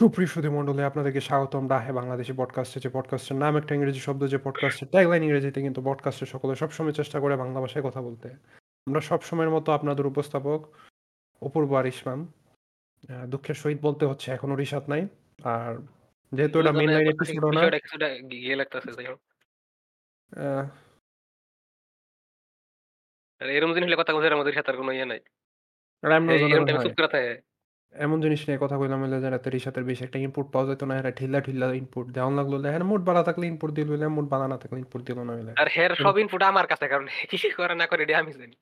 সুপ্রিয় সুধীমণ্ডলী আপনাদেরকে স্বাগতম ডাহে বাংলাদেশি পডকাস্টে যে পডকাস্টের নাম একটা ইংরেজি শব্দ যে পডকাস্টের ট্যাগলাইন ইংরেজিতে কিন্তু পডকাস্টের সকলে সবসময় চেষ্টা করে বাংলা ভাষায় কথা বলতে। আমরা সবসময়ের মতো আপনাদের উপস্থাপক অপূর্ব আর ইসলাম দুঃখের সহিত বলতে হচ্ছে এখনও রিসাত নাই। আর যেহেতু এটা মেন লাইন এপিসোড না গিয়ে লাগতেছে যাই হোক। এরকম জিনিস নিয়ে কথা বলছে আমাদের সাথে আর কোনো ইয়ে নাই। এরকম চুপ করে থাকে। এমন জিনিস নিয়ে কথা কইলাম হইলে যে রাতে রিসাতের বেশি একটা ইনপুট পাওয়া যেত না এরা ঢিলা ঢিলা ইনপুট দেওয়ান লাগল হ্যাঁ মোট বাড়া থাকলে ইনপুট দিল হইলে মোট বাড়া না থাকলে ইনপুট দিল না হইলে। আর হের সব ইনপুট আমার কাছে কারণ কি করে না করে এটা আমি জানি।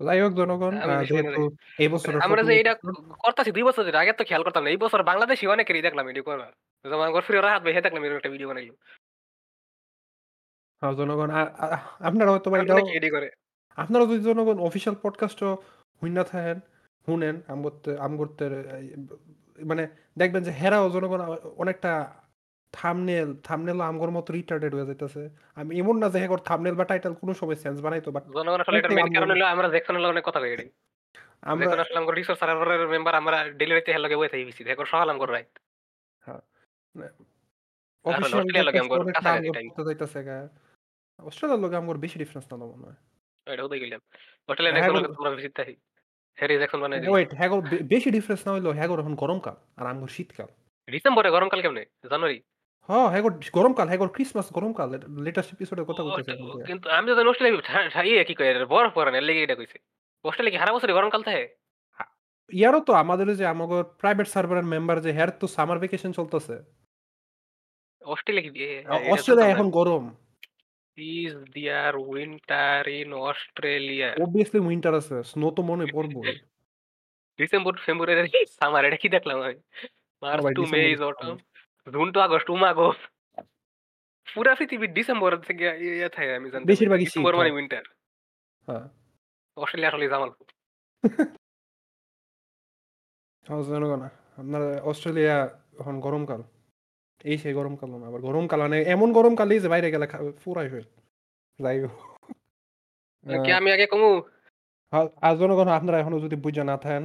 যাই হোক জনগণ যেহেতু এই বছর আমরা যে এটা করতেছি দুই বছর আগে তো খেয়াল করতাম না এই বছর বাংলাদেশি অনেকেরই দেখলাম এটি করা। যেমন ফ্রি রাহাত ভাই দেখলাম এরকম একটা ভিডিও বানাইলো। হ্যাঁ জনগণ আপনারা হয়তো করে? আপনারা যদি জনগণ অফিসিয়াল পডকাস্টও হুইনা থাকেন শুনেন আমগরতে আমগরতের মানে দেখবেন যে হেরাও জনগণ অনেকটা থামনেল থামনেল আমগর মতো রিটার্ডেড হয়ে যাইতেছে। আমি এমন না যে হেগর থামনেল বা টাইটেল কোনো সময় সেন্স বানাইতো বাট জনগণ আসলে এটার মেইন কারণ হলো আমরা জ্যাকসন হলো অনেক কথা কই আমরা আসলে আমার রিসোর্স সার্ভারের মেম্বার আমরা ডেলিভারিতে হেল লগে বই থাকি বেশি দেখো সকাল আমগর রাইট অফিসিয়াল অস্ট্রেলিয়ার লগে আমগর আমগর time। করতে গা। অস্ট্রেলিয়ার লগে আমগর বেশি ডিফারেন্স না মনে হয়। এটা হতে গেলাম। অস্ট্রেলিয়ান হ্যাঁ, লগে তোমরা ভিজিট থাকি। হ্যারি জ্যাকসন দিই ওয়েট হ্যাগর বেশি ডিফারেন্স না হইল হ্যাগর এখন গরমকাল আর শীতকাল। ডিসেম্বরে গরমকাল কেমনে? জানুয়ারি? হ্যাঁ হ্যাগর গরমকাল হ্যাগর ক্রিসমাস গরমকাল লেটেস্ট এপিসোডে কথা ও, কিন্তু আমি তো অস্ট্রেলিয়া ইয়ে কি কয় বরফ পরে না লেগে এটা কইছে। অস্ট্রেলিয়া কি সারা বছর গরমকাল থাকে? ইয়ারও তো আমাদের যে আমাদের প্রাইভেট সার্ভারের মেম্বার যে হ্যার তো সামার ভ্যাকেশন চলতেছে। অস্ট্রেলিয়া কি অস্ট্রেলিয়া এখন গরম। Is there winter in Australia obviously winter আছে স্নো তো মনে পড়বই। ডিসেম্বর ফেব্রুয়ারি সামার এটা কি দেখলাম আমি? March to May is autumn June to August উমাগো পুরা পৃথিবী ডিসেম্বর থেকে ইয়ে থাকে আমি জানি বেশিরভাগই ডিসেম্বর মানে। উইন্টার হ্যাঁ। অস্ট্রেলিয়া আসলে জনগণ আপনার অস্ট্রেলিয়া এখন গরমকাল। এই সেই গরমকাল না আবার গরমকাল মানে এমন গরমকালই যে বাইরে গেলে পুরাই হয়ে যাই কি আমি আগে কমু? হ্যাঁ, আর জনগণ আপনারা এখনও যদি বুঝে না থাকেন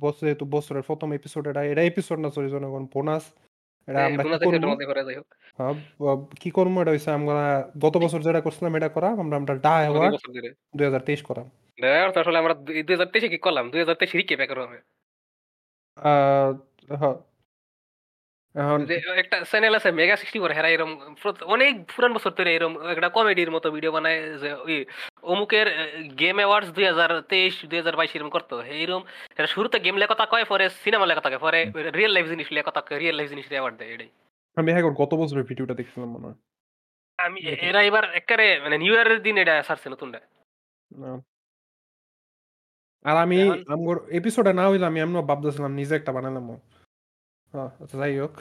বছর যেহেতু বছরের প্রথম এপিসোড এটা এটা এপিসোড না সরি জনগণ বোনাস এটা আমরা কি করব? হ্যাঁ, কি করব? এটা হচ্ছে আমরা গত বছর যেটা করছিলাম এটা করা আমরা আমরা ডা অ্যাওয়ার্ড দুই হাজার তেইশ করা। আসলে আমরা দুই হাজার তেইশে কি করলাম? দুই হাজার তেইশে রিকে ব্যাক হবে আহ। এখন যে একটা চ্যানেল আছে মেগা সিক্সটি ফোর হেরা এরম অনেক পুরান বছর ধরে এরম একটা কমেডির মতো ভিডিও বানায় যে ওই অমুকের গেম অ্যাওয়ার্ডস দুই হাজার তেইশ দুই হাজার বাইশ এরকম করতো। এইরকম এরা শুরুতে গেম লেখা কয় পরে সিনেমা লেখা থাকে পরে রিয়েল লাইফ জিনিস লেখা থাকে রিয়েল লাইফ জিনিস অ্যাওয়ার্ড দেয় এটাই। আমি হ্যাঁ গত বছরের ভিডিওটা দেখছিলাম মনে হয়। আমি এরা এবার একেবারে মানে নিউ ইয়ারের দিন এটা ছাড়ছে নতুনটা। আর আমি আমার এপিসোডে না হইলে আমি এমন ভাবতেছিলাম নিজে একটা বানালাম হ্যাঁ, আচ্ছা যাই হোক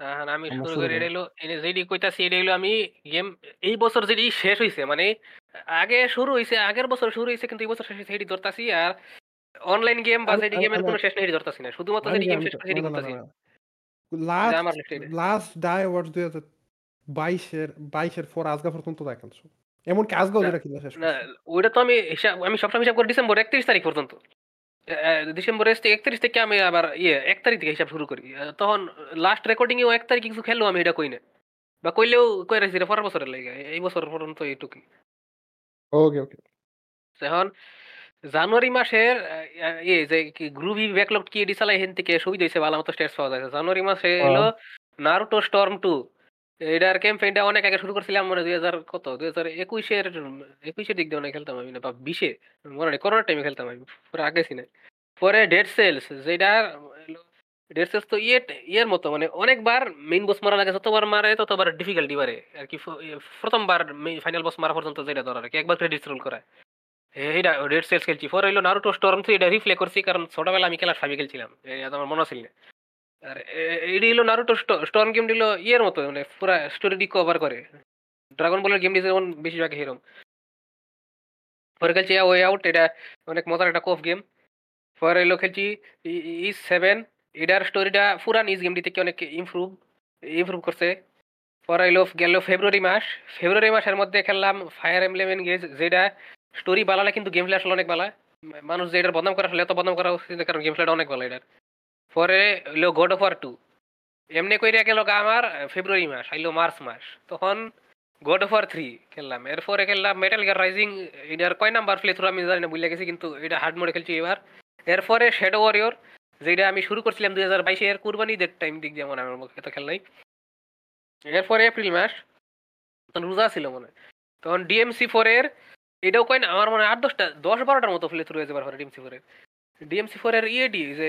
এখন আমি আমরা শুরু শুরু করি করি। এটা হলো এনে যেটি কইতাছি এটা হলো আমি গেম এই বছর যেটি শেষ হইছে মানে আগে শুরু হইছে আগের বছর শুরু হইছে কিন্তু এই বছর শেষ হইছে সেটি ধরতাছি আর অনলাইন গেম বা আমি- যেটি আমি- গেমের আমি- কোনো শেষ নেই ধরতাছি না শুধুমাত্র আমি যেটি গেম শেষ তো- করে সেটি না, না, না, করতাছি না। লাস্ট আমার list এটা। লাস্ট ডাই দুই হাজার বাইশের বাইশের পর আজগা পর্যন্ত দেখালছো এমনকি আজগাও না, যেটা শেষ না করছে। ওইটা তো আমি হিসাব আমি সবসময় হিসাব করি ডিসেম্বর একত্রিশ তারিখ পর্যন্ত ডিসেম্বর একত্রিশ থেকে আমি আবার ইয়ে এক তারিখ থেকে হিসাব শুরু করি। তখন লাস্ট রেকর্ডিং তারিখ কিছু খেললো আমি এটা কই না? বা কইলেও কই রাখছি এটা পরের বছরের লাগে এই বছর পর্যন্ত এইটুকুই। ওকে ওকে এখন জানুয়ারি মাসের ইয়ে যে কি গ্রুভি ব্যাকলগ কি এডি চালাই হেন থেকে সুবিধা হয়েছে ভালো মতো স্টেটস পাওয়া যায়। জানুয়ারি মাসে হলো নারুটো স্টর্ম টু এটার ক্যাম্পেইনটা অনেক আগে শুরু করছিলাম মনে দুই হাজার কত? দুই হাজার একুশের একুশের দিক দিয়ে অনেক খেলতাম আমি না, বা বিশে, মনে নেই করোনার টাইমে খেলতাম আমি, পুরো আগে ছিনে পরে ডেড সেলস যেটা ডেড সেলস তো ইয়ে ইয়ের মতো মানে অনেকবার মেইন বস মারা লাগে যতবার মারে, ততবার ডিফিকাল্টি বাড়ে। আর কি প্রথমবার ফাইনাল বস মারা পর্যন্ত যেটা ধরার কি একবার ক্রেডিট রোল করায়। এইটা রেড সেলস খেলছি। পরে হইল নারুটো স্টর্ম থ্রি এটা রিপ্লে করছি, কারণ ছোটবেলা আমি খেলার ফাইভে খেলছিলাম। আমার মনে ছিল না এডি হলো নারুটো স্টর্ম গেম দিল ইয়ের মতো মানে পুরা স্টোরি কভার করে। ড্রাগন বলের গেম দিয়েছে যেমন বেশিরভাগ হিরম পরে খেলছি ওয়ে আউট এটা অনেক মজার একটা কফ গেম পরে হলো খেলছি ইজ সেভেন এটার স্টোরিটা পুরান ইজ গেমটি থেকে অনেক ইমপ্রুভ ইমপ্রুভ করছে। পরে হলো গেল ফেব্রুয়ারি মাস। ফেব্রুয়ারি মাসের মধ্যে খেললাম ফায়ার এমব্লেম এনগেজ যেটা স্টোরি বালালে কিন্তু গেম প্লে আসলে অনেক বালা। মানুষ যে এটার বদনাম করা আসলে এত বদনাম করা উচিত কারণ গেম প্লেটা অনেক ভালো এটার। পরে হইল গড অফ ওয়ার টু এমনি কইরা গেল আমার ফেব্রুয়ারি মাস, আইলো মার্চ মাস। তখন গড অফ ওয়ার থ্রি খেললাম। এরপরে খেললাম মেটাল গিয়ার রাইজিং এটার কয় নাম্বার প্লে থ্রু আমি জানি না বুঝলে গেছি, কিন্তু এটা হার্ড মোডে খেলছি এবার। এরপরে শ্যাডো ওয়ারিয়র যেটা আমি শুরু করছিলাম দুই হাজার বাইশে, এর কুরবানিদের টাইম দিক যেমন আমার মুখে এত খেল নাই। এরপরে এপ্রিল মাস, তখন রোজা ছিল মনে। তখন ডিএমসি ফোর এর, এটাও কয় না, আমার মনে হয় আট দশটা, দশ বারোটার মতো প্লে থ্রু হয়েছে ডিএমসি ফোর এর। ডিএমসি ফোর এর ইএডি যে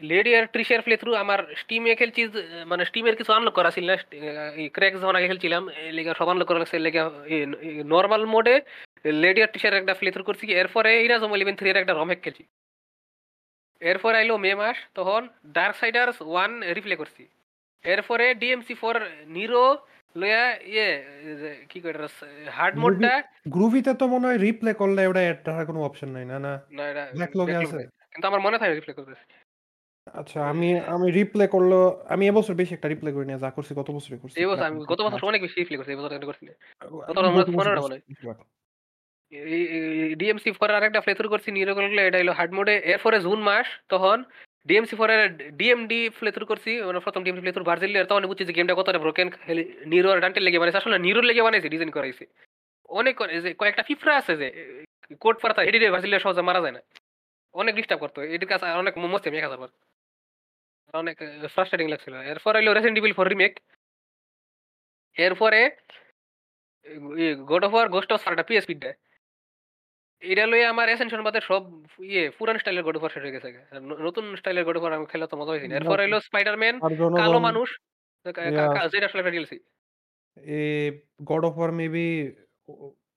লেডি আর ট্রিশের প্লে থ্রু আমার স্টিমে খেলছি মানে স্টিমের কিছু আনলক করা ছিল না ক্র্যাক যখন আগে খেলছিলাম লেগে সব আনলক করা লাগছে লেগে নর্মাল মোডে লেডি আর ট্রিশের একটা প্লে থ্রু করছি এরপরে থ্রি এর একটা রমেক খেলছি। এরপর আইলো মে মাস তখন ডার্ক সাইডার্স ওয়ান রিপ্লে করছি। এরপরে ডিএমসি ফোর নিরো লয়া ইয়ে কি কয় হার্ড মোডটা গ্রুভিতে তো মনে হয় রিপ্লে করলে ওটা অ্যাড কোনো অপশন নাই না না? না এটা? কিন্তু আমার মনে থাকে রিপ্লে করতেছি আচ্ছা আমি আমি রিপ্লে করল আমি এবছর বেশি একটা রিপ্লে করি না যা করছি গত বছরই করছি এই বছর আমি গত বছর অনেক বেশি রিপ্লে করছি এই বছর এটা করছি না। গত আমি বছর গত পনেরোটা বছর মনে হয়। বেশিরভাগ। ডিএমসি ফোর আর একটা প্লে থ্রু করছি নিরো করলে এটা হলো হার্ড মোডে এরপরে জুন মাস তখন ডিএমসি ফোর এর ডিএমডি প্লে থ্রু করছি মানে প্রথম ডিএমডি প্লে থ্রু ভার্জিল তখন বুঝছি যে গেমটা কতটা ব্রোকেন নিরো আর ডান্টেল লেগে বানাইছে আসলে নিরোর লেগে বানাইছে ডিজাইন করাইছে অনেক করে- যে কয়েকটা ফিফরা আছে যে কোড পারতা এডিটে ভার্জিলে সহজে মারা যায় না অনেক ডিস্টার্ব করতো এটির কাছে অনেক মস্ত আমি হাজার বার অনেক ফ্রাস্ট্রেটিং লাগছিল এরপর হইল রেসেন্ট ইভিল ফর রিমেক এরপরে God of War Ghost of সারটা পিএসপি দেয় এটা লইয়া আমার এসেনশন বাদে সব ইয়ে পুরান স্টাইলের গড অফ ওয়ার সেট হয়ে গেছে নতুন স্টাইলের গড অফ ওয়ার আমি খেলা তো মজা হয়েছে এরপর হইল স্পাইডারম্যান কালো মানুষ যেটা আসলে ডিএলসি এ গড অফ ওয়ার মেবি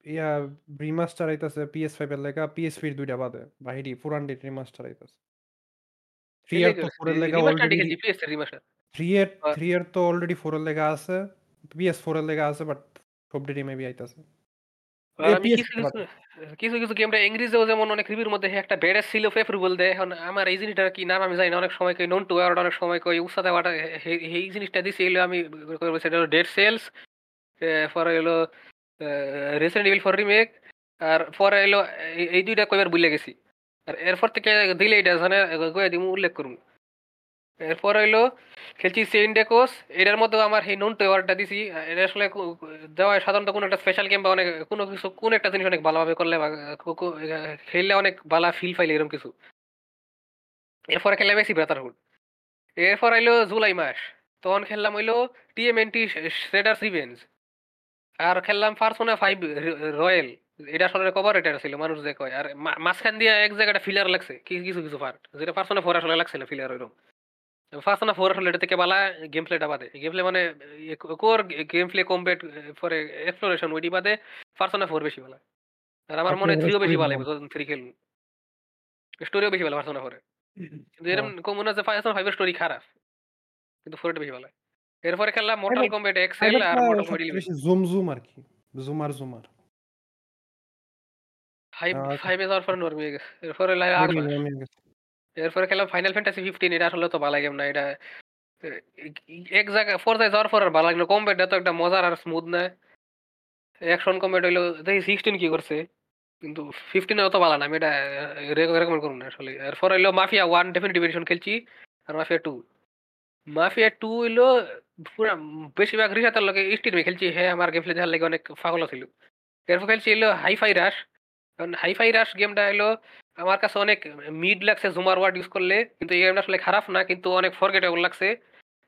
ইয়া রিমাস্টার আইতাছে PS5 এর লেগা PS3 এর দুইটা বাদে বাহিরি পুরান রিমাস্টার আইতাছে 3 এর তো 4 এর লেগা অলরেডি দেখেছি রিমাস্টার 3 এর আর- 3 এর তো অলরেডি 4 এর লেগা আছে PS4 এর লেগা আছে বাট সব মেবি আইতাছে। PS কিছু কিছু গেমটা ইংরেজিও যেমন অনেক রিভিউর মধ্যে একটা বেড়ে ছিল দেয় এখন আমার এই জিনিসটা কি নাম আমি জানি না অনেক সময় কই নন টু আর অনেক সময় কই উৎসাহ দেওয়াটা এই জিনিসটা দিছি এগুলো আমি সেটা হলো ডেড সেলস পরে হলো রিসেন্ট ইভিল ফর রিমেক আর পরে এলো এই- দুইটা কয়বার বুঝলে গেছি। এরপর থেকে দিলে এটা জানে দিমু, উল্লেখ করুন এরপর হইল খেলছি সেন্ট ডেকোস এটার মধ্যে আমার সেই নন টু অ্যাওয়ার্ডটা দিছি। এটা আসলে কো- দেওয়া সাধারণত কোনো একটা স্পেশাল গেম বা অনেক, কোনো কিছু, কোন একটা জিনিস অনেক ভালোভাবে করলে বা খেললে অনেক ভালো ফিল পাইলে এরকম কিছু। এরপরে খেললাম এসি ব্রাদারহুড এরপর আইলো জুলাই মাস। তখন খেললাম হইল টিএমএনটি শ্রেডার্স রিভেঞ্জ আর খেললাম পার্সোনা ফাইভ রয়্যাল এটা আসলে কভার এটা ছিল মানুষ যে কয়। আর মাঝখান দিয়ে এক জায়গাটা ফিলার লাগছে কিছু কিছু পার্ট যেটা ফোর আসলে লাগছে না ফিলার ওইরকম। ফোর আসলে এটা থেকে বালা গেম প্লেটা বাদে গেম প্লে মানে core game play combat for exploration ওইটি বাদে ফোর বেশি ভালো আর আমার মনে হয় থ্রিও বেশি ভালো। থ্রি খেলুন স্টোরিও বেশি ভালো পার্সোনা ফোরে কিন্তু এরকম কম মনে হচ্ছে ফাইভের স্টোরি খারাপ। কিন্তু ফোরটা বেশি ভালো এরপরে খেললাম মর্টাল Private- কমব্যাট এক্সেল আর মর্টাল জুম জুম আর কি। জুমার জুমার ফাইভ আচ্ছা। ফাইভে যাওয়ার পরে নরমি হয়ে গেছে এরপরে লাই আট এরপরে খেলাম ফাইনাল ফ্যান্টাসি ফিফটিন এটা আসলে তো ভালো গেম না। এটা এক জায়গায় ফোরজায় যাওয়ার পর আর ভালো লাগল কমব্যাটটা তো একটা মজার আর স্মুথ না। অ্যাকশন কমব্যাট হইল দেখি সিক্সটিন কি করছে। কিন্তু ফিফটিনে অত ভালো না। আমি এটা রেকমেন্ড করুন না আসলে। এরপর হইল মাফিয়া ওয়ান ডেফিনেটিভ এডিশন খেলছি আর মাফিয়া টু মাফিয়া টু হইল পুরা বেশিরভাগ রিসাতের লোকে স্টিমে খেলছি। হ্যাঁ আমার গেম প্লে দেখার লাগে অনেক পাগল ছিল। এরপর খেলছি হইল হাইফাই রাশ কারণ হাইফাই রাশ গেমটা হলো আমার কাছে অনেক মিড লাগছে জুমার ওয়ার্ড ইউজ করলে কিন্তু এই গেমটা আসলে খারাপ না কিন্তু অনেক ফরগেটেবল লাগছে।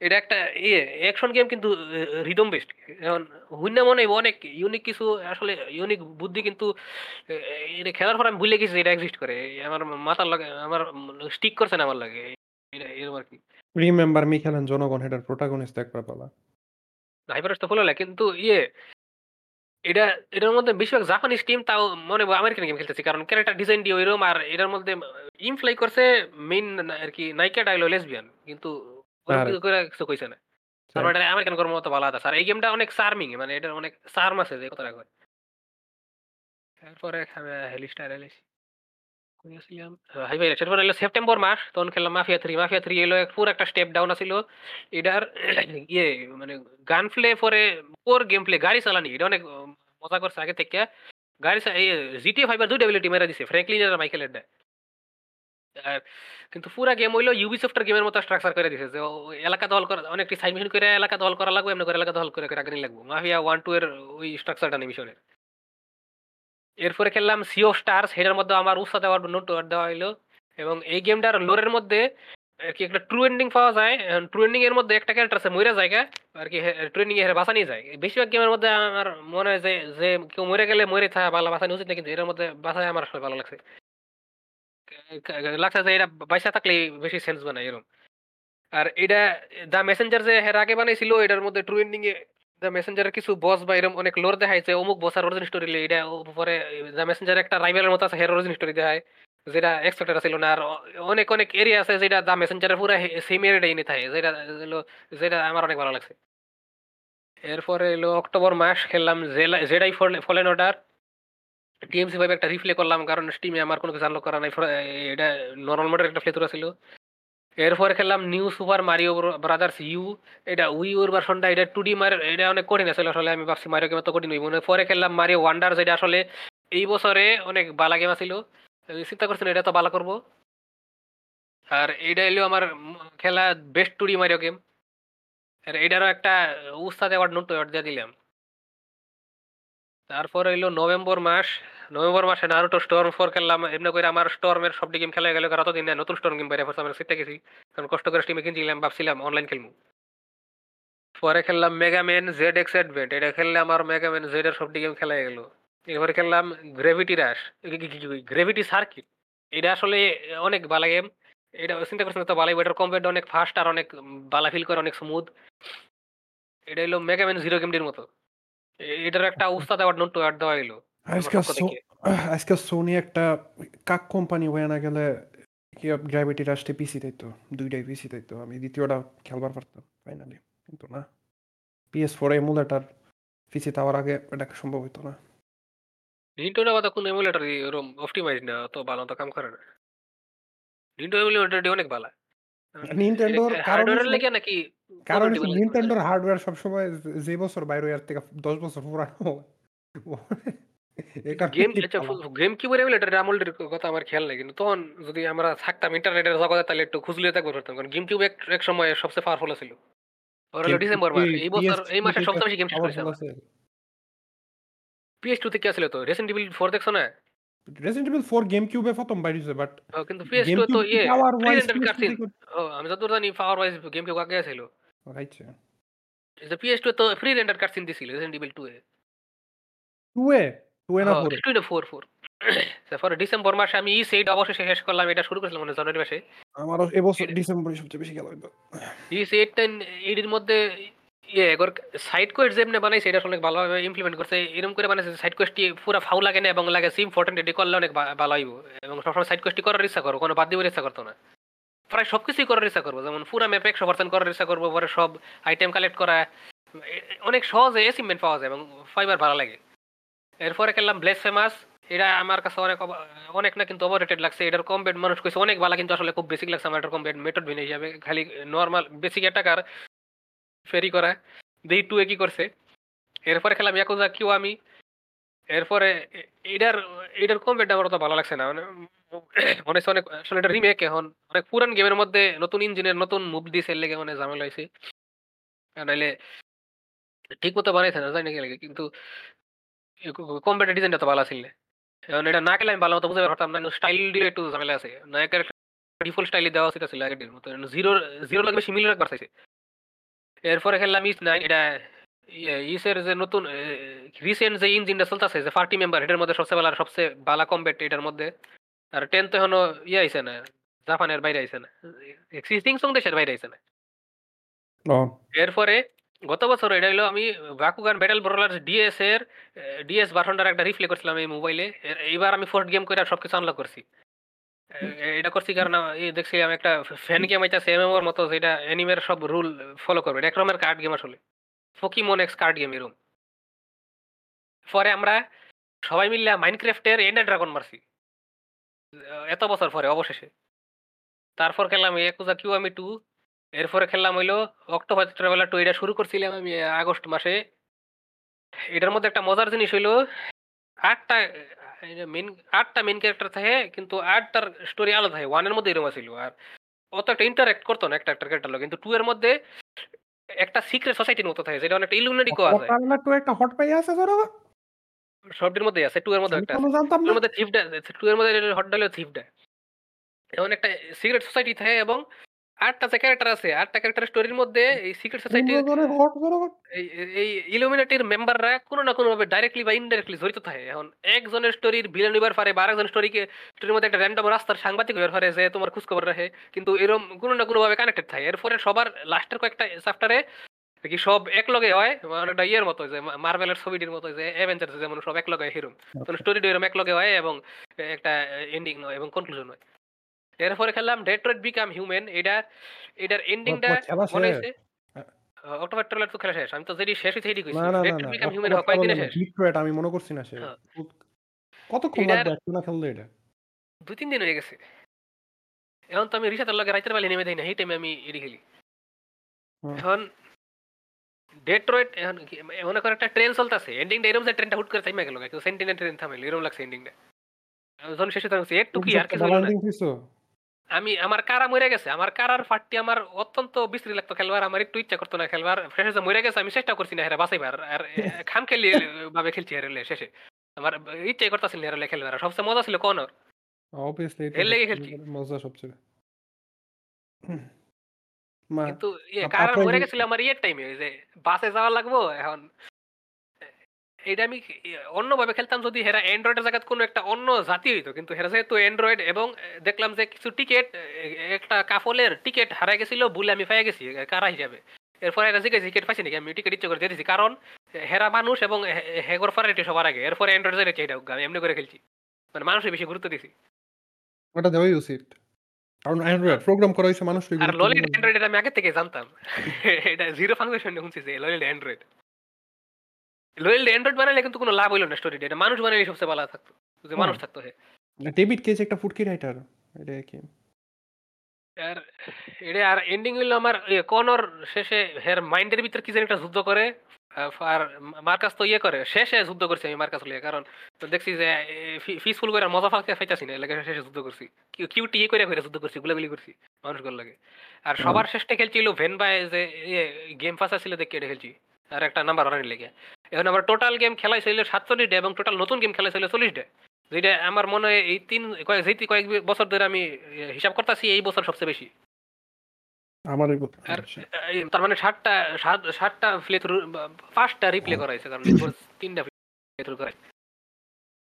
এটা একটা ইয়ে অ্যাকশন গেম কিন্তু রিদম বেস্ট এখন হুইনা মনে অনেক ইউনিক কিছু আসলে ইউনিক বুদ্ধি কিন্তু এটা খেলার পর আমি ভুলে গেছি এটা এক্সিস্ট করে। আমার মাথার লাগে আমার স্টিক করছে না আমার লাগে। এটা এরকম আর কি। রিমেম্বার মি খেলেন জনগণ হেডার প্রোটাগনিস্ট একবার বলা। হাইপার তো হলো না কিন্তু ইয়ে এটা এটার মধ্যে বেশিরভাগ জাপানিজ টিম তাও মনে হয় আমেরিকান গেম খেলতেছে। কারণ ক্যারেক্টার ডিজাইন দিয়ে ওইরকম আর এটার মধ্যে ইমফ্লাই করছে মেইন আর কি নাইকা ডাইলো লেসবিয়ান কিন্তু। কিছু কইছে না। তারপর এটা আমেরিকান কর্ম মতো ভালো আছে আর এই গেমটা অনেক চার্মিং মানে এটার অনেক চার্ম আছে যে কথাটা কয়। তারপরে হেলিস্টার এলিস হাইভাই এরপর এলো সেপ্টেম্বর মাস তখন খেললাম মাফিয়া থ্রি মাফিয়া থ্রি এলো পুরো একটা স্টেপ ডাউন আছিল এটার ইয়ে মানে গান প্লে পরে কোর গেম প্লে গাড়ি চালানি এটা অনেক মজা করছে আগে থেকে গাড়ি জিটিএ ফাইবার দুইটা এবিলিটি মেরা দিছে ফ্র্যাঙ্কলিন আর মাইকেল এডা আর কিন্তু পুরা গেম হইল এর গেমের মতো স্ট্রাকচার করে দিছে যে এলাকা দখল করা অনেকটি সাইড মিশন করে এলাকা দখল করা লাগবে, এমনি করে এলাকা দল করে, আগানি লাগবো। মাফিয়া 1-2 এর ওই স্ট্রাকচারটা নেই মিশনের। এরপরে খেললাম Sea of Stars সেটার মধ্যে আমার উস্তাদ অ্যাওয়ার্ড নোট দেওয়া হইল এবং এই গেমটার লোরের মধ্যে আরকি একটা ট্রু এন্ডিং পাওয়া যায়। ট্রু এন্ডিং এর মধ্যে একটা ক্যারেক্টার আছে মইরা জায়গা আরকি হে ট্রু এন্ডিং এ হেরে বাঁচানি যায়। বেশিরভাগ গেমের মধ্যে আমার মনে হয় যে, যে কেউ মরে গেলে মইরে থাকা বালা বাঁচানো উচিত না কিন্তু এটার মধ্যে বাঁচায় আমার আসলে ভালো লাগছে। লাগছে যে এটা বাইচা থাকলেই বেশি সেন্স বানায় এরকম। আর এটা দ্য মেসেঞ্জার যে এর আগে বানাইছিল এটার মধ্যে ট্রু এন্ডিং এ মেসেঞ্জারের কিছু বস বা এরকম অনেক লোর দেখাইছে অমুক বসের অরিজিন স্টোরি এটা একটা রাইভালের মতো আছে হের অরিজিন স্টোরি দেখায়। যেটা এক্সপেক্টেড না। আর অনেক, অনেক এরিয়া আছে যেটা দ্য মেসেঞ্জারের পুরা সেম এরিয়াটাই এনে থাকে। যেটা যেটা আমার অনেক ভালো লাগছে। এরপরে হইল অক্টোবর মাস খেললাম Jedi fall Fallen Order. TMC ভাবে একটা রিপ্লে করলাম কারণ স্টিমে আমার কোনো কিছু আনলক করা নাই। এটা নর্মাল মোডের একটা প্লেথুরা ছিল। এরপরে খেললাম New Super Mario Bros U. এটা U এর ভার্সনটা এটা 2D মার এটা অনেক কঠিন আছিল আসলে, আমি ভাবছি মারিও গেম এত কঠিন হইব না। পরে খেললাম মারিও ওয়ান্ডার যেটা আসলে এই বছরে অনেক বালা গেম আছিল। চিন্তা করছিলাম এটা তো বালা করব। আর এইটা হইল আমার খেলা বেস্ট 2D মারিও গেম। আর এটারও একটা উস্তাদ অ্যাওয়ার্ড নোট অ্যাওয়ার্ড দিয়ে দিলাম। তারপর হইল নভেম্বর মাস। নভেম্বর মাসে নারুটো স্টর্ম 4 খেললাম। এমনি করে আমার স্টর্মের সবটি গেম খেলা গেল। কারণ অতদিন নতুন স্টর্ম গেম বাইরে পড়ছে আমি সিটটা গেছি। কারণ কষ্ট করে স্টিমে কিনছিলাম ভাবছিলাম অনলাইন খেলব। পরে খেললাম মেগা ম্যান এক্স অ্যাডভেন্ট। এটা খেললে আমার মেগা ম্যান Z এর সবটি গেম খেলা গেল। এরপরে খেললাম গ্রেভিটি রাশ গ্র্যাভিটি সার্কিট। এটা আসলে অনেক বালা গেম। এটা চিন্তা করছিলাম তো বালা এটার কমব্যাট অনেক ফাস্ট আর অনেক বালা ফিল করে, অনেক স্মুথ। এটা হইল মেগা ম্যান জিরো গেমটির মতো। এটার একটা উস্তাদ অ্যাওয়ার্ড নোট অ্যাওয়ার্ড দেওয়া হইল। আজকে সোনি একটা কাক কোম্পানি হয়ে না গেলে কি গ্র্যাভিটি রাশটি পিসি দিত। ২ টাই পিসি দিত। আমি ২য় টা খেলবার পারতাম ফাইনালি। কিন্তু না। PS4 এমুলেটর পিসি দেওয়ার আগে এটা সম্ভব হইতো না। নিনটেন্ডো আবার কোন এমুলেটর অপটিমাইজ না অত ভালো মতো কাম করে না। নিনটেন্ডো এমুলেটরটি অনেক বালা। নিনটেন্ডোর কারণ লেগে নাকি কারণ নিনটেন্ডোর হার্ডওয়্যার সবসময় যে বছর বাইর হয় থেকে ১০ বছর পুরানো। গেম আচ্ছা কথা আমার খেয়াল নাই। কিন্তু তখন যদি আমরা থাকতাম ইন্টারনেটের জগতে তাহলে একটু খুঁজলে থাকতে পারতাম। কারণ গেম কিউব এক সময় সবচেয়ে পাওয়ারফুল ছিল। ওর ডিসেম্বর মাস। এই বছর এই মাসে সবচেয়ে বেশি গেম শেষ করেছি পাওয়ারফুল আমরা। আছে? PS2 থেকে ছিল তো। Evil 4 দেখছ না? Resident Evil 4 GameCube এ ১ম বাইর হইছে বাট কিন্তু PS2 তো ইয়ে power free wise render PS2 cutscene. থেকে ও আমি যতদূর জানি পাওয়ার ওয়াইজ কিউব আগে ছিল। আচ্ছা। যে PS2 তো ফ্রি রেন্ডার কাটসিন দিছিল Resident Evil 2 এ। 2 এ? 2 এ না হ্যাঁ, 4 2 না 4, 4 তারপরে ডিসেম্বর মাসে আমি E8 অবশেষে শেষ করলাম। এটা শুরু করেছিলাম মনে জানুয়ারি মাসে। আমারও এবছর ডিসেম্বরে সবচেয়ে বেশি খেলা হইতো। E8 টা এর মধ্যে ইয়ে এগর সাইড কোয়েস্ট যেমনে বানাইছে, এটা অনেক ভালোভাবে ইমপ্লিমেন্ট করছে। এরকম করে বানাইছে সাইড কোয়েস্টটি পুরা ফাউ লাগে না এবং লাগে ইম্পোর্টেন্ট এটি করলে অনেক ভালো হইব। এবং সবসময় সাইড কোয়েস্টটি করার ইচ্ছা করো। কোনো বাদ দিবার ইচ্ছা করতো না। প্রায় সবকিছুই করার ইচ্ছা করব। যেমন পুরা ম্যাপে 100% করার ইচ্ছা করব। পরে সব আইটেম কালেক্ট করা অনেক সহজে অ্যাচিভমেন্ট পাওয়া যায় এবং ফাইবার ভালো লাগে। এরপরে খেললাম ব্লেসফেমাস। এটা আমার কাছে অনেক অনেক না কিন্তু ওভাররেটেড লাগছে। এটার কমব্যাট মানুষ কইছে অনেক ভালো, কিন্তু আসলে খুব বেসিক লাগছে আমার এটার কমব্যাট মেথড ভিন্ন হিসাবে। খালি নরমাল বেসিক অ্যাটাকার ফেরি করা। দেখি 2 এ কি করছে। এরপরে খেললাম ইয়াকুজা কিওয়ামি। এরপরে এ এটার এটার কমব্যাট আমার অত ভালো লাগছে না। মানে মনে হইছে অনেক, আসলে এটা রিমেক এখন। অনেক পুরান গেমের মধ্যে নতুন ইঞ্জিনের নতুন মুভ এর লেগে অনেক ঝামেলা হইছে। আর নাইলে ঠিক মতো বানাইছে না, জানি লাগে। কিন্তু এ ক কমব্যাটের ডিজাইনটা তো ভালো ছিল। এখন এটা না খেলে আমি ভালো মতো বুঝাইতে পারতাম না। স্টাইল দিয়ে একটু ঝামেলা আছে। নায়কের ডিফল্ট স্টাইলে দেওয়া উচিত ছিল আগেরটির মতো। জিরোর জিরোর লাগে বেশি মিল রাখবার চাইছে। এরপরে খেললাম ইস 9 এটা ইয়ে ইসের যে নতুন রিসেন্ট যে ইঞ্জিনটা চলতেছে যে পার্টি মেম্বার এটার মধ্যে সবচেয়ে ভালো সবচেয়ে ভালো কমব্যাট এটার মধ্যে। আর টেন তো এখনও ইয়ে আইছে না। জাপানের বাইরে আইছে না। এক্সিস্টিং সং দেশের বাইরে আইছে না। এরপরে গত বছর এটা হইল আমি বাকুগান ব্যাটল ব্রলার্স ডিএস এর ডিএস ভার্সনটার একটা রিপ্লে করছিলাম এই মোবাইলে। এইবার আমি ফার্স্ট গেম কইরা সবকিছু আনলক করছি। এটা করছি কারণ আ ই দেখছিলাম একটা ফ্যান গেম আইতাছে MMOর মতো যেটা অ্যানিমের সব রুল ফলো করবে। এক রকমের কার্ড গেম আসলে। পোকিমন এক্স কার্ড গেম এরকম। পরে আমরা সবাই মিল্লা মাইনক্রাফটের এন্ডার ড্রাগন মারছি। এত বছর পরে, অবশেষে। তারপর খেললাম ইয়াকুজা আমি 2 এরপরে খেললাম হইল অক্টোপাথ ট্রাভেলার 2 এটা শুরু করছিলাম আমি আগস্ট মাসে। এটার মধ্যে একটা মজার জিনিস হইল ৮ টা এটা মেইন ৮ টা ক্যারেক্টার থাকে কিন্তু ৮ টার স্টোরি আলাদা। 1 এর মধ্যে এরকম আছিল। আর অত একটা ইন্টারেক্ট করতো না একটা, একটা ক্যারেক্টার লগে। কিন্তু 2 এর মধ্যে একটা সিক্রেট সোসাইটির মতো থাকে যেটা অনেকটা ইলুমিনাটি কোয়া যায়। সকালবেলা একটু একটা হট পাই আছে জনগণ? সবটির মধ্যে আছে। টু এর মধ্যে একটা কোনো আছে। জানতাম 2 না। এর মধ্যে থিফটা 2 এর মধ্যে হট ডালে থিফটা। এমন একটা সিক্রেট সোসাইটি থাকে এবং ৮ টা যে ক্যারেক্টার আছে ৮ টা ক্যারেক্টারের স্টোরির মধ্যে এই সিক্রেট জনগণ? এই ইলুমিনাটির মেম্বাররা কোনো না কোনোভাবে ডাইরেক্টলি বা ইনডাইরেক্টলি জড়িত থাকে। এখন একজনের স্টোরির ভিলেন হইবার পারে বা আরেকজনের স্টোরিকে স্টোরির মধ্যে একটা র‍্যান্ডম রাস্তার সাংবাদিক হইবার পারে যে তোমার খোঁজখবর রাখে। কিন্তু এরকম কোনো না কোনোভাবে কানেক্টেড থাকে। এরপরে সবার লাস্টের কয়েকটা চ্যাপ্টারে কি সব একলগে হয় অনেকটা ইয়ের মতো যে মা মার্ভেলের ছবিটির মতো যে অ্যাভেঞ্জার্স যেমন সব একলগে হয় হিরো। তো স্টোরিটা এরকম একলগে হয় এবং একটা এন্ডিং হয় এবং কনক্লুশন হয়। এরপরে খেললাম ডেট্রয়েট বিকাম হিউম্যান এটা এটার এন্ডিংটা মনে শেষ? হইছে আ অক্টোপাস ট্রেলার তো খেলা শেষ। আমি তো যেটি শেষ হইছে সেটি কইছি। ডেট্রয়েট বিকাম হিউম্যান অক্টোপাসটা কয়েকদিনে। শেষ। ডিট্রয়েট আমি মনে করছি না শেষ। হ্যাঁ। কতক্ষণ এটার লাগবে একটু না খেললে এটা? ২-৩ দিন হয়ে গেছে। এখন তো আমি রিশাতের লগে রাইতের বেলা নেমে দেই না। এই টাইমে আমি এডি খেলি। হুম। এখন ডেট্রয়েট এখন মনে করো একটা ট্রেন চলতেছে। এন্ডিংটা এরকম যে ট্রেনটা হুট করে থাইমা গেল। কেউ সেন্টিনেল ট্রেন থামাইলো। এরকম লাগছে এন্ডিংটা। যখন শেষে থামছি একটু কি আর কিছু আমি আমার কারা মইরা গেছে। আমার কারার ফাটটি আমার অত্যন্ত বিশ্রী লাগতো খেলবার। আমার একটু ইচ্ছা করতো না খেলবার। শেষে যে মইরা গেছে আমি চেষ্টা করছি না হেরে বাঁচাইবার। আর খামখেয়ালি ভাবে খেলছি হেরে সেশে। আমার ইচ্ছাই করতাছিল না হেরে খেলবার। সবচেয়ে মজা ছিল কনর। অবভিয়াসলি এর লেগে খেলছি। মজা সবচেয়ে। কিন্তু ইয়ে কারার কি গেছিল আমার ইয়ের টাইমে ওই যে বাসে যাওয়া লাগবো এখন এইটা আমি অন্যভাবে খেলতাম যদি হেরা অ্যান্ড্রয়েডের জায়গায় কোনো একটা অন্য জাতি হইতো। কিন্তু হেরা যেহেতু অ্যান্ড্রয়েড এবং দেখলাম যে কিছু টিকেট একটা কাফলের টিকেট হারায় গেছিল ভুলে আমি পাইয়া গেছি কারা হিসাবে। এরপরে এরা জিজ্ঞাসা টিকেট পাইছি নাকি? আমি টিকেট ইচ্ছা করে দিয়ে দিছি। কারণ হেরা মানুষ এবং হেগর প্রায়োরিটি সবার আগে। এরপরে অ্যান্ড্রয়েড যেটা হোক আমি এমনি করে খেলছি। মানে মানুষের বেশি গুরুত্ব দিছি। ওটা দেওয়াই উচিত। কারণ অ্যান্ড্রয়েড প্রোগ্রাম করা হইছে মানুষকে আর ললিড অ্যান্ড্রয়েড এটা আমি আগে থেকে জানতাম। এটা জিরো ফাংশন শুনছি যে ললিড অ্যান্ড্রয়েড। ললিড অ্যান্ড্রয়েড বানাইলে কিন্তু কোনো লাভ হইল না স্টোরিটা। এটা মানুষ বানাইলে সবচেয়ে ভালো থাকতো। যদি মানুষ। থাকতো হে। ডেভিড কেজ একটা ফুটকি রাইটার। এটা কি? আর এটা আর এন্ডিং হইল আমার কনর শেষে হের মাইন্ডের ভিতর কি জানি একটা যুদ্ধ করে। আর মার্কাস তো ইয়ে করে। শেষে যুদ্ধ করছি আমি মার্কাস লইয়া। কারণ তো দেখছি যে পিসফুল কইরা মজা ফালতে পাইতাছি না। এর লাগি শেষে যুদ্ধ করছি। কিউ কিউটি ইয়ে কইরা কইরা যুদ্ধ করছি। গুলাগুলি করছি লাগে। আর সবার শেষে খেলছি হইল ভেন বাই যে ইয়ে গেম পাস আছিল দেখে এটা খেলছি। আর একটা নাম্বার ওয়ানের লেগে। এখন আমার টোটাল গেম খেলাইছে হইল ৪৭ টা এবং টোটাল নতুন গেম খেলাইছে হইল ৪০ টা। যেটা আমার মনে হয় এই ৩ কয়েক যেই কয়েক বছর ধরে আমি হিসাব করতাছি এই বছর সবচেয়ে বেশি। আমারই তার মানে ৭ টা ৭ ৭ প্লে থ্রু বা ৫ টা রিপ্লে করা হইছে কারণ এরপর ৩ প্লে থ্রু করা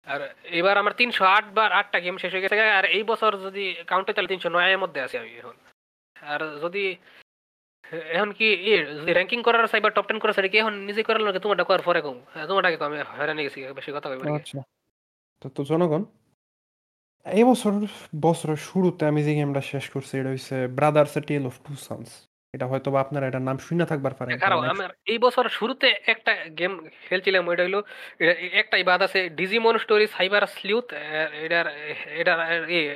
আর এবার আমার ৩০৮ বার ৮ টা গেম শেষ হয়ে গেছে। আর এই বছর যদি কাউন্টে তাহলে ৩০৯ এর মধ্যে আছি আমি এখন। আর যদি এখন কি যদি র‍্যাঙ্কিং করার চাই বা টপ 10 করার চাই কি এখন নিজে করার লাগে তোমারটা করার পরে কম। তোমারটা কি কও আমি হয়রানি গেছি বেশি কথা কইবার। আচ্ছা। তো, তো জনগণ এই বছর বছরের শুরুতে আমি যে গেমটা শেষ করছি এটা হইছে brothers tale of two sons. এটা হয়তোবা আপনারা এটার নাম শুইনা থাকবার পারেন। কারণ আমার এই বছর শুরুতে একটা গেম খেলছিলাম ওইটা হইল এ একটাই বাদ আছে ডিজিমন স্টোরি সাইবার স্লিউথ এটার এটার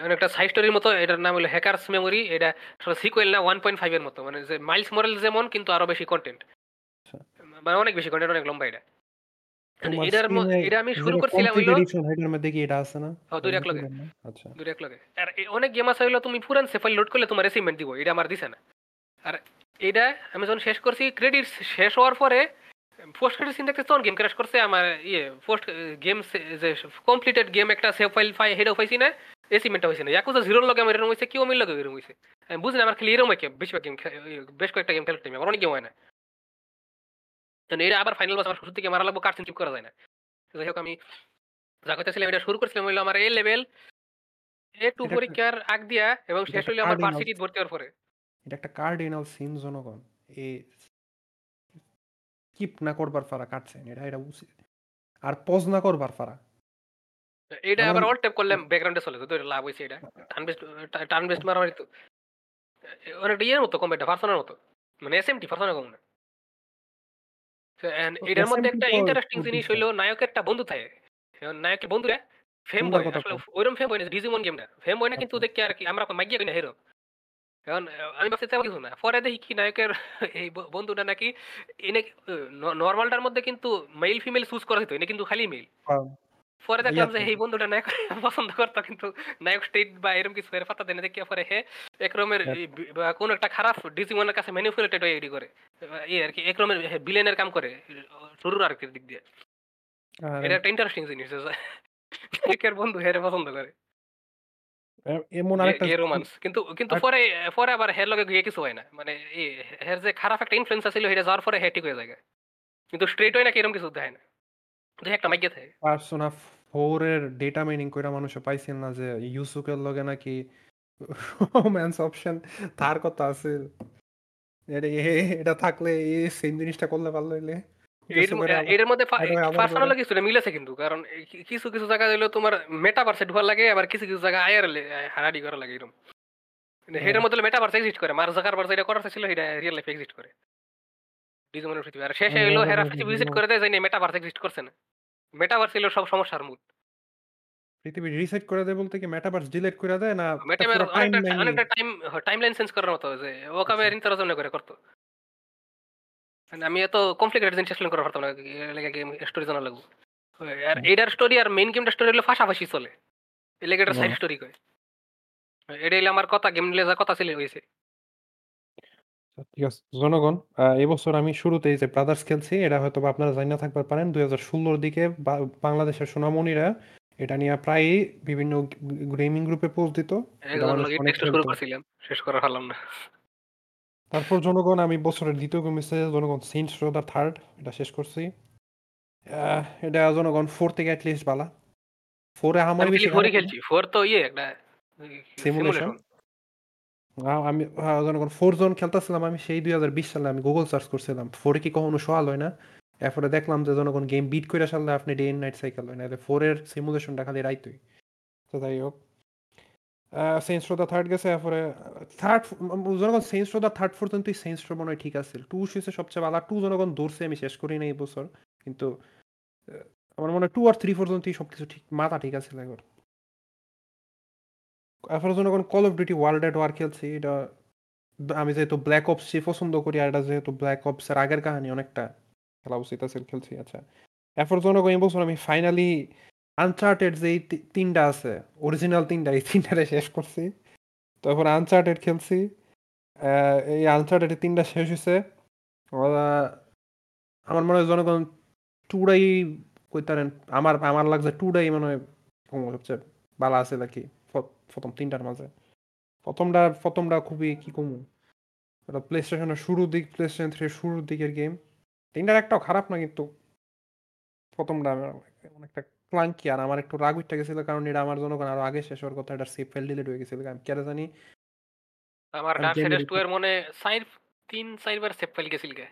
অনেকটা সাইড স্টোরির মতো এটার নাম হলো হ্যাকারস মেমোরি এটা সিকুয়েল না 1.5 এর মতো মানে যে মাইলস মরেল যেমন কিন্তু আরও বেশি কনটেন্ট। আচ্ছা। মানে অনেক বেশি কন্টেন্ট অনেক লম্বা এটা। এটার এটা আমি শুরু করছিলাম কমপ্লিট হইল এডিশন এটার মধ্যে কি এটা আছে না? ও ২ টা একলগে। আচ্ছা। ২ টা একলগে। আর অনেক গেম আছে হইল তুমি পুরান সেফাইল লোড করলে তোমার অ্যাচিভমেন্ট দিব। এটা আমার দিছে না। আর এইটা আমি যখন শেষ করছি ক্রেডিটস শেষ হওয়ার পরে পোস্ট ক্রেডিট সিন দেখতেছি তখন গেম ক্র্যাশ করছে আমার ইয়ে পোস্ট গেম যে কমপ্লিটেড গেম একটা সেভ ফাইল পাই হেডাও পাইছি না অ্যাচিভমেন্টটা হয়েছে না। ইয়াকুজা 0 লগে আমার এরকম হইছে কিওমির লগে এরকম হইছে। আমি বুঝি না আমার খালি এরকম হয় বেশিরভাগ গেম বেশ কয়েকটা গেম খেলার টাইমে আমার অনেক গেম হয় না। কারণ এটা আবার ফাইনাল বস আমার শুরু থেকে মারা লাগবো কাটসিন স্কিপ করা যায় না। যাই হোক আমি যা কইতেছিলাম এটা শুরু করছিলাম হইল আমার এ লেভেল এ টু পরীক্ষার আগ দিয়া এবং শেষ হইল আমার ভার্সিটি ভর্তি হওয়ার পরে। এটা একটা কার্ডিনাল সিন জনগণ। এ স্কিপ না করবার পারা কাটছেন এটা এটা উচিত। আর পজ না করবার পারা। এইটা আমার আবার অল ট্যাপ করলে ব্যাকগ্রাউন্ডে চলে। লাভ হইছে এটা। টার্ন বেস্ট টার্ন বেস্ট মারামারি তো। অনেকটা ইয়ের মতো পারসোনার মতো। মানে এসএমটি কম না। এটার মধ্যে একটা ইন্টারেস্টিং জিনিস হইল নায়কের একটা বন্ধু থাকে। নায়কের বন্ধুরা ফেম বয় আসলে ওইরকম ফেম বয় না ডিজিমন গেমটা। ফেম বয় না কিন্তু আচ্ছা। দেখি আর কি আমরা মাইগিয়া কই না হিরো। এখন আমি ভাবছি তেমন কিছু না। পরে দেখি কি নায়কের এই বন্ধুটা নাকি এনে নরমালটার মধ্যে কিন্তু মেল ফিমেল চুজ করা হইতো। এনে কিন্তু খালি মেল। হ্যাঁ। পরে দেখলাম যে এই বন্ধুটা নায়ক পছন্দ করতো কিন্তু নায়ক স্টেট বা এরকম কিছু এর পাত্তা দেয় না দেখিয়া পরে হে একরমের হ্যাঁ। এই কোনো একটা খারাপ ডিজিমনের কাছে ম্যানিপুলেটেড হয়ে এডি করে ইয়ে আর কি একরমের বিলেনের কাম করে শুরুর আর কি দিক দিয়ে এটা একটা ইন্টারেস্টিং জিনিস নায়কের বন্ধু হেরে পছন্দ করে এ- এমন আরেকটা রোমান্স কিন্তু কিন্তু পরে পরে আবার হের লগে গিয়ে কিছু হয় না। মানে এই হের যে খারাপ একটা ইনফ্লুয়েন্স ছিল যাওয়ার পরে হে ঠিক হয়ে যায় কিন্তু স্ট্রেট হয় নাকি এরকম কিছু দেয় না। দুই একটা মাইকে থাকে। পার্সোনা ফোর এর ডেটা মাইনিং কইরা মানুষে পাইছিল না যে ইউসুকের লগে নাকি রোম্যান্স অপশন তার কথা আছে এটা এ- এটা থাকলে এই সেম জিনিসটা করলে পারল হইলে। এর মধ্যে পার্সোনাল। কিছুটা মিলেছে কিন্তু কারণ কিছু কিছু জায়গা হইল তোমার মেটাভার্সে ঢোকার লাগে আবার কিছু কিছু জায়গা আয়ার হারাডি করা লাগে এরকম হ্যাঁ। মধ্যে মেটাভার্স এক্সিস্ট করে যেটা করার ছিল সেটা রিয়েল লাইফে এক্সিস্ট করে ডিজিমনের পৃথিবী আর শেষে হইল হ্যাঁ, হেরা হ্যাঁ, পৃথিবী হ্যাঁ, ভিজিট করে দেয় যে মেটাভার্স এক্সিস্ট করছে না মেটাভার্স ছিল সব সমস্যার মূল পৃথিবী রিসেট করে দেয় বলতে কি মেটাভার্স ডিলিট করে দেয় না মেটাভার্স অনেকটা টাইম টাইমলাইন চেঞ্জ করার মতো যে ও কামে আচ্ছা। করে করতো মানে আমি এত কমপ্লিকেটেড জিনিস এক্সপ্লেন পারতাম না লাগে গেম স্টোরি জানা লাগবে। আর এটার স্টোরি আর মেইন গেমটা স্টোরি হলো পাশাপাশি চলে। এটা সাইড স্টোরি কয়। এটা আমার কথা গেম যা কথা ছিল হয়েছে ঠিক আছে। জনগণ এবছর আমি শুরুতেই যে ব্রাদার্স খেলছি এটা হয়তো আপনারা জানি না থাকতে পারেন দুই হাজার ষোলোর দিকে বাংলাদেশের সোনামণিরা এটা নিয়ে প্রায় বিভিন্ন গেমিং গ্রুপে পোস্ট দিত। শেষ করা হলাম না। তারপর জনগণ আমি বছরের দ্বিতীয় কমিছে জনগণ সেন্টস রো দ্য থার্ড এটা শেষ করছি। এটা জনগণ ফোর থেকে অ্যাটলিস্ট বালা। ফোরে আমার আমি বেশি না। খেলছি। ফোর তো ইয়ে একটা সিমুলেশন আমি জনগণ ফোর জোন খেলতেছিলাম আমি সেই দুই হাজার বিশ সালে আমি গুগল সার্চ করছিলাম। ফোরে কি কখনো সোয়াল হয় না? এরপরে দেখলাম যে জনগণ গেম বিট করে সারলে আপনি ডে নাইট সাইকেল হয় না ফোরের সিমুলেশনটা খালি রাইতই। তো যাই হোক। সেন্স রো থার্ড গেছে, এরপরে থার্ড জনগণ sense row third sense row মনে হয় ঠিক আছে। টু শুয়েছে সবচেয়ে ভালো টু জনগণ দৌড়ছে, আমি শেষ করি না এই বছর। কিন্তু আমার মনে হয় টু আর থ্রি পর্যন্তই সবকিছু ঠিক, মাথা ঠিক আছে এবার। এরপরে জনগণ call of duty world at war খেলছি, এটা আমি যেহেতু ব্ল্যাক অপস পছন্দ করি, আর এটা যেহেতু ব্ল্যাক অপসের আগের কাহিনী অনেকটা খেলা উচিত আছে, খেলছি আচ্ছা। এরপর জনগণ এই বছর আমি ফাইনালি আনচার্টেড যে তিনটা আছে অরিজিনাল তিনটা, এই তিনটারে শেষ করছি। তারপর আনচার্টেড খেলছি। এই আনচার্টেড তিনটা শেষ হয়েছে আমার মনে হয় জনগণ টুডাই কইতারেন, আমার আমার লাগছে টুডাই মনে হয় সবচেয়ে ভালো আছে নাকি প্রথম তিনটার মাঝে। প্রথমটা প্রথমটা খুবই কি কমু, এটা প্লে স্টেশনের শুরুর দিক প্লে স্টেশন থ্রি শুরুর দিকের গেম তিনটার একটাও খারাপ না, কিন্তু প্রথমটা অনেকটা ক্লাঙ্কি আর আমার একটু রাগ উঠতে গেছিল কারণ এটা আমার জন্য আরও আগে শেষ হওয়ার কথা এটা সেফ ফাইল ডিলিট হয়ে গেছিল আমি কেন জানি আমার আমি ডার্ক game সাইডের এর টু এর মনে সাইড তিন চারবার সেভ ফাইল গেছিল গে।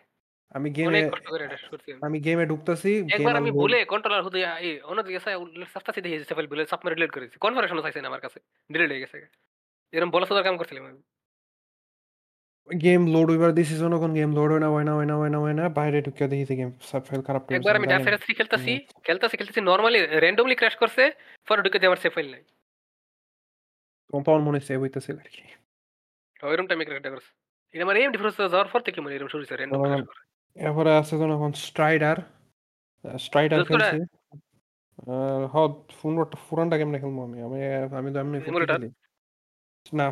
আমি গেমে অনেক কষ্ট করে এটা করছি আমি। আমি গেমে ঢুকতেছি একবার আমি ভুলে কন্ট্রোলার হুদে এই অন্যদিকে গেছে সাফটাসি দিয়ে সেভ ফাইল বলে সাবমেট ডিলিট করেছি। কনফারেশন চাইছে না আমার কাছে ডিলিট হয়ে গেছে এরকম বলা কাম করছিলাম আমি। গেম লোড হইবার দিছি যখন গেম লোড হয় না হয় না হয় না হয় না হয় না বাইরে ঢুকে দেখি গেম সাব ফাইল খারাপ করে একবার আমি সাইডের থ্রি খেলতেছি খেলতেছি খেলতেছি নর্মালি র্যান্ডমলি ক্র্যাশ করছে পরে ঢুকে আমার সেভ ফাইল নাই। তখন মনে সেভ হইতেছিল আর কি। ওইরকম টাইমে ক্র্যাশটা করছে। এটা আমার এম ডিফারেন্স যাওয়ার পর থেকে মনে এরকম শুরু হয়েছে র্যান্ডম ক্র্যাশ করে। এরপরে আছে যখন স্ট্রাইডার স্ট্রাইডার করে? খেলছি হ পুরোটা পুরানটা কেমনে খেলব আমি? আমি আমি তো ফুটকি না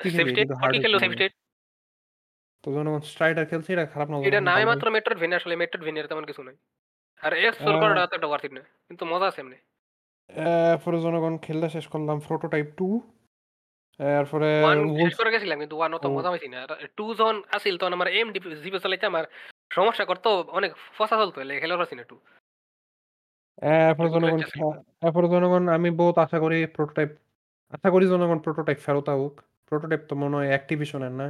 সেভ খেলি স্টেট কিন্তু কি hard খেললো হইতে সেভ হবে। স্টেট তো যখন স্ট্রাইডার খেলছি এটা খারাপ না এটা নামে মাত্র মেট্রোড ভেনিয়ার আসলে মেট্রোড ভেনিয়ার তেমন কিছু নাই। আর এক্সপ্লোর আহ, করাটা এতটা ওয়ার্থ না কিন্তু মজা আছে এমনি। এরপরে জনগণ খেলতে শেষ করলাম প্রোটোটাইপ টু এরপরে শেষ করে গেছিলাম কিন্তু ওয়ান অত মজা হয়েছি না। টু যখন আসিল তখন আমার এম জিপে চালাইতে আমার সমস্যা করতো অনেক ফসা চলতো খেলে পারছি না টু এরপরে জনগণ এরপরে জনগণ আমি বহুত আশা করি প্রোটোটাইপ আশা করি জনগণ প্রোটোটাইপ ফেরত হোক প্রোটোটাইপ তো মনে হয় অ্যাক্টিভিশনের না?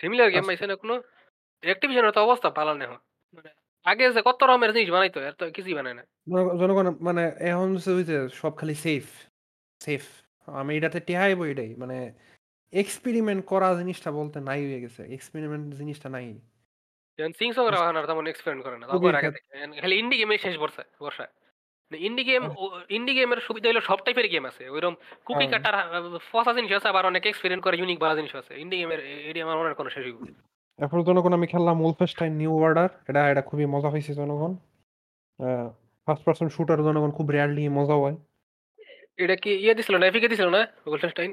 Similar game. পাইছে না কোনো অ্যাক্টিভিশনের তো অবস্থা ভালো এখন। মানে আগে যে কত রকমের জিনিস বানাইতো এর তো কিছুই বানায় না জনগণ মানে এখন হচ্ছে যে সব খালি সেফ সেফ আমি এটাতে টেহাইব এটাই মানে এক্সপেরিমেন্ট করা জিনিসটা বলতে নাই হয়ে গেছে এক্সপেরিমেন্ট জিনিসটা নাই সিং সং রা আর তেমন এক্সপেরিমেন্ট করে না তারপর আগে খালি ইন্ডি গেমে শেষ বর্ষা বর্ষা ইন্ডি গেম ইন্ডি গেমের সুবিধা হলো সব টাইপের গেম আছে ওইরকম কুকি হ্যাঁ। কাটার ফসা জিনিস আছে আবার অনেক এক্সপেরিমেন্ট করে ইউনিক ভালো জিনিস আছে ইন্ডি গেমের এটি আমার হয় কোনো শেষ। এরপর জনগণ আমি খেললাম উলফেস্টাইন নিউ অর্ডার এটা এটা খুবই মজা হয়েছে জনগণ ফার্স্ট পারসন শুটার জনগণ খুব রেয়ারলি মজা হয়। এটা কি ইয়ে দিছিল না? এপিকে দিছিল না? Wolfenstein?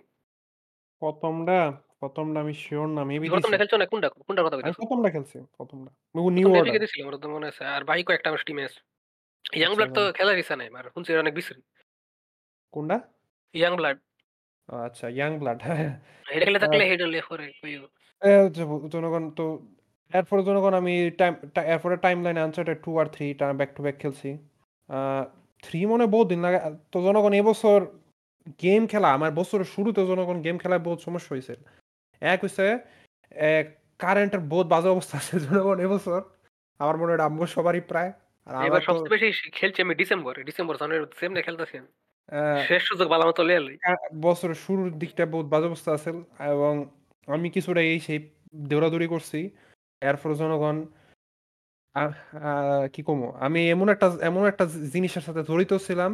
১ম টা ১ম টা আমি সিউর না। মেবি প্রথমটা। খেলছো না কোনটা? কোনটার কথা আমি কইতাছো? ১ম টা খেলছি। ১ম টা। ও নিউ অর্ডার। এপিকে দিছিল আমার তো মনে আছে। আর বাকি কয়েকটা আমার স্টিমে আছে। ইয়াং ব্লাড তো ভাই। খেলার ইচ্ছা নাই। শুনছি অনেক বিশ্রী। কোনটা? Young blood. আচ্ছা ইয়াং ব্লাড। হ্যাঁ, খেলে থাকলে হেডা লে পরে কইও। জনগণ তো এরপরে জনগণ আমি টাইম টা এরপরে টাইমলাইনে আনচার্টেড 2 আর 3 টা ব্যাক টু ব্যাক খেলছি। 3 মনে বহুত দিন লাগে। তো জনগণ এবছর গেম খেলা আমার বছরের শুরুতে জনগণ গেম খেলায় বহুত সমস্যা হইছে। এক হইছে এ কারেন্টের বহুত বাজে অবস্থা আছে জনগণ এবছর। আমার মনে হয় আমগো সবারই প্রায়। আর আমার তো সবচেয়ে বেশি খেলছি আমি ডিসেম্বরে। ডিসেম্বর সেমনে খেলতেছি আমি। আ শেষ সুযোগ ভালো মতো লিয়ে লই। আ বছরের শুরুর দিকটা বহুত বাজে অবস্থা আছিল এবং আমি কিছুটা এই সেই দৌড়াদৌড়ি করছি। এরপরে জনগণ কি কমু? আমি এমন একটা এমন একটা জি জিনিসের সাথে জড়িত ছিলাম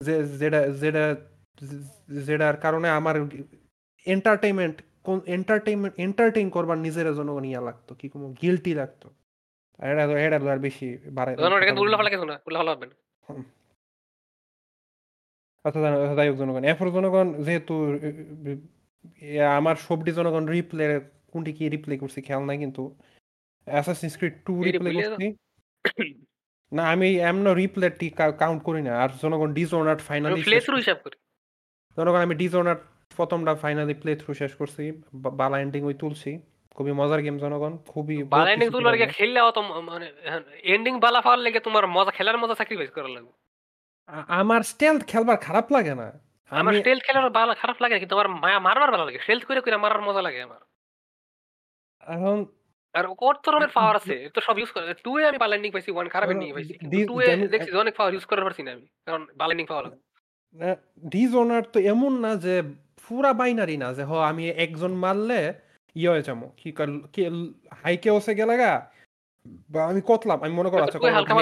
যে যেটা যেটা যে যেটার কারণে আমার এন্টারটেইনমেন্ট কোন এন্টারটেইনমেন্ট এন্টারটেইন করবার নিজের জনগণ ইয়া লাগতো। কি কমু? গিল্টি লাগতো। এটা এটা আর বেশি বাড়ায় তখন ওটা কথা কিন্তু না। না। উল্লাফালা হবে না। আচ্ছা যাই হোক জনগণ। এরপর জনগণ যেহেতু আমার সবটি জনগণ রিপ্লে কোনটি কি রিপ্লে করছি খেয়াল নাই কিন্তু Assassin's Creed 2 রিপ্লে করছি। না আমি এমন রিপ্লে টি কাউন্ট করি না। আর জনগণ আমি ফাইনালি প্লে থ্রু। হিসাব করি। জনগণ আমি Dishonored ১ম টা ফাইনালি প্লে থ্রু শেষ করছি। বালা এন্ডিং ওই তুলছি। খুবই মজার গেম জনগণ। খুবই বহুত বালা এন্ডিং কিছু তুলবার করার গিয়া খেললেও তো মানে এন্ডিং বালা পাওয়ার লেগে তোমার মজা খেলার মজা স্যাক্রিফাইস করা লাগবে। আমার স্টেলথ খেলবার খারাপ লাগে না। আমার স্টেলথ খেলার বালা খারাপ লাগে কিন্তু আমার মায়া মারবার ভালো লাগে। স্টেলথ কইরা, কইরা মারার মজা লাগে আমার। এখন আর কত ধরনের পাওয়ার আছে। তো সব ইউজ করে। 2 এ আমি বালা এন্ডিং পাইছি, 1 খারাপ এন্ডিং পাইছি। 2 এ দেখছি অনেক পাওয়ার ইউজ করতে পারছি না আমি। কারণ বালা এন্ডিং পাওয়া। আ Dishonored তো এমন না যে পুরা বাইনারি না যে হ আমি একজন মারলে ইয়ে হয়ে যামু। কি কল কি হাই কেওস এ গেলাগা বা আমি কতলাম আমি মনে করো আচ্ছা 2 এ কত হালকা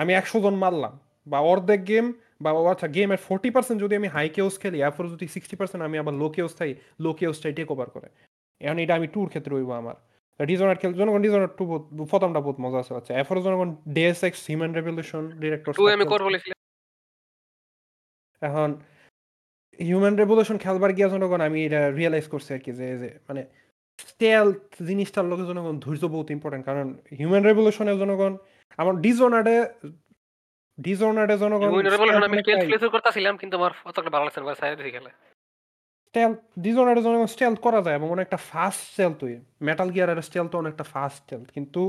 আমি ১০০ জন মারলাম বা অর্ধেক গেম বা আচ্ছা গেমের 40% যদি আমি হাই কেওস খেলি এরপর যদি 60% আমি আবার লো কেওস থাকি, লো কেওসটাই টেক ওভার করে। এখন এটা আমি 2 র ক্ষেত্রে হইব আমার। Dishonored খেল জনগণ Dishonored 2 বহুত ১ম টা বহুত মজা আছে। আচ্ছা এরপরে জনগণ Deus Ex Human Revolution director's 2 এ কাট আমি করব। বলেছিলাম। এখন হিউম্যান রেভলিউশন খেলবার গিয়া জনগণ আমি এটা রিয়ালাইজ করছি আরকি যে, যে মানে স্টেলথ জিনিসটার লগে জনগণ ধৈর্য বহুত ইম্পোর্টেন্ট। কারণ হিউম্যান রেভলিউশন এ জনগণ আমার Dishonored এ জনগণ হিউম্যান রেভলিউশন আমি প্লে করতেছিলাম কিন্তু আমার অতটা ভালো লাগছে না। দিছি খেলা। স্টেলথ Dishonored জনগণ স্টেলথ করা যায় এবং অনেকটা ফাস্ট স্টেলথ ওই। মেটাল গিয়ার এর স্টেলথ অনেকটা ফাস্ট স্টেলথ। কিন্তু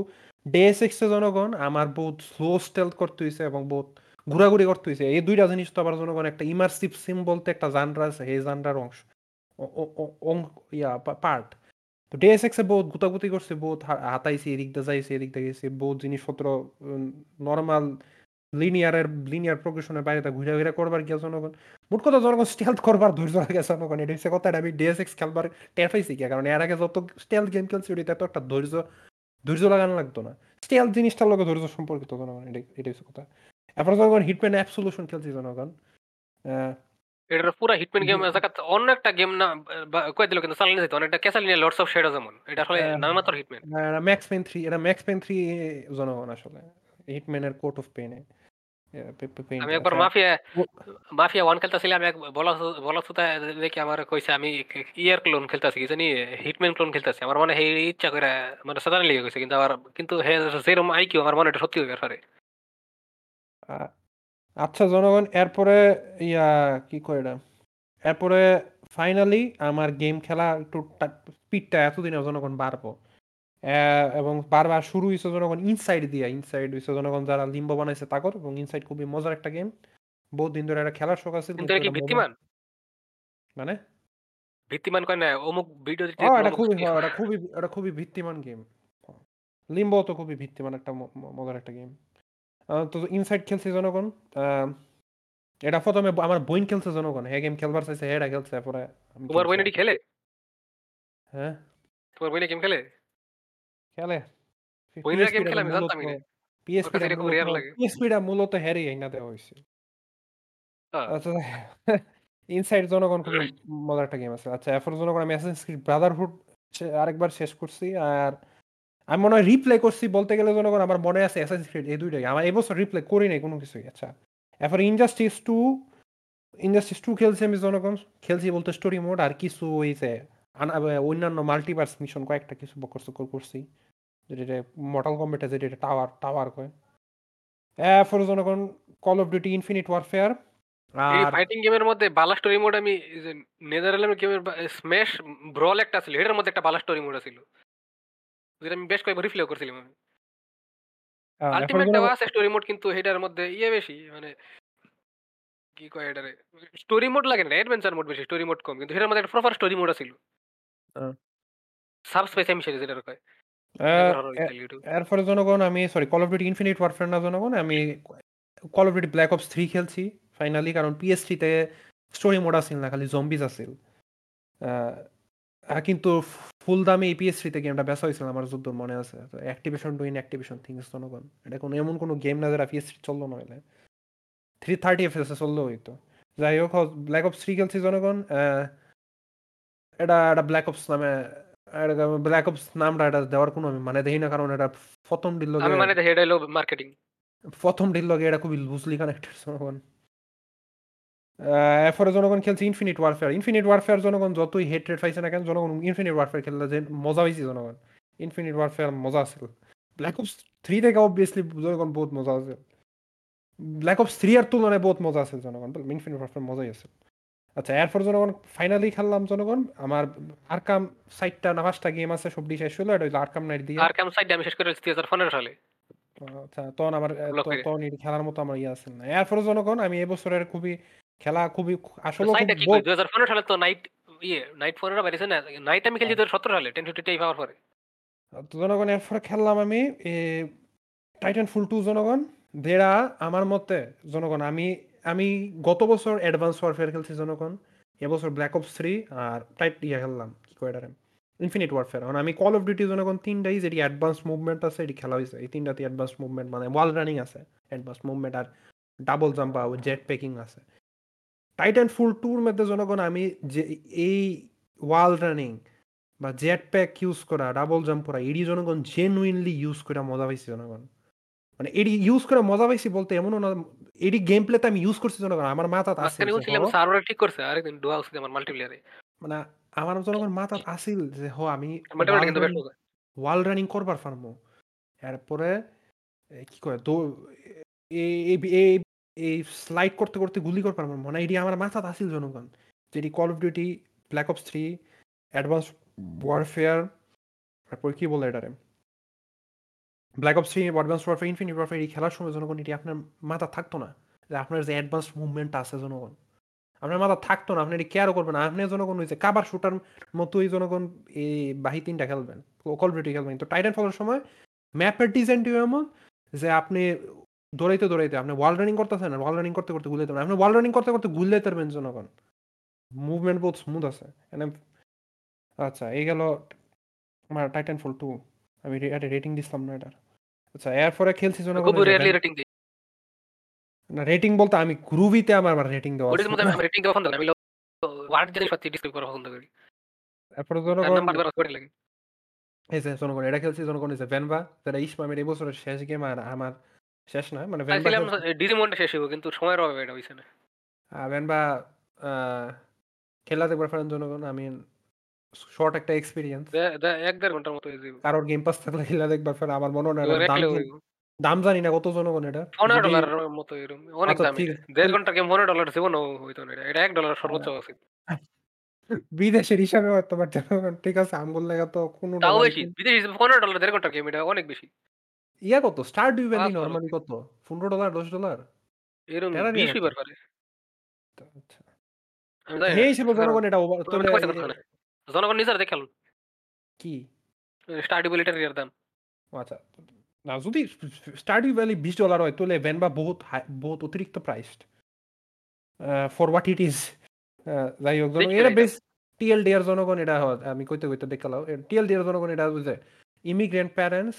Ex এ জনগণ আমার বহুত স্লো স্টেলথ করতে হইছে এবং বহুত ঘোরাঘুরি করতে হইছে। এই দুইটা জিনিস তো আবার জনগণ একটা ইমার্সিভ সিম বলতে একটা জানরা আছে। এই জানরার অংশ। Yeah part. তো Deus Ex এ বহুত গুতাগুতি করছি, বহুত হাতাইছি, এদিক দিয়ে যাইছি, এদিক দিয়ে গেছি। বহুত জিনিসপত্র নরমাল লিনিয়ার এর লিনিয়ার প্রোগ্রেশন এর বাইরে ঘুইরা, ঘুইরা করবার গিয়া জনগণ মোট কথা জনগণ স্টেলথ করবার ধৈর্য লাগে জনগণ। এটা হইছে কথা। এটা আমি Ex খেলবার টের পাইছি গিয়া। কারণ এর আগে যত স্টেলথ গেম খেলছি ওটাতে এত একটা ধৈর্য ধৈর্য লাগানো লাগতো না। স্টেলথ জিনিসটার লগে ধৈর্য সম্পর্কিত জনগণ এটাই এটাই হচ্ছে কথা। এরপরে জনগণ হিটম্যান অ্যাবসোলিউশন খেলছি জনগণ। আ এটার পুরা হিটম্যান গেম জায়গাত অন্য একটা গেম না কয়ে দিল কিন্তু চালানো যেত। অনেকটা ক্যাসালিনিয়া লর্ডস অফ শ্যাডো যেমন। এটা আসলে আ নাম মাত্র হিটম্যান। না এটা ম্যাক্স পেইন 3 এটা ম্যাক্স পেইন 3 জনগণ আসলে। হিটম্যানের কোর্ট অফ পেইন এ পে পে পেইন আমি একবার মাফিয়া মাফিয়া 1 খেলতেছিলাম এক বলদ বলদসুতা দেখে আমার কইছে আমি ইয়ার ক্লোন খেলতাছি কি জানি হিটম্যান ক্লোন খেলতাছি। আমার মনে হয় ইচ্ছা করে মানে সাধারণ লেগে গেছে। কিন্তু আমার কিন্তু হে যেরকম আইকিউ আমার মনে এটা সত্যি হইবে পারে। আচ্ছা জনগণ এরপরে ইয়া কি কয় এটা? এরপরে ফাইনালি আমার গেম খেলা একটু স্পিডটা এতদিনে জনগণ বাড়বো। এবং বারবার শুরু হইছে জনগণ ইনসাইড দিয়া। ইনসাইড হইছে জনগণ যারা লিম্বো বানাইছে তাগর এবং ইনসাইড খুবই মজার একটা গেম। বহুত দিন ধরে এটা খেলার শখ ভিত্তিমান? মানে? ভিত্তিমান কয় না অমুক ভিডিও দিতে এটা খুবই এটা খুবই এটা খুবই ভিত্তিমান গেম। লিম্বো তো খুবই ভিত্তিমান একটা মজার একটা গেম। তো ইনসাইড খেলছি জনগণ। এটা ১ম এ আমার বোন খেলছে জনগণ। হ্যাঁ গেম খেলবার চাইছে, এটা খেলছে। পরে তোমার বোন এটি। খেলে? হ্যাঁ? তোমার বোনে গেম খেলে? খেলে। গেম খেলে আমি না। টা খুব মূলত রেয়ার লাগে। PSP টা মূলত হ্যারই আইনা দেওয়া হইছে। আচ্ছা ইনসাইড জনগণ খুবই মজার একটা গেম আছে। আচ্ছা এরপর জনগণ আমি Assassin's Creed Brotherhood সে আরেকবার শেষ করছি। আর আমি মনে হয় রিপ্লে করছি বলতে গেলে জনগণ আমার মনে আছে অ্যাসাসিনস ক্রিড এই দুইটাই। আমার এবছর রিপ্লে করি নাই কোনো কিছুই আচ্ছা। এরপর ইনজাস্টিস টু ইনজাস্টিস টু খেলছি আমি জনগণ খেলছি বলতে স্টোরি মোড আর কিছু ওই যে অন্যান্য মাল্টিভার্স মিশন কয়েকটা কিছু বকর সকর করছি। যেটা মর্টাল কম্বেটে যেটা টাওয়ার টাওয়ার কয়। এরপর জনগণ call of duty infinite warfare এই ফাইটিং গেমের মধ্যে বালা স্টোরি মোড আমি নেদারল্যান্ডের গেমের স্ম্যাশ ব্রল একটা ছিল এটার মধ্যে একটা বালা স্টোরি মোড ছিল। যেটা আমি বেশ কয়েকবার রিপ্লে করছিলাম আমি। এরপর আলটিমেট দেওয়া আছে স্টোরি মোড কিন্তু এটার মধ্যে ইয়ে বেশি মানে কি কয় এটারে? স্টোরি মোড লাগে না অ্যাডভেঞ্চার মোড বেশি স্টোরি মোড কম। কিন্তু এটার মধ্যে একটা প্রপার স্টোরি মোড ছিল আহ, সাবস্পেস এমিশন যেটা কয়। আহ, হরর এ- ইউটিউব এরপরে জনগণ আমি sorry call of duty infinite warfare না জনগণ আমি call of duty black ops three খেলছি ফাইনালি কারণ পিএস থ্রিতে স্টোরি মোড আসিল না খালি জম্বিজ আসিল কিন্তু ফুল দামে এই পিএস থ্রিতে গেমটা বেসা হয়েছিল আমার যুদ্ধ মনে আছে। Activation to in activation things জনগণ এটা কোনো এমন কোনো গেম না যারা পিএস থ্রি চলল নইলে থ্রি থার্টি এফ এস চলল হইতো যাই হোক ব্ল্যাক অপস থ্রি খেলছি জনগণ এটা এটা ব্ল্যাক অপস নামে ব্ল্যাক অপস নামটা এটা দেওয়ার কোনো আমি মানে দেখি না কারণ এটা প্রথম ডিল মানে মার্কেটিং প্রথম ডিল লগে এটা খুবই লুজলি কানেক্টেড জনগণ। এরপরে জনগণ খেলছে ইনফিনিট ওয়ারফেয়ার ইনফিনিট ওয়ারফেয়ার জনগণ যতই হেড রেট পাইছে না কেন জনগণ ইনফিনিট ওয়ারফেয়ার খেললে যে মজা হয়েছে জনগণ। ইনফিনিট ওয়ারফেয়ার মজা আছিল। ব্ল্যাক অপস থ্রি থেকে অবভিয়াসলি জনগণ বহুত মজা আছে ব্ল্যাক অপস থ্রি এর তুলনায় বহুত মজা আছে জনগণ। ইনফিনিট ওয়ারফেয়ার মজাই আছে আচ্ছা এরপর জনগণ ফাইনালি খেললাম জনগণ। আমার আরকাম সাইটটা না পাঁচটা গেম আছে সবটি শেষ হলো এটা হইল আরকাম নাইট দিয়ে। আর কেমন সাইড আমি শেষ করে দুই হাজার পনেরো সালে। আচ্ছা তখন আমার। তখন খেলার মতো আমার ইয়ে আছে না। এরপরে জনগণ আমি এবছরের খুবই খেলা খুবই আসলে সাইডটা কি দুই হাজার পনেরো সালে তো নাইট ইয়ে নাইট পনেরো বেরিয়েছে না? নাইট আমি খেলছি দুই হাজার সতেরো সালে টেন ফিফটি টাইপ হওয়ার পরে। জনগণ এরপরে খেললাম আমি টাইটান ফুল টু জনগণ যেটা আমার মতে জনগণ আমি আমি গত বছর অ্যাডভান্স ওয়ারফেয়ার খেলছি জনগণ এবছর ব্ল্যাক অপস থ্রি আর টাইট ইয়ে খেললাম কি কয় এটারে? ইনফিনিট ওয়ারফেয়ার কারণ আমি কল অফ ডিউটি জনগণ তিনটাই যেটি অ্যাডভান্স মুভমেন্ট আছে এটি খেলা হয়েছে এই তিনটাতে অ্যাডভান্স মুভমেন্ট মানে ওয়াল রানিং আছে অ্যাডভান্স মুভমেন্ট আর ডাবল জাম্প বা জেট প্যাকিং আছে। টাইটান ফুল টুর মধ্যে জনগণ আমি যে এই ওয়াল রানিং বা জেট প্যাক ইউজ করা ডাবল জাম্প করা এডি জনগণ জেনুইনলি ইউজ করে মজা পাইছি জনগণ। মানে এডি ইউজ করে মজা পাইছি বলতে এমনও না এডি গেম প্লেতে আমি ইউজ করছি জনগণ আমার মাথা আছে সার্ভার ঠিক করছে আরেকদিন ডুয়া হচ্ছে আমার মাল্টিপ্লেয়ারে মানে আমার জনগণ মাথা আসিল যে হ আমি ওয়াল রানিং করবার পারব। এরপরে কি কয় দৌ এই- এই স্লাইড করতে করতে গুলি করতে পারব মানে এটি আমার মাথা আসিল জনগণ, যেটি call of duty black ops three advance warfare তারপর কি বলে এটারে? Black ops three advance warfare infinite warfare এই খেলার সময় জনগণ, এটি আপনার মাথা থাকতো না যে আপনার যে অ্যাডভান্স মুভমেন্ট আছে জনগণ। আপনার মাথা থাকতো না, আপনি এটি কেয়ারও করবেন আপনি জনগণ হয়েছে কাবার শুটার মতোই জনগণ এই বাহি তিনটা খেলবেন কল অফ ডিউটি খেলবেন। তো টাইটান ফলের সময় ম্যাপের ডিজাইনটি এমন যে আপনি দৌড়াইতে দৌড়াইতে। আপনি ওয়াল রানিং করতেছেন না ওয়াল রানিং করতে করতে পারবেন আপনি ওয়াল রানিং করতে করতে গুলাইতে পারবেন জনগণ। মুভমেন্ট বহুত স্মুথ আছে। আচ্ছা এই গেল আমার টাইটান ফল টু আমি এটা রেটিং দিছিলাম না এটার। আচ্ছা এরপরে খেলছি জনগণ রেটিং দিই? না রেটিং বলতে আমি গ্রুভিতে আমার আমার রেটিং দেওয়া ওটির মধ্যে আমি রেটিং দেওয়া পছন্দ করি ওয়ার্ড জিনিস পাচ্ছি ডিসক্রাইব করা পছন্দ করি। এরপরে জনগণ নাম্বার করা করে লাগে। এই যে জনগণ এটা খেলছি জনগণ এই যে ভেনভা যেটা ইসমামের এই বছরের শেষ গেম আর আমার শেষ না মানে ভেনভা চাইছিলাম মন্ডে শেষ হইব কিন্তু সময়ের অভাবে এটা হইছে না আহ, ভেনভা আহ, খেলা দেখবার পারেন জনগণ আমি শর্ট একটা এক্সপিরিয়েন্স দে- দে- এক দেড় ঘণ্টার মতো যাইব কারোর গেম পাস থাকলে খেলা দেখবার পারে আমার মনে হয় না এটার দাম জানি- হইব। দাম জানি না কত জনগণ এটা। পনেরো যদি- ডলার মতো এরকম অনেক আচ্ছা, দাম ঠিক এটা। আছে। দেড় ঘণ্টা গেম পনেরো ডলার জীবন হইতো না এটা। এটা এক ডলার সর্বোচ্চ আছে। বিদেশের হিসাবে হয়তো বা ঠিক আছে আমগুল লেগা তো কোনো তাও dollar বেশি। কিন- বিদেশি পনেরো ডলার দেড় ঘণ্টা গেম এটা অনেক বেশি। ইয়া কত? স্টার ডিউ ভ্যালি নরমালি কত? পনেরো ডলার দশ ডলার এরকম তেরো বিশ নিয়ে হইবার পারে আচ্ছা। সেই হিসেবে জনগণ এটা করে না। জনগণ নিজের দেখে কি? স্টাডি বলিটার ইয়ার দাম। আচ্ছা। না যদি স্টারডিউ ভ্যালি বিশ ডলার হয় তাহলে ভ্যানবা বহুত হাই- বহুত অতিরিক্ত priced for what it is যাই হোক দেখি এটা। বেশ টিএলডি এর জনগণ এটা আমি কইতে কইতে দেখালাম টিএলডি এর জনগণ এটা বুঝে ইমিগ্রেন্ট প্যারেন্টস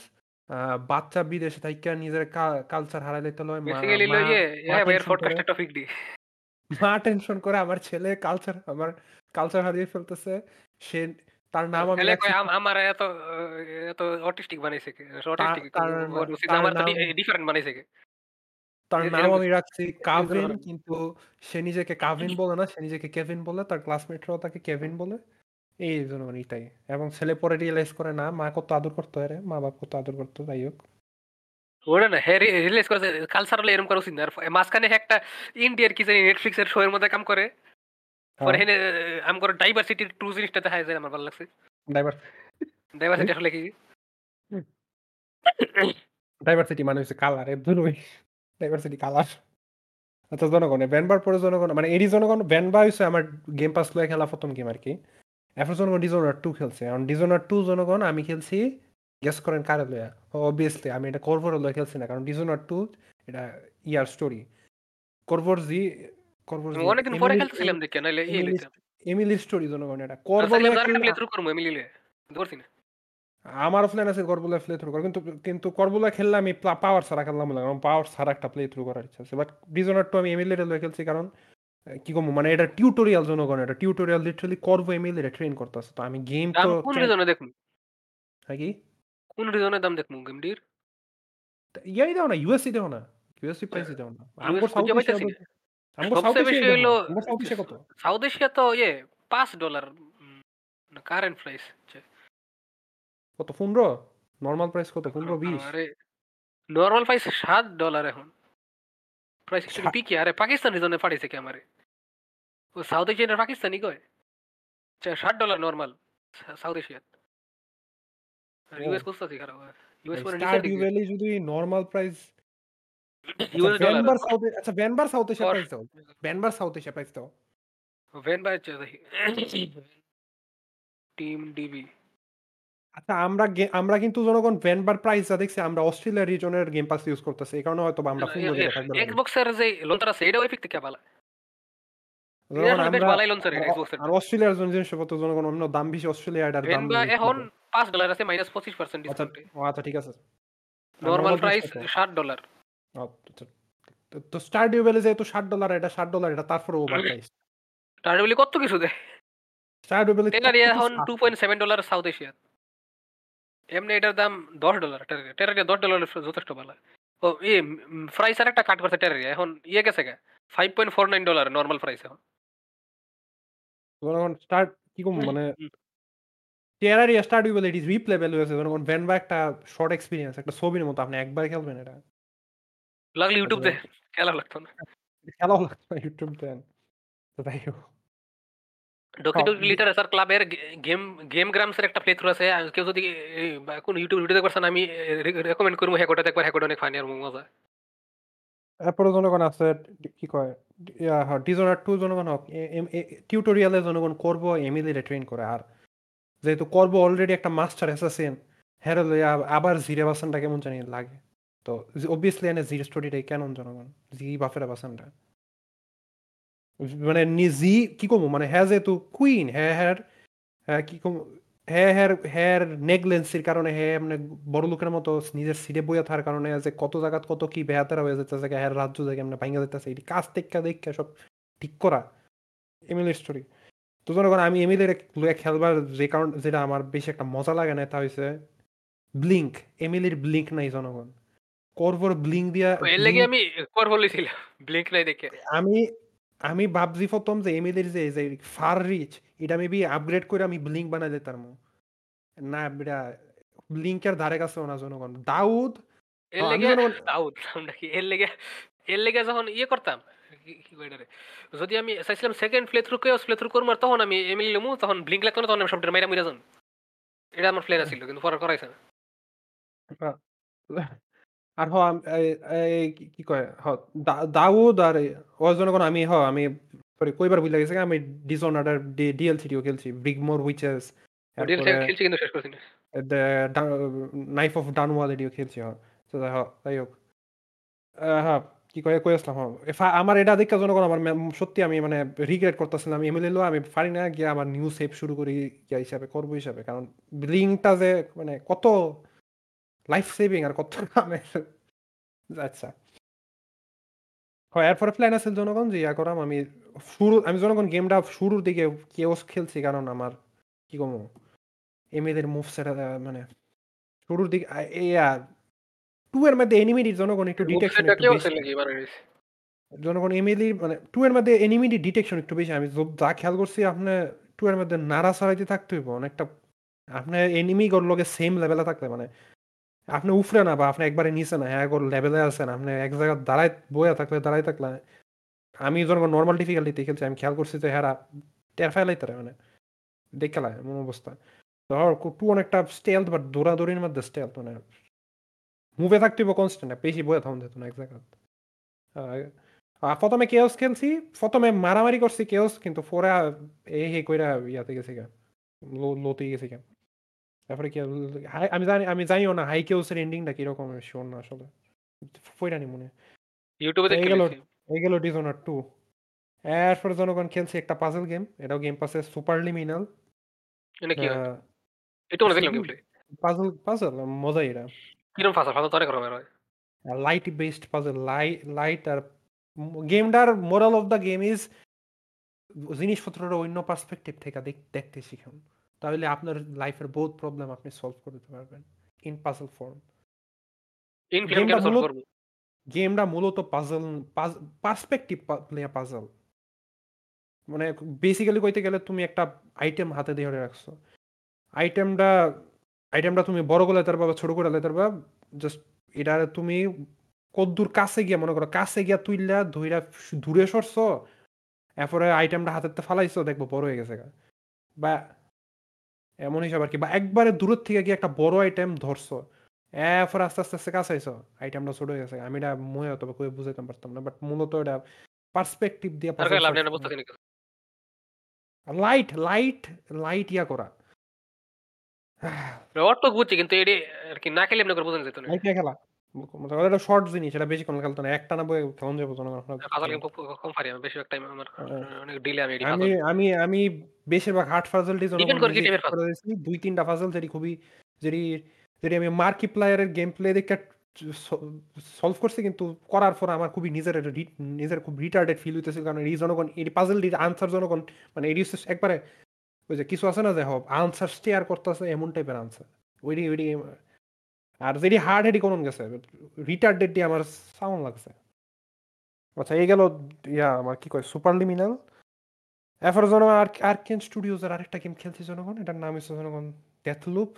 বাচ্চা বিদেশে থাইকা নিজের কালচার হারাই লইতে লয় মা- ইয়ে মা টেনশন করে। আমার ছেলে কালচার আমার কালচার হারিয়ে ফেলতেছে। সে তার নাম আমি আমার এত এত অটিস্টিক বানাইছে? অটিস্টিক আমার তো ডিফারেন্ট বানাইছে? তার নাম আমি রাখছি কাভিন কিন্তু সে নিজেকে কাভিন বলে না সে নিজেকে কেভিন বলে তার ক্লাসমেটরাও তাকে কেভিন বলে। এই জন্য মানে এটাই। এবং ছেলে পরে রিয়েলাইজ করে না মা কত আদর করতো রে মা বাপ কত আদর করতো যাই হোক। ওটা না হ্যাঁ রিলিজ করেছে কালচারাল এরকম করা উচিত না। আর মাঝখানে একটা ইন্ডিয়ার কি জানি নেটফ্লিক্স এর শো এর মধ্যে কাম করে। পরে হেনে আম করে ডাইভার্সিটি টু জিনিসটা দেখা যায় আমার ভালো লাগছে। ডাইভার ডাইভার্সিটি আসলে কি? ডাইভার্সিটি মানে হচ্ছে কালারের দুটোই ডাইভার্সিটি কালার আচ্ছা জনগণে ব্যানবার পরে জনগণ মানে এরই জনগণ ব্যানবা হচ্ছে আমার গেম পাস লয়ে খেলা প্রথম গেম আর কি। এখন জনগণ ডিজোনার টু খেলছে। এখন ডিজোনার টু জনগণ আমি খেলছি গেস করেন কারে লয়া অবভিয়াসলি আমি এটা করভোর লয়ে খেলছি না কারণ ডিজোনার টু এটা ইয়ার স্টোরি করভোর জি করভোর অনেকদিন পরে খেলতেছিলাম দেখে নাইলে এমিলির স্টোরি জনগণ এটা। করভোর প্লে থ্রু করব আমি লিলে ধরছি না। আমারও প্ল্যান আছে করবুলা প্লে থ্রু করার কিন্তু কিন্তু করবুলা খেললে আমি পাওয়ার ছাড়া খেললাম না কারণ পাওয়ার ছাড়া একটা প্লে থ্রু করার ইচ্ছা আছে। বাট ডিজনার টু আমি এমএলএ লয়ে খেলছি কারণ কি কম মানে এটা টিউটোরিয়াল জনগণ এটা টিউটোরিয়াল লিটারালি করব এমএলএ ট্রেন করতেছে তো আমি গেম তো কোন রিজনে দেখুন? হ্যাঁ কি? কোন রিজনে দাম দেখুন গেমটির ইয়াই দাও না ইউএসসি দাও না ইউএসসি প্রাইসই দাও না। আমগো US সাউথ না। আমগো সাউথ হইল আমগো সাউথ এশিয়া কত? সাউথ এশিয়া তো ইয়ে পাঁচ ডলার না কারেন্ট প্রাইস কত পনেরো? নর্মাল প্রাইস কত পনেরো বিশ? আরে নর্মাল প্রাইস সাত ডলার এখন। প্রাইস একটু সা- পিকি আরে পাকিস্তান রিজনে পাঠাইছে কি আমারে ও সাউথ এশিয়ার পাকিস্তানি কয় আচ্ছা, ষাট ডলার নর্মাল সাউথ এশিয়ার ও। ইউএস খুঁজতেছি খারাপ ইউএস পরে স্টার ডিউ ভ্যালি যদি নর্মাল প্রাইস ইউএস ডলার ভ্যানবার সাউথ আচ্ছা ভ্যানবার সাউথ এশিয়া Or- প্রাইস দাও ভ্যানবার সাউথ এশিয়া প্রাইস দাও ভ্যান বাই দেখি টিম ডিবি আচ্ছা আমরা গে- আমরা কিন্তু জনগণ ভ্যানবার প্রাইস যা দেখছি আমরা অস্ট্রেলিয়া রিজনের গেম পাস ইউজ করতেছি। এই কারণে হয়তো আমরা ফোন ধরে থাকবে না। এক্সবক্সের যে লঞ্চার আছে এটা এফেক্ট থেকে ভালো আর অস্ট্রেলিয়ার জন্য জিনিসপত্র জনগণ অন্য দাম বেশি অস্ট্রেলিয়া এটার দাম। এখন পাঁচ ডলার আছে মাইনাস পঁচিশ পার্সেন্ট আচ্ছা ডিসকাউন্টে ও আচ্ছা ঠিক আছে। নর্মাল প্রাইস কত? ষাট ডলার আচ্ছা। তো- তো স্টার ডিউ ভ্যালি যেহেতু ষাট ডলার এটা ষাট ডলার এটা তারপরে ওভার প্রাইস তার বলি কত কিছু দেয়? স্টার ডিউ ভ্যালি এখন two point seven dollar South Asia এমনি এটার দাম দশ ডলার টেরারিয়া টেরারিয়া দশ ডলার যথেষ্ট ভালো। ও ই প্রাইস আর একটা কাট করছে টেরারিয়া এখন ইয়ে গেছে গা। Five point four nine dollar normal price এখন। জনগণ স্টার কি কম মানে। Terraria Stardew Valley it is replayable হয়েছে জনগণ ভ্যানবা একটা শর্ট এক্সপিরিয়েন্স একটা ছবির মতো। আপনি একবার খেলবেন এটা। লাগলে ইউটিউব। দে। খেলা লাগতো না। খেলাও লাগতো না ইউটিউব দেন। তো তাই হোক। হ্যাঁ, ডকি ক্লাবের গেম গেম গ্রামসের একটা প্লে থ্রু আছে কেউ যদি কোন ইউটিউব ভিডিও দেখতে আমি রেকমেন্ড করব। হ্যাকোটা দেখবার হ্যাকোটা অনেক ফানি আর মজা। এরপরে জনগণ আছে কি কয় ডিজনার টু জনগণ হোক টিউটোরিয়ালে জনগণ করব এমিলিরে ট্রেন করে আর যেহেতু করব অলরেডি একটা মাস্টার অ্যাসাসিন হ্যারো আবার জিরে বাসনটা কেমন জানি লাগে। তো অবভিয়াসলি এনে জির স্টোরিটাই কেন জনগণ জি বাফের বাসনটা মানে নিজি কি কমু? মানে হ্যাঁ যেহেতু কুইন হ্যাঁ হ্যার হ্যাঁ কি কম? হ্যাঁ হ্যার হ্যার নেগলেন্সির কারণে হ্যাঁ মানে বড় লোকের মতো নিজের সিটে বইয়া থাকার কারণে যে কত জায়গাত কত কি বেহাতারা হয়ে যাচ্ছে হ্যাঁ রাজ্য জায়গা এমনি ভাঙ্গা যাইতেছে এটি কাজ টেক্কা দেখা সব ঠিক করা। এমিলের স্টোরি তো জনগণ আমি এমিলের খেলবার যে কারণ যেটা আমার বেশি একটা মজা লাগে না তা হয়েছে ব্লিঙ্ক এমিলির ব্লিঙ্ক নাই জনগণ। করবর ব্লিঙ্ক দিয়া এর লেগে আমি কর বলেছিলাম ব্লিঙ্ক নাই দেখে। আমি আমি ভাবছি প্রথম যে এমিলির যে যে ফার রিচ এটা মেবি আপগ্রেড করে আমি ব্লিঙ্ক বানাই দিতাম না এটা ব্লিঙ্কের ধারে কাছে না জনগণ। দাউদ? এর হ্যাঁ, লেগে আউট এর লেগে এর লেগে যখন ইয়ে করতাম যদি আমি চাইছিলাম সেকেন্ড প্লে থ্রু কেউ প্লে থ্রু করব আর তখন আমি এমিল লমু তখন ব্লিঙ্ক লাগতো না তখন আমি সবটা মাইরা মিরা যান এটা আমার প্ল্যান ছিল কিন্তু পরে করাইছে না। আর হ আম- এই- এই কি- কয় হ দা- দাউদ আর ও জনগণ আমি হ আমি কইবার বুঝলা গেছে আমি ডিসঅনার্ডার ডিএলসিটিও খেলছি বিগমোর উইচেস ডিএল খেলছি কিন্তু শেষ করছি। না নাইফ অফ ডানওয়াল এটিও খেলছি হ। তো হোক যাই হোক। হ্যাঁ কি কয়ে কই আসলাম এ আমার এটা দেখা আমার সত্যি আমি মানে রিগ্রেট করতেছিলাম এমএলএ লো আমি পারি না গিয়ে আমার নিউজ সেভ শুরু করি ইয়া হিসাবে করব হিসাবে। কারণ লিঙ্কটা যে মানে কত লাইফ সেভিং আর কত আমি আচ্ছা হয় এরপরে প্ল্যান আছে জনগণ যে ইয়া করাম আমি শুরু আমি জনগণ গেমটা শুরুর দিকে কেওস খেলছি কারণ আমার কি কমো এমএদের মুভসেট মানে শুরুর দিকে ইয়া 2 এর মধ্যে এনিমির জনগণ একটু ডিটেকশন একটু বেশি। জনগণ এমএলি মানে 2 এর মধ্যে এনিমিটি ডিটেকশন একটু বেশি। আমি যা খেয়াল করছি আপনার 2 এর মধ্যে নাড়াচাড়াইতে থাকতে হইব। অনেকটা আপনার এনিমি গর লগে সেম লেভেলে থাকলে মানে আপনি উফরে না বা আপনি একবারে নিচে না, হ্যাঁ, লেভেলে আছেন। আপনি এক জায়গায় দাঁড়ায় বইয়া থাকলে দাঁড়ায় থাকলে আমি যখন নরমাল ডিফিকাল্টিতে খেলছি আমি খেয়াল করছি যে হেরা টের ফাইলাইতারে মানে দেখে লাই এমন অবস্থা। ধর 2 অনেকটা স্টেলথ বাট দৌড়াদৌড়ির মধ্যে স্টেলথ মানে মুভে থাকতে হইব কনস্ট্যান্ট বেশি বইয়া থাকুন যেত না এক জায়গায়। ১ম কেওস খেলছি। ১ম এ মারামারি করছি কেওস কিন্তু পরে এই হে কইরা ইয়াতে গেছি গা। লোতে গেছি গা। তারপরে কি আমি জানি আমি জানিও না হাই কেওসের এন্ডিংটা কীরকম আমি সিউর না আসলে। পইড়া নি মনে। ইউটিউবে দেখে গেল এই গেল ডিসঅনার 2 এরপরে জনগণ খেলছি একটা পাজল গেম। এটাও গেম পাসে সুপার লিমিনাল। এটা কি আ হয়? মনে দেখলাম গেমপ্লে। পাজল পাজল মজাই এটা। তো অনেক রকমের হয়। লাইট বেসড পাজল লাই লাইট আর গেমটার moral of the game is জিনিসপত্রটা অন্য পার্সপেক্টিভ থেকে দেখতে শিখুন। তাহলে আপনার লাইফের বহুত প্রবলেম আপনি সলভ করতে পারবেন। In puzzle form. ইন গেমটা মূলত? গেমটা মূলত পাজল পাজ পার্সপেক্টিভ পা নিয়ে পাজল। মানে বেসিক্যালি কইতে গেলে তুমি একটা আইটেম হাতে ধরে রাখছো। আইটেমটা আইটেমটা তুমি বড় করে লেতার বা ছোট করে লেতার বা জাস্ট এটা তুমি কদ্দুর কাছে গিয়া মনে করো কাছে গিয়া তুইলা ধইরা দূরে সরছো। এরপরে আইটেমটা হাতেতে ফালাইছো দেখব বড় হয়ে গেছে। বা এমন হিসাব আরকি বা একবারে দূরের থেকে গিয়ে একটা বড় আইটেম ধরছো। এরপর আস্তে, আস্তে, আস্তে কাছে আইসো আইটেমটা ছোট হয়ে গেছে। আমি এটা মনে হতো কইয়া বুঝাইতে পারতাম না। বাট মূলত এটা পার্সপেক্টিভ দিয়ে। লাইট লাইট লাইট ইয়া করা। অটো বুঝছি কিন্তু এডি আরকি না খেলে এমনি করে বোঝানো যেত না। খেলা। এটা শর্ট জিনিস। এটা বেশিক্ষণ খেলতে না। একটানা বইয়ে খেলন যাবে জনগণ গেম কম পারি আমি। বেশিরভাগ টাইম আমার অনেক ডিলে আমি আমি আমি আমি বেশিরভাগ হার্ড পাজলটি ডিপেন্ড করে কি টাইপের করে পাজল। দিয়েছি। ২-৩ টা পাজল যেটি খুবই যেটি যেটি আমি মার্কিপ্লায়ারের গেম প্লে দেখে সলভ করছি কিন্তু করার পর আমার খুবই নিজের নিজের খুব রিটার্ডেড ফিল হইতেছিল। কারণ এই জনগণ এই পাজলটির আনসার জনগণ মানে এটি একবারে ওই যে কিছু আছে না যে হ আনসার স্টেয়ার করতেছে এমন টাইপের আনসার। ওইডি ওইডি আর যেটি হার্ড হেডি কোন গেছে। রিটার্ডেড দিয়ে আমার সাউন্ড লাগছে। আচ্ছা এই গেল ইয়া আমার কি কয় সুপার লিমিনাল। এরপরে জনগণ আর আর্কেন স্টুডিওজ এর আরেকটা গেম খেলছি জনগণ। এটার নাম হচ্ছে জনগণ ডেথলুপ।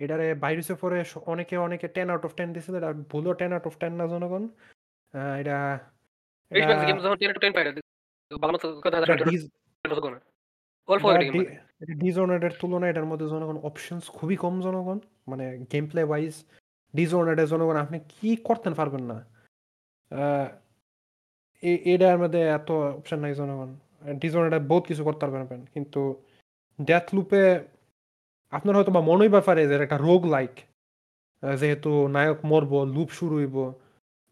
এটারে বাইর হইছে পরে অনেকে, অনেকে টেন আউট অফ টেন দিছিল। এটা ভুলও টেন আউট অফ টেন না জনগণ। এটা এটা বেশিরভাগ গেম যখন 10 to 10 পাই না। ভালো মতো কথা এটা ডিস অল্প এটা রেটিং ডি মানে। তুলনায় এটার মধ্যে জনগণ অপশনস খুবই কম জনগণ। মানে গেম প্লে ওয়াইজ এর জনগণ আপনি কি করতেন পারবেন না। এটার মধ্যে এত অপশন নাই জনগণ। এ বহুত কিছু করতে পারবেন। কিন্তু ডেথ লুপে আপনার হয়তো বা হইবার ব্যাপারে যে একটা রোগ লাইক। যেহেতু নায়ক মরবো, লুপ শুরু হইব,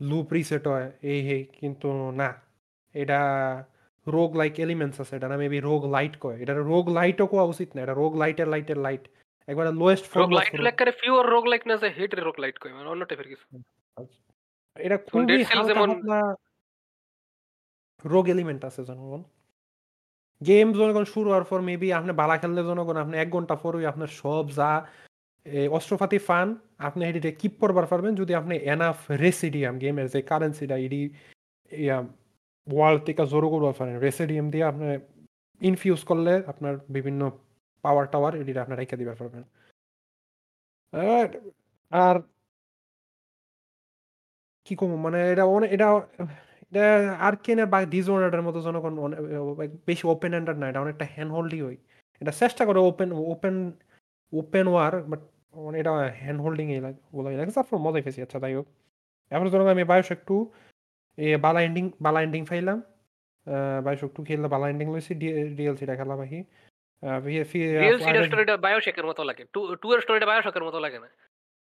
লুপ রিসেট হয় এই হেই কিন্তু না। এটা রোগ লাইক এলিমেন্টস আছে। এটা না মেবি রোগ লাইট কয়। এটা রোগ লাইটও কোয়া উচিত না। এটা রোগ লাইটের লাইটের লাইট। একবারে লোয়েস্ট ফর্ম রোগ লাইট। লেকারে পিওর রোগ লাইক না যে হেটের রোগ লাইট কয় মানে অন্য টাইপের কিছু। এটা খুবই যেমন রোগ এলিমেন্ট আছে জনগণ। গেম জনগণ শুরু হওয়ার পর মেবি আপনি বালা খেললে জনগণ আপনি ১ ঘণ্টা পরেই আপনার সব যা অস্ত্রপাতি ফান আপনি এটিতে কিপ করবার পারবেন যদি আপনি এনাফ রেসিডিয়াম গেমের যে কারেন্সিটা ইয়া ওয়ার্ল্ড থেকে জোরও করবার পারেন। রেসিডিয়াম দিয়ে আপনি ইনফিউজ করলে আপনার বিভিন্ন পাওয়ার টাওয়ার এটিতে আপনি রাইখা দিবার পারবেন। আর আর কি কম মানে এটা অনেক এটা এটা আর্কেনের বা ডিসঅনার্ড এর মতো জনগণ বেশি ওপেন এন্ডেড না। এটা অনেকটা হ্যান্ড হোল্ডই হয়। এটা চেষ্টা করে open open open world but এটা হ্যান্ড হোল্ডিং এই লাগে লাগে। তারপর মজাই পাইছি। আচ্ছা যাই হোক। এখন জনগণ আমি বায়োশক 2 এ বালা এন্ডিং বালা এন্ডিং পাইলাম। আ বায়োশক 2 খেললে বালা এন্ডিং লইছি। ডিএলসিটা খেলা বাহি। ফি ফি স্টোরিটা মতো লাগে। 2 2 এর স্টোরিটা বায়োশেক এর মতো লাগে না।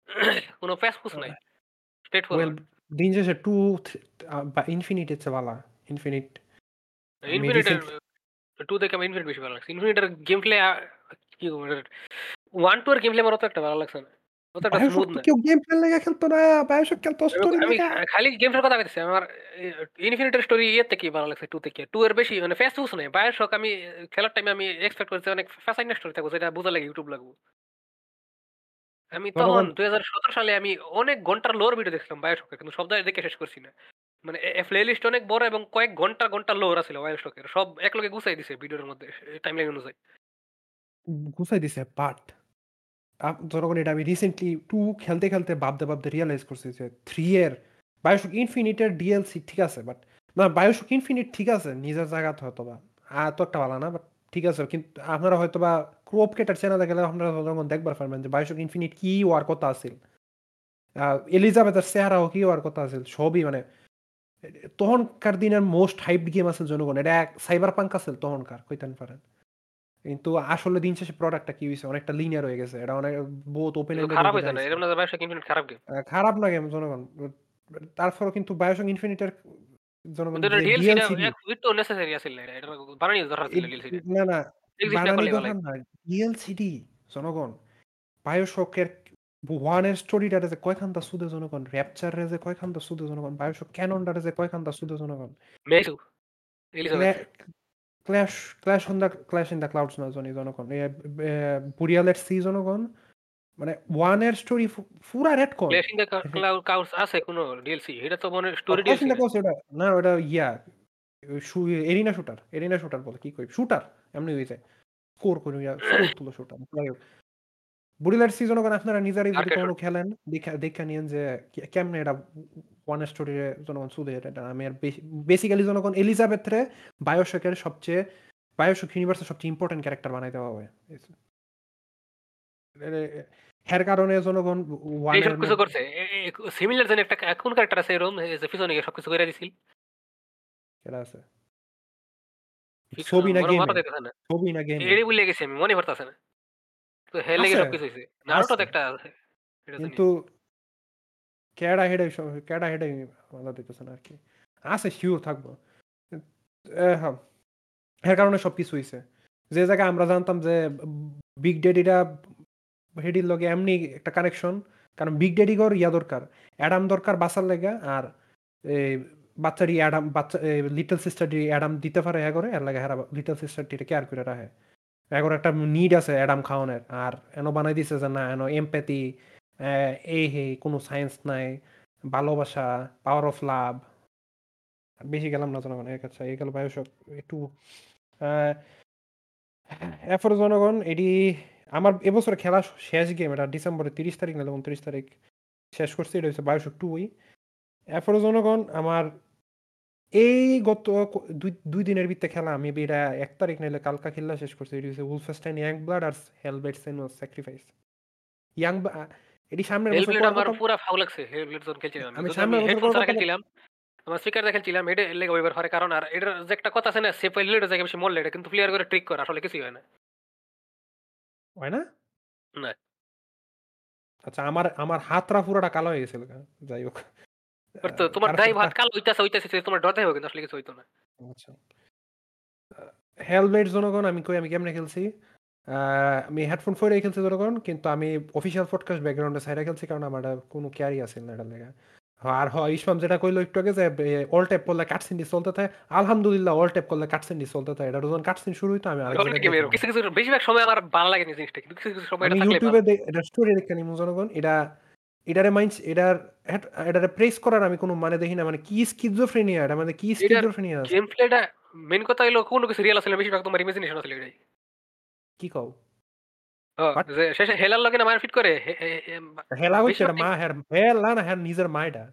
কোনো প্যাচ-পুচ নাই। Straight well forward. দিন শেষে টু ইনফিনিট 2 থেকে আমার ইনফিনিট বেশি ভালো লাগছে। ইনফিনিটার গেম প্লে কি 1 2 এর গেম প্লে আমার অত একটা ভালো লাগছে না। অতটা বায়োশক স্মুথ তো না। কেউ গেম প্লে লেগা খেলতো না। বায়োশক খেলতো আমি স্টোরি আমি লেগা। খা খালি গেমসের কথা কইতেছি। আমার এ ইনফিনিটির স্টোরি ইয়ের থেকে ভালো লাগছে 2 থেকে। 2 এর বেশি মানে ফেস-ফুস নাই। বায়োশক আমি খেলার টাইমে আমি এক্সপেক্ট করছি অনেক ফ্যাসাইনা স্টোরি থাকব যেটা বোঝা লাগে ইউটিউব লাগবো। আমি তখন জনগণ ২০১৭ সালে আমি অনেক ঘণ্টার লোর ভিডিও দেখছিলাম বায়োশকের কিন্তু সব জায়গায় দেখে শেষ করছি না। মানে এ প্লে লিস্ট অনেক বড় এবং কয়েক ঘণ্টা, ঘণ্টা লোর আছিল বায়োশকের। সব একলগে গুছাই দিছে ভিডিওর মধ্যে টাইমলাইন অনুযায়ী। গুছাই দিছে বাট জনগণ এটা আমি রিসেন্টলি টু খেলতে, খেলতে ভাবতে, ভাবতে রিয়েলাইজ করছি যে থ্রি এর বায়োশক ইনফিনিট এর ডিএলসি ঠিক আছে বাট না বায়োশক ইনফিনিট ঠিক আছে নিজের জায়গাতে হয়তোবা। এত একটা ভালো না বাট ঠিক আছে। কিন্তু আপনারা হয়তো বা ক্রপ কেটার চ্যানেলে গেলে আপনারা জনগণ দেখবার পারবেন যে বায়োশক ইনফিনিট কি হওয়ার কথা আছিল। এলিজাবেথের চেহারাও কি হওয়ার কথা আছিল। সবই মানে তখনকার দিনের মোস্ট হাইপ গেম আছিল জনগণ। এটা এক সাইবারপাঙ্ক আছিল তখনকার কইতেন পারেন। কিন্তু আসলে দিন শেষে প্রোডাক্টটা কি হইছে অনেকটা লিনিয়ার হয়ে গেছে। এটা অনেক বহুত ওপেন কিন্তু খারাপ হইছে না। এরকম না বায়োশক ইনফিনিট খারাপ গেম। খারাপ না গেম জনগণ। তারপরেও কিন্তু বায়োশক ইনফিনিট এর জনগণ একটু নেসেসারি আছিল না এটা। বানানি দরকার ছিল এড ডিএলসিটা। না, না বানানি দরকার। না। ডিএলসিডি জনগণ বায়োশকের 1 এর স্টোরিটারে যে কয়খানটা সুদে জনগণ, র‍্যাপচার রে যে কয়খানটা সুদে জনগণ, বায়োশক ক্যানন ক্যাননটারে যে কয়খানটা সুদে জনগণ। Clash clash on the clash in the clouds না জানি জনগণ। এ বে সি জনগণ। মানে 1 এর স্টোরি পুরা রেডকন। ক্ল্যাশ ইন দ্য কা ক্লাউ আছে কোন ডিএলসি? এটা তো মনে story clash in DLC the না। ক্লাউডস ওটা না ওটা yeah arena shooter, arena shooter বলে কি কই? শুটার এমনি যায়। স্কোর কইরা স্কোর তুলো শুটার। হোক। সি জনগণ আপনারা নিজেরাই যদি শুট। খেলেন দেখা দেইখা নিয়েন যে কেমনে এটা 1 এর স্টোরি জনগণ সুদে এটা আমি আর বেসিক্যালি জনগণ এলিজাবেথ রে বায়োশকের সবচেয়ে বায়োশক ইউনিভার্সের সবচেয়ে ইম্পোর্টেন্ট ক্যারেক্টার বানাই দেওয়া হয়। এ হের কারণে জনগণ 1 এই এর সবকিছু করছে। সিমিলার যেন একটা কোন ক্যারেক্টার আছে এরকম যে পিছনে গিয়ে সবকিছু কইরা দিছিল? কেডা আছে? ছবি না গেমে? ছবি না গেমে? এটাই ভুইল্লা গেছি আমি মনে পড়তাছে না। তো হের লেগে আছে, সবকিছু হইছে। নারুটোতে একটা আছে। কিন্তু কেডা হেডাই স কেডা হেডাই মাথা দিতেছে না আরকি। আছে সিউর থাকব। হ্যাঁ। এর কারণে সব কিছু হয়েছে যে জায়গায় আমরা জানতাম যে বিগ ড্যাডিরা হেডির লগে এমনি একটা কানেকশন। কারণ বিগ ড্যাডিগর ইয়া দরকার। অ্যাডাম দরকার বাঁচার লাইগা আর বাচ্চারি অ্যাডাম বাচ্চা লিটল সিস্টারটি অ্যাডাম দিতে পারে হ্যাঁ করে এর লাগে হেরা লিটল সিস্টারটিরে কেয়ার করে রাখে। এগোর একটা নিড আছে অ্যাডাম খাওয়ানোর। আর এনো বানাই দিছে যে না এনো এমপ্যাথি এই হে কোনো সায়েন্স নাই। ভালোবাসা, পাওয়ার অফ লাভ। বেশি গেলাম না জনগণ। এক আচ্ছা এই গেল বায়োশক একটু এরপরে জনগণ এটি আমার এবছরে খেলা শেষ গেম এটা ডিসেম্বরের ৩০ তারিখ নাহলে ২৯ তারিখ শেষ করছি। এটা হচ্ছে বায়োশক 2 ই। এরপরে জনগণ আমার এই গত দুই ২ ২ দিনের ভিত্তে খেলা আমি এটা এক তারিখ নাহলে কালকা খেললা শেষ করছি। এটি হচ্ছে Wolfenstein ব্লাড আর Hellblade: Senua's Sacrifice। ইয়াং এটি সামনের বছর হেলব্লেড আমার কথা পুরা লাগছে। হেলব্লেড যখন খেলছিলাম আমি। আমি সামনের বছর ছাড়া খেলছিলাম, আমার স্পিকার খেলছিলাম এটা লেগে হইবার পারে কারণ আর এটার যে একটা কথা আছে না জায়গায় বেশি মরলে এটা কিন্তু প্লেয়ার করে ট্রিক করে আসলে কিছুই হয় না। হয় না? না। আচ্ছা আমার আমার হাতটা পুরাটা কালো হয়ে গেছিল যাই হোক। তো তোমার দাই ভাত কালো হইতাছে হইতাছে তোমার ডর দেখাইবো কিন্তু আসলে কিছু হইতো না। আচ্ছা। Hellblade জনগণ আমি কই আমি কেমনে খেলছি? আমি হেডফোন পইড়াই খেলছি জনগণ। কিন্তু আমি অফিসিয়াল পডকাস্ট ব্যাকগ্রাউন্ডে ছাইড়া খেলছি কারণ আমার এটা কোনো কেয়ারই আছিল না এটার লেগা। আর হ ইসমাম যেটা কইলো একটু আগে যে অল ট্যাপ করলে কাটসিন চলতে থাকে। আলহামদুলিল্লাহ অল ট্যাপ করলে কাটসিন চলতে থাকে। এটা যখন কাটসিন শুরু হইতো আমি আরেক অনেক জায়গায় কিছু, কিছু বেশিরভাগ সময় আমার ভালো লাগেনি জিনিসটা। কিন্তু কিছু, কিছু সময় আমি এটা থাকলে ইউটিউবে দে এটা স্টোরি দেখে নিমু জনগণ। এটা এটারে মাইন্স এটার এট এটারে প্রেস করার আমি কোনো মানে দেখি না। মানে কি স্কিজোফ্রেনিয়া এটা মানে কি এটার স্কিজোফ্রেনিয়া আছে? গেম প্লেটা মেইন কথা হইল কোনো কিছু রিয়াল আছে না বেশিরভাগ তোমার ইমাজিনেশন আছে এটাই। কি কও? শেষে হেলার লগে না মায়ের ফিট করে হেলা এটা মা হের হেলা না হের নিজের মা এটা।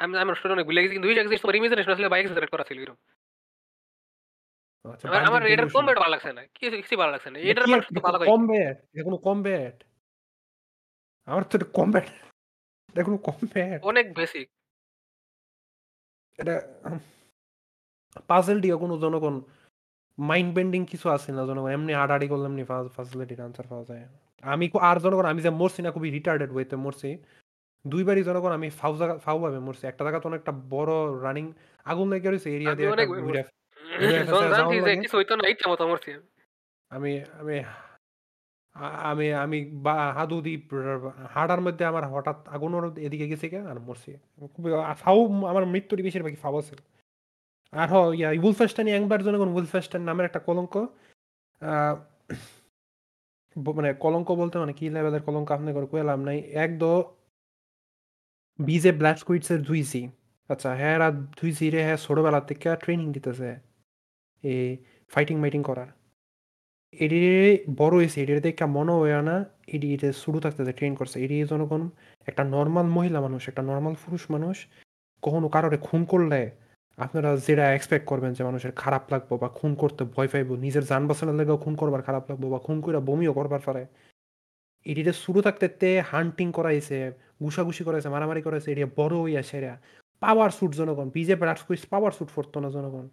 আমি আমার স্টোরি অনেক ভুলে গেছি কিন্তু যে তোমার আসলে বাইক সেট করা ছিল এরকম। আচ্ছা আমার এটার। কমব্যাট ভালো লাগছে না। কিছু, কিছুই ভালো লাগছে না। এটা এটার কি মানুষ তো এটা ভালো কোনো কমব্যাট? আমার তো এটা কমব্যাট এটা কোনো কমব্যাট? অনেক বেসিক। এটা পাজল দিয়ে কোনো জনগণ মাইন্ড বেন্ডিং কিছু আছে না জনগণ। এমনি আড়াআড়ি করলে এমনি ফাজ আনসার পাওয়া যায়। আমি আর জনগণ আমি যে মরছি না খুবই রিটার্ডেড ওয়েতে মরছি। ২ বারই জনগণ আমি ফাউ জায়গা ফাউ ভাবে মরছি। একটা জায়গাতে অনেকটা বড় রানিং আগুন লাইগা রইছে এরিয়া দিয়ে লাগে। আমি। আমি আমি আমি বা হাদুদি হাডার মধ্যে আমার হঠাৎ আগুন এদিকে গেছে আর মরছি খুবই ফাউ আমার মৃত্যুর বেশিরভাগই ফাউ আছে আর হ, ইয়া উলফেস্টানি একবার জনগণ উলফেস্টান নামের একটা কলঙ্ক? মানে কলঙ্ক বলতে মানে কি লেভেলের কলঙ্ক আপনি করে কইলাম নাই। এক দো বিজে ব্ল্যাক স্কুইডস এর ধুইছি আচ্ছা হ্যাঁ আর ধুইছি রে হ্যাঁ ছোটবেলা থেকে ট্রেনিং দিতেছে এ ফাইটিং মাইটিং করার। এডি বড় হয়েছে এডির দেখে মনে হয় না এডি এটা শুরু থাকতেছে ট্রেন করছে এডি জনগণ একটা নর্মাল মহিলা মানুষ, একটা নর্মাল পুরুষ মানুষ, কখনো কারোরে খুন করলে আপনারা যেটা এক্সপেক্ট করবেন যে মানুষের খারাপ লাগবো বা খুন করতে ভয় পাইবো নিজের যান বাঁচানোর লেগেও খুন করবার খারাপ লাগবো বা খুন করে বমিও করবার পারে। এটিতে শুরু থাকতে তে হান্টিং করাইছে ঘুষাঘুষি করাইছে মারামারি করাইছে এটি বড় হইয়া সেরা। পাওয়ার স্যুট জনগণ বিজেপি রাজকুইস পাওয়ার স্যুট পরতো না জনগণ।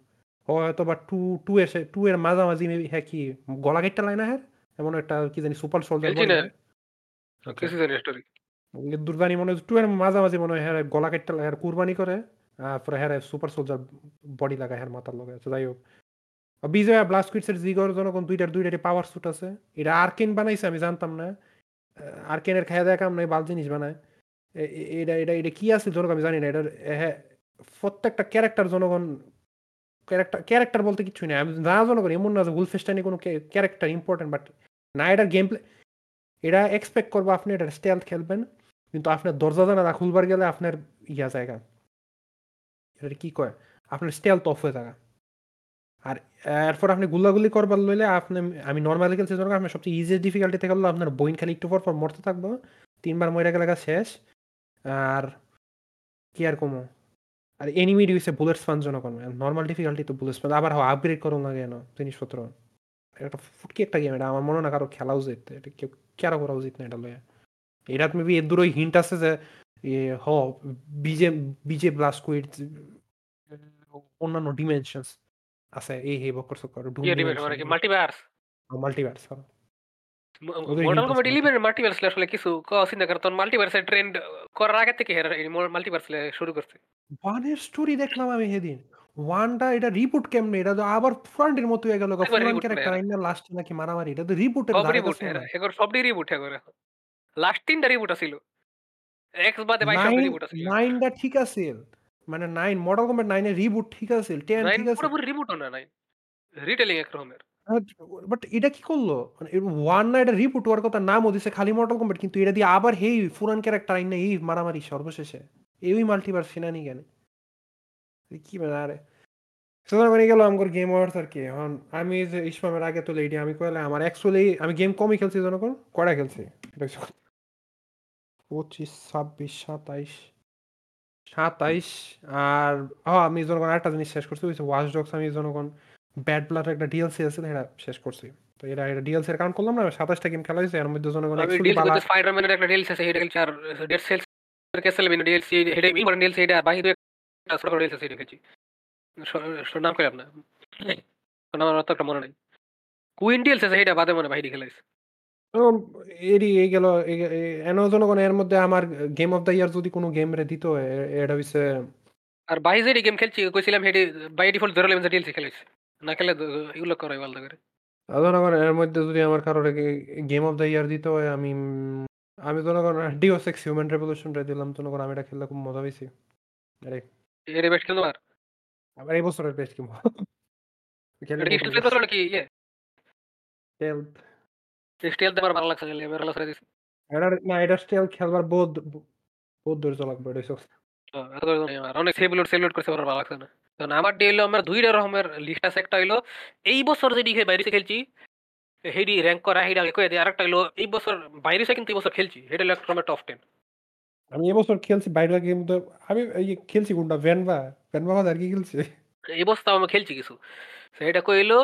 হয়তো বা টু টু এর টু এর মাঝামাঝি maybe হ্যাঁ কি গলা কেটটা লাইনা হ্যাঁ এমন একটা কি জানি সুপার সোলজার খেলছি না কিছু জানি স্টোরি দুর্বানি মনে হয় টু এর মাঝামাঝি মনে হয় হ্যাঁ গলা হ্যাঁ কুরবানি করে। হ্যাঁ সুপার সোলজার বডি লাগায় হ্যাঁ মাথার লগে। আচ্ছা যাই হোক বিজয় ব্লাস্কুইটসের জিগর জনগণ দুইটার দুইটারই পাওয়ার স্যুট আছে। এটা আর্কেন বানাইছে, আমি জানতাম না। আর্কেনের খাইয়া দেখা কাম নাই, বাল জিনিস বানায়। এটা এটা এটা কি আছে জনগণ, আমি জানি না। এটার হ্যাঁ প্রত্যেকটা ক্যারেক্টার জনগণ ক্যারেক্টার ক্যারেক্টার বলতে কিছু নেই। আমি না, জনগণ এমন না যে উলফেস্টাইনে কোনো ক্যারেক্টার ইম্পর্টেন্ট বাট না, এটার গেম প্লে এটা এক্সপেক্ট করব আপনি এটার স্টেলথ খেলবেন, কিন্তু আপনার দরজা জানা খুলবার গেলে আপনার ইয়া জায়গা। এটা কি কয়? আপনার স্টেলথ অফ হয়ে থাকা। আর এরপর আপনি গুলাগুলি করবার লইলে আপনি, আমি নর্মালি খেলছি জন্য আপনার সবচেয়ে ইজিয়েস্ট ডিফিকাল্টি থেকে হলো আপনার বইন খালি একটু পর পর মরতে থাকব। তিনবার মরে গেলে শেষ। আর কি আর কমো? আর এনিমি হইছে বুলেট স্পান জনগণ নর্মাল ডিফিকাল্টি তো বুলেট স্পান আবার আপগ্রেড করুন না জিনিসপত্র। একটা ফুটকি একটা গেম এটা আমার মনে না কারও খেলা উচিত। এটা কেউ কেন করা উচিত না এটা লয়ে এটা মেবি এর দূরই হিন্ট আছে যে হ বিজে বিজে ব্লাস্কুইড অন্যান্য ডিমেনশনস আছে এই হে বকর সকর মাল্টিভার্স মাল্টিভার্স ওদের মর্টাল hint কম্বাট আছে। 11 এর মাল্টিভার্স আসলে কিছু চিন্তা কর মাল্টিভার্সের ট্রেন্ড করার আগে থেকে এই মাল্টিভার্স শুরু করছে। ওয়ানের স্টোরি দেখলাম আমি সেদিন। ওয়ানটা এটা রিপুট কেমনে? এটা তো আবার ফ্রন্টের মতো হয়ে গেল reboot ক্যারেক্টার করে আইনা লাস্ট নাকি মারামারি? এটা তো রিপুটের সব রিবুট সবটি রিবুট এগর লাস্ট তিনটা রিবুট আছিল। এক্স বাদে রিবুট ঠিক আছে। মানে মডেল কম্বাট রিবুট ঠিক আছে ঠিক আছে। পুরোপুরি রিবুট না রিটেলিং এক রকমের। বাট এটা কি করল? মানে ওয়ান না এটা রিপুট হওয়ার কথা নামও দিছে খালি মডেল কম্বাট কিন্তু এটা দিয়ে আবার হেই ফুরান ক্যারেক্টার আইনা এই মারামারি সর্বশেষে। এই মাল্টিভার্স সিনানি কেন কি মানে আরে। সুতরাং মানে গেল আমার গেম ওভার আর কি। এখন আমি যে ইসমামের আগে তো লেডি আমি কইলে আমার অ্যাকচুয়ালি আমি গেম কমই খেলছি জনগণ কয়টা খেলছি। পঁচিশ ছাব্বিশ সাতাইশ। সাতাইশ আর হ্যাঁ আমি জনগণ একটা জিনিস শেষ করছি ওয়াচ ডগস আমি জনগণ ব্যাড ব্লাড একটা ডিএলসি আছে এটা শেষ করছি। তো এটা এটা ডিএলসি এর কাউন্ট করলাম না সাতাশটা গেম খেলা হয়েছে এর মধ্যে জনগণ স্পাইডারম্যানের একটা ডিএলসি আছে হেডে আর ডেড সেলস ক্যাসেলভিন ডিএলসি হেডে ইম্পর্টেন্ট ডিএলসি এটা বাহিরে একটা ছোট ডিএলসি আছে স- নাম কই আপনার নাম আমার অত একটা মনে নাই। কুইন ডিএলসি আছে এটা বাদে মনে বাহিরে খেলাইছে এরই এই গেল এন জনগণ এর মধ্যে আমার গেম অফ দ্য ইয়ার যদি কোনো গেম রে দিত এটা হইছে আর বাইরে গেম খেলছি কইছিলাম হেডে বাই ডিফল্ট ধরে লেভেন ডিএলসি খেলাইছে। না খেলে এগুলো করাই ভালো করে। জনগণ এর মধ্যে যদি আমার কারোর গেম অফ দ্য ইয়ার দিত হয় আমি আমি জনগণ ডিও সেক্স হিউম্যান রেভলিউশন রে দিলাম জনগণ আমি এটা খেললে খুব মজা পেয়েছি আরে। এর খেলতে পার আবার এই বছরের বেস্ট খেলে কি স্টিল নাকি ইয়ে? স্টিল আমার ভালো লাগছে খেলে ভালো লাগছে দিছে। এটা না এটা স্টিল খেলবার বহুত বহুত ধৈর্য লাগবে এটা সব। তো এত করে জানি আমার। অনেক সেভ লোড করছে ভালো লাগছে না। কারণ আমার ডে হলো আমার দুইটা রকমের লিস্ট আছে। একটা হইল এই বছর খেয়ে বাইরে খেলছি হেডি র্যাঙ্ক করা হেডি আগে কয়ে দিই। আরেকটা হইল এই বছর বাইরে কিন্তু এই বছর খেলছি। এটা হলো একটা টপ টেন আমি এবছর খেলছি বাইরের গেম তো আমি এই খেলছি কোনটা? ভ্যানবা ভ্যানবা আর কি খেলছি? এই বছর আমি খেলছি কিছু। সেটা কইলো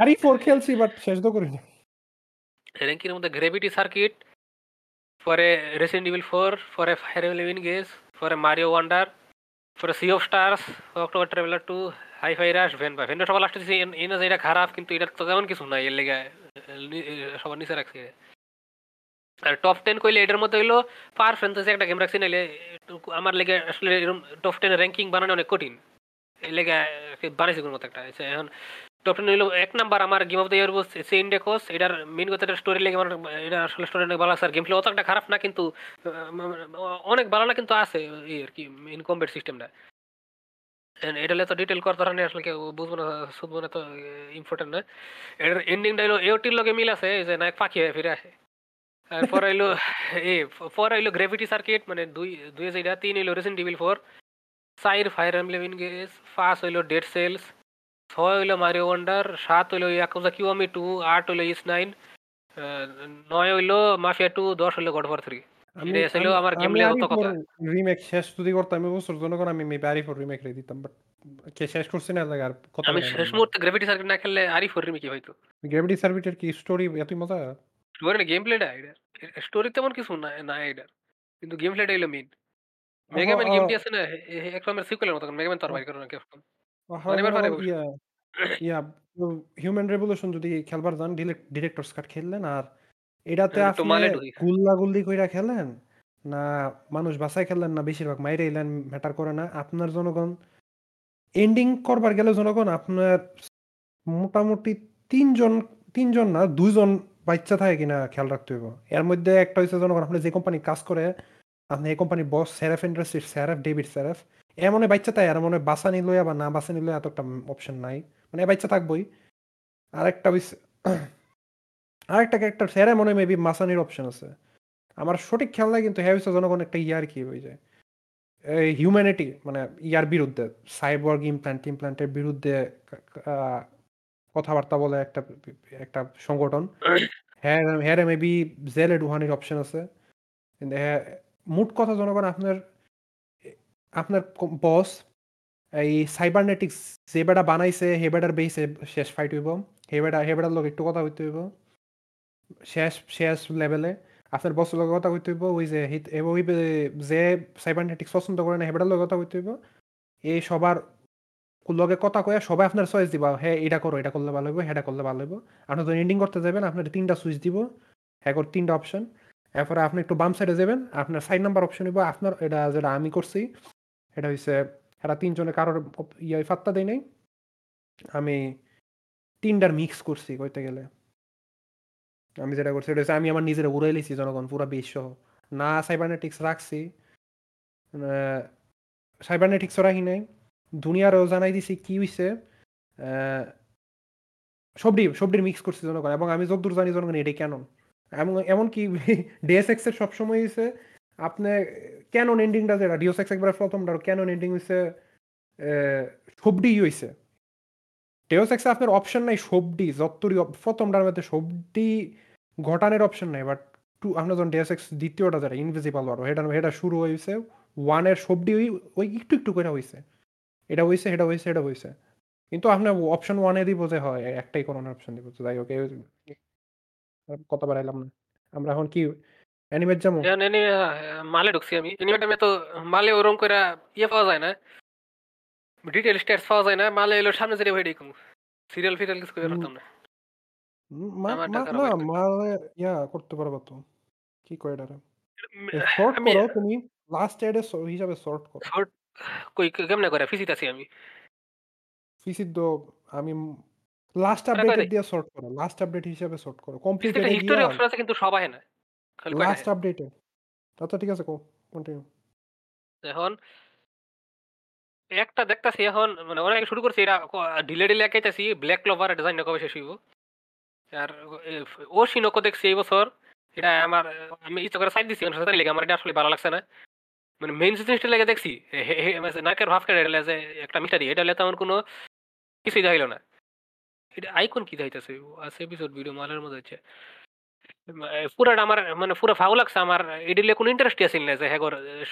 আরে ফোর খেলছি বাট শেষ তো করিনি। র্যাঙ্কিংয়ের মধ্যে গ্রেভিটি সার্কিট পরে রেসিডেন্ট ইভিল ফোর পরে ফায়ার এলিভিন গেস পরে মারিও ওয়ান্ডার পরে sea of stars October traveler two hi fi rush when বা ভেনটা সবার লাস্টে দিছি এন- এটা খারাপ, কিন্তু এটা তো তেমন কিছু নাই, এর লেগে সবার নিচে রাখছি। আর টপ টেন কইলে এটার মধ্যে হইল পার ফ্যান্টাসি একটা গেম রাখছি, নাইলে আমার লেগে আসলে এরকম টপ টেন র্যাঙ্কিং বানানো অনেক কঠিন। এর লেগে বানাইছি কোনো মতো একটা। এখন টপ টেন এক নাম্বার আমার গেম অফ দ্য ইয়ার বলছে সেন ডেকোস এটার মেন কথা এটা স্টোরি লেগে আমার এটা আসলে স্টোরি অনেক ভালো লাগছে আর গেম প্লে অতটা খারাপ না, কিন্তু অনেক ভালো না, কিন্তু আছে এই আর কি মেন কম্বেট সিস্টেমটা এটা তো ডিটেল করতে পারে আসলে কেউ বুঝব না, শুনব না তো ইম্পর্টেন্ট না। এটার এন্ডিংটা হলো এওটির লগে মিল আছে যে নায়ক পাখি হয়ে ফিরে আসে। আর পরে হইল, এ, পরে হইল গ্রেভিটি সার্কিট মানে দুই দুই যেটা তিন হইল রেসেন্ট ডিভিল ফোর চার ফায়ার এমব্লেম ইনগেজ পাঁচ হইল ডেড সেলস ছয় হইল মারিও ওয়ান্ডার সাত হইল ইয়াকুজা কিওয়ামি টু আট হইল ইস নাইন নয় হইল মাফিয়া টু দশ হইল গড ফর থ্রি আমার হতো কথা। রিমেক শেষ যদি করতাম আমি বছর জনগণ আমি মেবি আরিফ রিমেক রে দিতাম বাট কে শেষ করছি না লাগে কথা আমি শেষ মুহূর্তে গ্রেভিটি সার্কিট না খেললে আরিফ হরিমি কি কি স্টোরি এতই মজা? স্টোরি গেম প্লেটা এটার স্টোরি তেমন কিছু না না এটার কিন্তু গেম প্লেটা হইল মেইন মেগাম্যান গেমটি আছে না এক রকমের সিকুয়েলের মতো মেগাম্যান তো বাইর করে না হিউম্যান রেভলিউশন যদি খেলবার যান ডিরেক্টরস কার্ড খেললেন আর এটাতে হ্যাঁ, আপনি কইরা খেলেন না মানুষ বাসায় খেললেন না বেশিরভাগ মাইরে এলেন ম্যাটার করে না। আপনার জনগণ এন্ডিং করবার গেলে জনগণ আপনার মোটামুটি তিনজন তিনজন না দুইজন বাচ্চা থাকে কিনা খেয়াল রাখতে হইব। এর মধ্যে একটা হচ্ছে জনগণ আপনি যে কোম্পানি কাজ করে আপনি এই কোম্পানির বস স্যারেফ ইন্ডাস্ট্রির স্যারেফ ডেভিড স্যারেফ এমন বাচ্চা তাই আর মনে হয় বাসানি লইয়া বা না বাসানি লইয়া এত একটা অপশন নাই। মানে এই বাচ্চা থাকবই। আরেকটা আরেকটা ক্যারেক্টার স্যারে মনে মেবি মাসানির অপশন আছে। আমার সঠিক খেয়াল নাই, কিন্তু হ্যাঁ হইছে, জনগণ একটা ইয়ার কি হয়ে যায়। এই হিউম্যানিটি মানে ইয়ার বিরুদ্ধে সাইবর্গ ইমপ্ল্যান্ট ইমপ্ল্যান্টের বিরুদ্ধে কথাবার্তা বলে একটা একটা সংগঠন। হ্যাঁ হ্যাঁ মেবি জেলে ডুহানির অপশন আছে। হ্যাঁ মোট কথা জনগণ আপনার আপনার বস এই সাইবারনেটিক্স যে বেটা বানাইছে হে বেটার বেসে শেষ ফাইট হইব। হে বেটা হে বেটার লোক একটু কথা হইতে হইব। শেষ শেষ লেভেলে আপনার বসের লগে কথা হইতে হইব। ওই যে ওই যে সাইবারনেটিক্স পছন্দ করে না হে বেটার লগে কথা হইতে হইব। এই সবার লগে কথা কয়ে সবাই আপনার চয়েস দিবা। হ্যাঁ এটা করো, এটা করলে ভালো হইব এটা করলে ভালো হইব। আপনি যখন এন্ডিং করতে যাবেন, আপনার তিনটা সুইচ দিব। হ্যাঁ করে তিনটা অপশন এরপরে আপনি একটু বাম সাইডে যাবেন, আপনার সাইড নাম্বার অপশন হইব। আপনার, এটা যেটা আমি করছি এটা হইছে, এরা তিনজনে কারোর ইয়ে ফাত্তা দেয় নাই। আমি তিনটার মিক্স করছি কইতে গেলে। আমি যেটা করছি, এটা হচ্ছে আমি আমার নিজের উড়াই লিছি জনগণ, পুরা বিশ্ব। না সাইবারনেটিক্স রাখছি সাইবারনেটিক্সও রাখি নাই। দুনিয়ারও জানাই দিছি কি হইছে সবডি, সবডির মিক্স করছি জনগণ, এবং আমি যতদূর জানি জনগণ এটাই কেন এমন, এমনকি ডিএসএক্স এর সবসময় হয়েছে আপনি ক্যানন এন্ডিংটা যেটা ডিওসেক্স একবার প্রথমটা ক্যানন এন্ডিং হয়েছে সবডি হয়েছে ডিওস এক্সে আপনার অপশন নাই সবডি যতটুরি প্রথমটার মধ্যে সবডি ঘটানোর অপশন নাই বাট টু আপনার যখন ডিএস এক্স দ্বিতীয়টা যেটা ইনভিজিবল ওয়ার এটা এটা শুরু হয়েছে ওয়ানের সবডি ওই ওই একটু একটু করে হয়েছে এটা হয়েছে এটা হয়েছে এটা হয়েছে কিন্তু আপনার অপশন ওয়ানে দিব যে, হয়, একটাই করোনার অপশন দিব যাই হোক কত বাড়াইলাম না। আমরা এখন কি অ্যানিমেট এখন এনে মালে ঢুকছি আমি। এনিমেটামে তো মালে ওরম করে ইয়ে পাওয়া যায় না। ডিটেল স্ট্যাটস পাওয়া যায় না। মালে এলো সামনে যেতে ভাই দেখুন সিরিয়াল ফিরিয়াল কিছু করে হুম। পারতাম না। মা আমার মা- টাকার না অভাব মালে ইয়া করতে পারব তো। কি কয় এটা আমি করো তুমি লাস্ট এডে হিসাবে শর্ট করো। শর্ট কই কেমনে করে? ফিজিত আছি আমি। ফিসির তো আমি লাস্ট আপডেট নাই? দিয়ে শর্ট করো। লাস্ট আপডেট হিসাবে শর্ট করো। কমপ্লিট ফিজিতে হিস্টোরি অপশন আছে কিন্তু সবাই না। লাস্ট আপডেটে আচ্ছা ঠিক আছে কন্টিনিউ এখন একটা দেখতাছি এখন মানে অনেক শুরু করছি এটা ডিলে ডিলে একাইতাছি ব্ল্যাক ক্লোভার ডিজাইন কবে শেষ হইব। আর ও সিনকো দেখছি এই বছর এটা আমার আমি ইচ্ছা করে সাইড দিছি লেগে আমার এটা আসলে ভালো লাগছে না। মানে মেইন জিনিসটা লেগে দেখছি মানে নাকের ভাব কেটে এটা যে একটা মিস্টারি এটা কোনো কিছুই দেখাইলো না। এটা আইকন কি দেখাইতেছে? আছে এপিসোড ভিডিও মালের মধ্যে হচ্ছে পুরাটা আমার মানে পুরো ফাউ লাগছে আমার এডিলে কোনো ইন্টারেস্টই আসিল না যে হ্যাঁ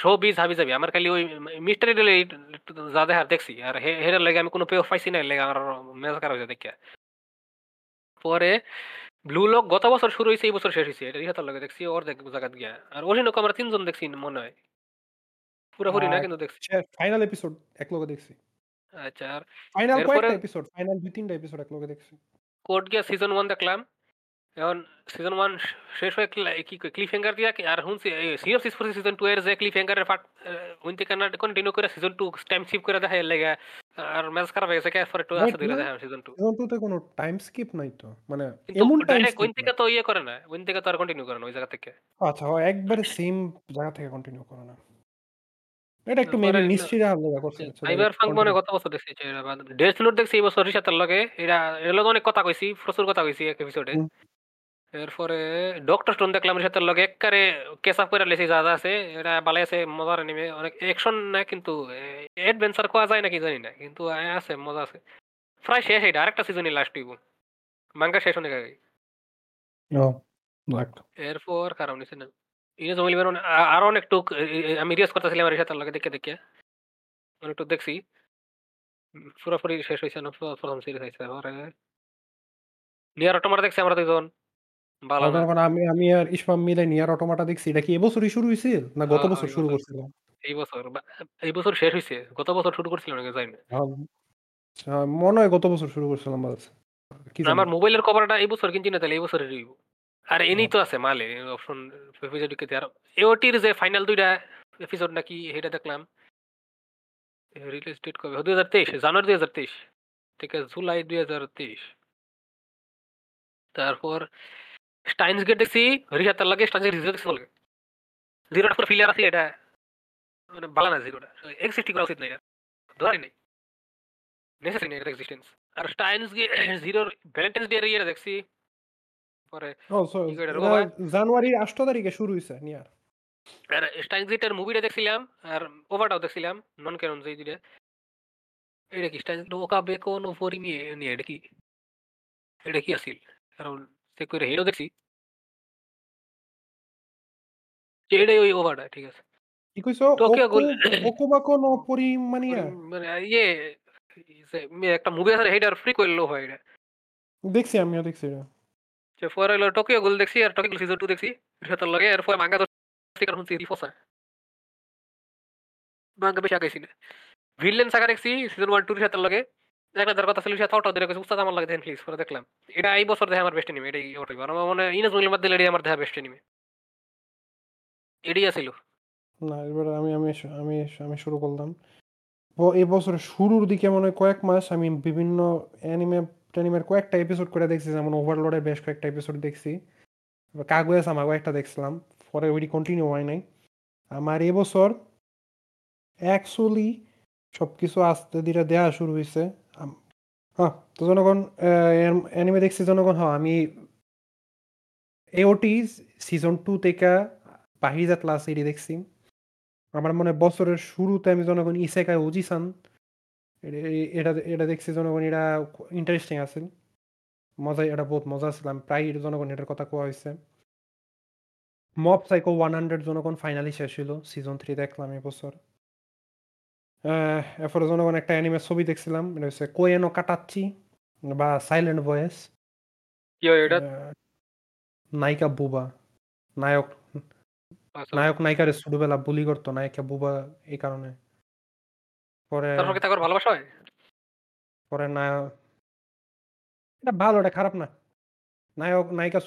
শো বিজ হাবি যাবি। আমার খালি ওই মিস্টারি দিলে যা দেখার দেখছি। আর হেটার লাগে আমি কোনো পে অফ পাইছি না লেগে আমার মেজাজ খারাপ হয়েছে দেখিয়া। পরে ব্লু লক গত বছর শুরু হয়েছে এই বছর শেষ হয়েছে এটা রিহাতার লাগে দেখছি ওর দেখ জায়গাত গিয়া। আর অরিনক আমরা তিনজন দেখছি মনে হয়। পুরোপুরি না কিন্তু দেখছি। ফাইনাল এপিসোড এক লগে দেখছি। আচ্ছা আর ফাইনাল কয়েকটা এপিসোড ফাইনাল দুই তিনটা এপিসোড এক লগে দেখছি। কোর্ট গিয়া সিজন ওয়ান দেখলাম। এখন সিজন ওয়ান শেষ হয়ে কি ক্লিফ হ্যাঙ্গার দিয়া আর শুনছি সি অফ সিক্স সিজন টু এর যে ক্লিফ হ্যাঙ্গারের পার্ট ওইন থেকে না কন্টিনিউ করে সিজন টু টাইম স্কিপ করে দেখা লেগে। আর ম্যাচ খারাপ হয়ে গেছে কে পরে টু আছে ধরে দেখা সিজন টু সিজন টু তে কোনো টাইম স্কিপ নাই তো? মানে এমন টাইম থেকে তো ইয়ে করে না ওইন থেকে তো আর কন্টিনিউ করে না ওই জায়গা থেকে। আচ্ছা হয় একবারে সেম জায়গা থেকে কন্টিনিউ করে না। এটা একটু মেবি রাখা করছে সাইবার ফাঙ্ক মনে গত বছর দেখছি ডেথ নোট দেখছি এই বছর রিসাতের লগে এটা এর লগে অনেক কথা কইছি প্রচুর কথা কইছি এক এপিসোডে। এরপরে ডক্টর স্টোন দেখলাম রিসাতের লগে একবারে কেস আপ করে লেছি যা যা আছে এটা ভালো আছে মজার এনিমে অনেক অ্যাকশন না কিন্তু অ্যাডভেঞ্চার কোয়া যায় নাকি জানি না কিন্তু আছে মজা আছে। প্রায় শেষ এটা আরেকটা সিজনই লাস্ট হইব। মাঙ্গা শেষ অনেক আগে এরপর কারণ নিছে না ইনে জমিল বেরোন আরও অনেক টুক আমি রিয়াজ করতেছিলাম আমার সাথে লগে দেখে দেখে অনেক টুক দেখছি। পুরোপুরি শেষ হয়েছে না প্রথম সিরিজ হয়েছে নিয়ার অটোমাটা দেখছি আমরা দুজন ভালো না। তখন আমি আমি আর ইসমাম মিলে নিয়ার অটোমাটা দেখছি এটা কি এবছরই শুরু হয়েছিল না গত হ্যাঁ, বছর এই শুরু বছর। করছিল এই বছর বা- এই বছর শেষ হয়েছে গত বছর শুরু করছিল নাকি জানি না। আহ, মনে হয় গত বছর শুরু করছিলাম বাস। কি জানি। আমার মোবাইলের কভারটা এই বছর কিনছি না তাহলে এই বছরের রিভিউ আর এনেই তো আছে মালে অপশন এওটির যে ফাইনাল দুইটা এপিসোড নাকি সেটা দেখলাম। রিলিজ ডেট কবে? দুই হাজার তেইশ জানুয়ারি দুই হাজার তেইশ থেকে জুলাই দুই হাজার তেইশ। তারপর স্টাইনস গেট দেখছি রিহাতার লাগে স্টাইনস গেট দেখছি বলে জিরোটা পুরো ফিলিয়ার আছে এটা। মানে ভালো না জিরোটা এক্সিস্টিং করা উচিত না এটা। ধরে নেই। নেসেসারি নেই এটার এক্সিস্টেন্স আর স্টাইনস গেট জিরোর ভ্যালেন্টাইন্স ডে ইয়ে দেখছি। পরে ও এটা রোবা? জানুয়ারির আষ্ট তারিখে শুরু হয়েছে নিয়ার আর স্টাইনস গেটের মুভিটা দেখছিলাম আর ওভারটাও দেখছিলাম নন ক্যানন যে দুইটা। এটা কি স্টাইনস ওকা বেকন ওপরি নিয়ে নিয়ে এটা কি? এটা কি আছিল? কারণ চেক করে হেডও দেখছি। এটাই ওই ওভারটা ঠিক আছে। কি কইছো? টোকিও গোল ওকুবাকো নো পরিমানিয়া মানে ইয়ে? একটা মুভি আছে হেডার ফ্রি করল হয় এটা। দেখছি আমিও দেখছি এটা। যে পরে হলো টোকিও গোল দেখছি আর টোকিও সিজন টু দেখছি। সেটার লগে এরপরে মাঙ্গা তো স্টিকার শুনছি রিফোসা মাঙ্গা বেশি আগাইছি না। ভিলেন সাগা দেখছি সিজন ওয়ান টুর সাথে লগে। একটা যার কথা দিয়ে উস্তাদ আমার লাগে পরে দেখলাম। এটা এই বছর দেখে আমার বেস্ট এনিমে এটাই ওটাই আমার মনে মধ্যে আমার দেখা বেস্ট না, এবার আমি আমি আমি আমি শুরু করলাম। এই বছরের শুরুর দিকে মনে হয় কয়েক মাস আমি বিভিন্ন অ্যানিমে ট্যানিমের কয়েকটা এপিসোড করে দেখছি, যেমন ওভারলোডের বেশ কয়েকটা এপিসোড দেখছি। কাগুয়া সামা কয়েকটা দেখছিলাম, পরে ওইটি কন্টিনিউ হয় নাই। আমার এবছর অ্যাকচুয়ালি সব কিছু আস্তে ধীরে দেওয়া শুরু হয়েছে আম- হ্যাঁ তো জনগণ অ্যানিমে দেখছি জনগণ হ্যাঁ আমি এওটি সিজন টু থেকে বাহির ক্লাস এটি দেখছি। আমার মনে হয় বছরের শুরুতে আমি জনগণ ইসেকায় ওজিসান এটা এটা দেখছি জনগণ, এটা ইন্টারেস্টিং আছে। মজা এটা বহুত মজা ছিল, আমি প্রায় জনগণ, এটার কথা কোয়া হয়েছে মব সাইকো ওয়ান হান্ড্রেড জনগণ ফাইনালি শেষ হলো সিজন থ্রি দেখলাম এবছর এরপরে জনগণ একটা অ্যানিমে ছবি দেখছিলাম এটা হচ্ছে কোয়েনো কাটাচ্ছি বা সাইলেন্ট ভয়েস কি হয় এটা? নায়িকা বুবা নায়ক আচ্ছা। নায়ক নায়িকারে ছোটবেলা বুলি করতো নায়িকা বুবা এই কারণে। পরে তারপর কি তারপর ভালোবাসা হয়? পরে নায়ক এটা ভালো এটা খারাপ না। নায়ক নায়িকা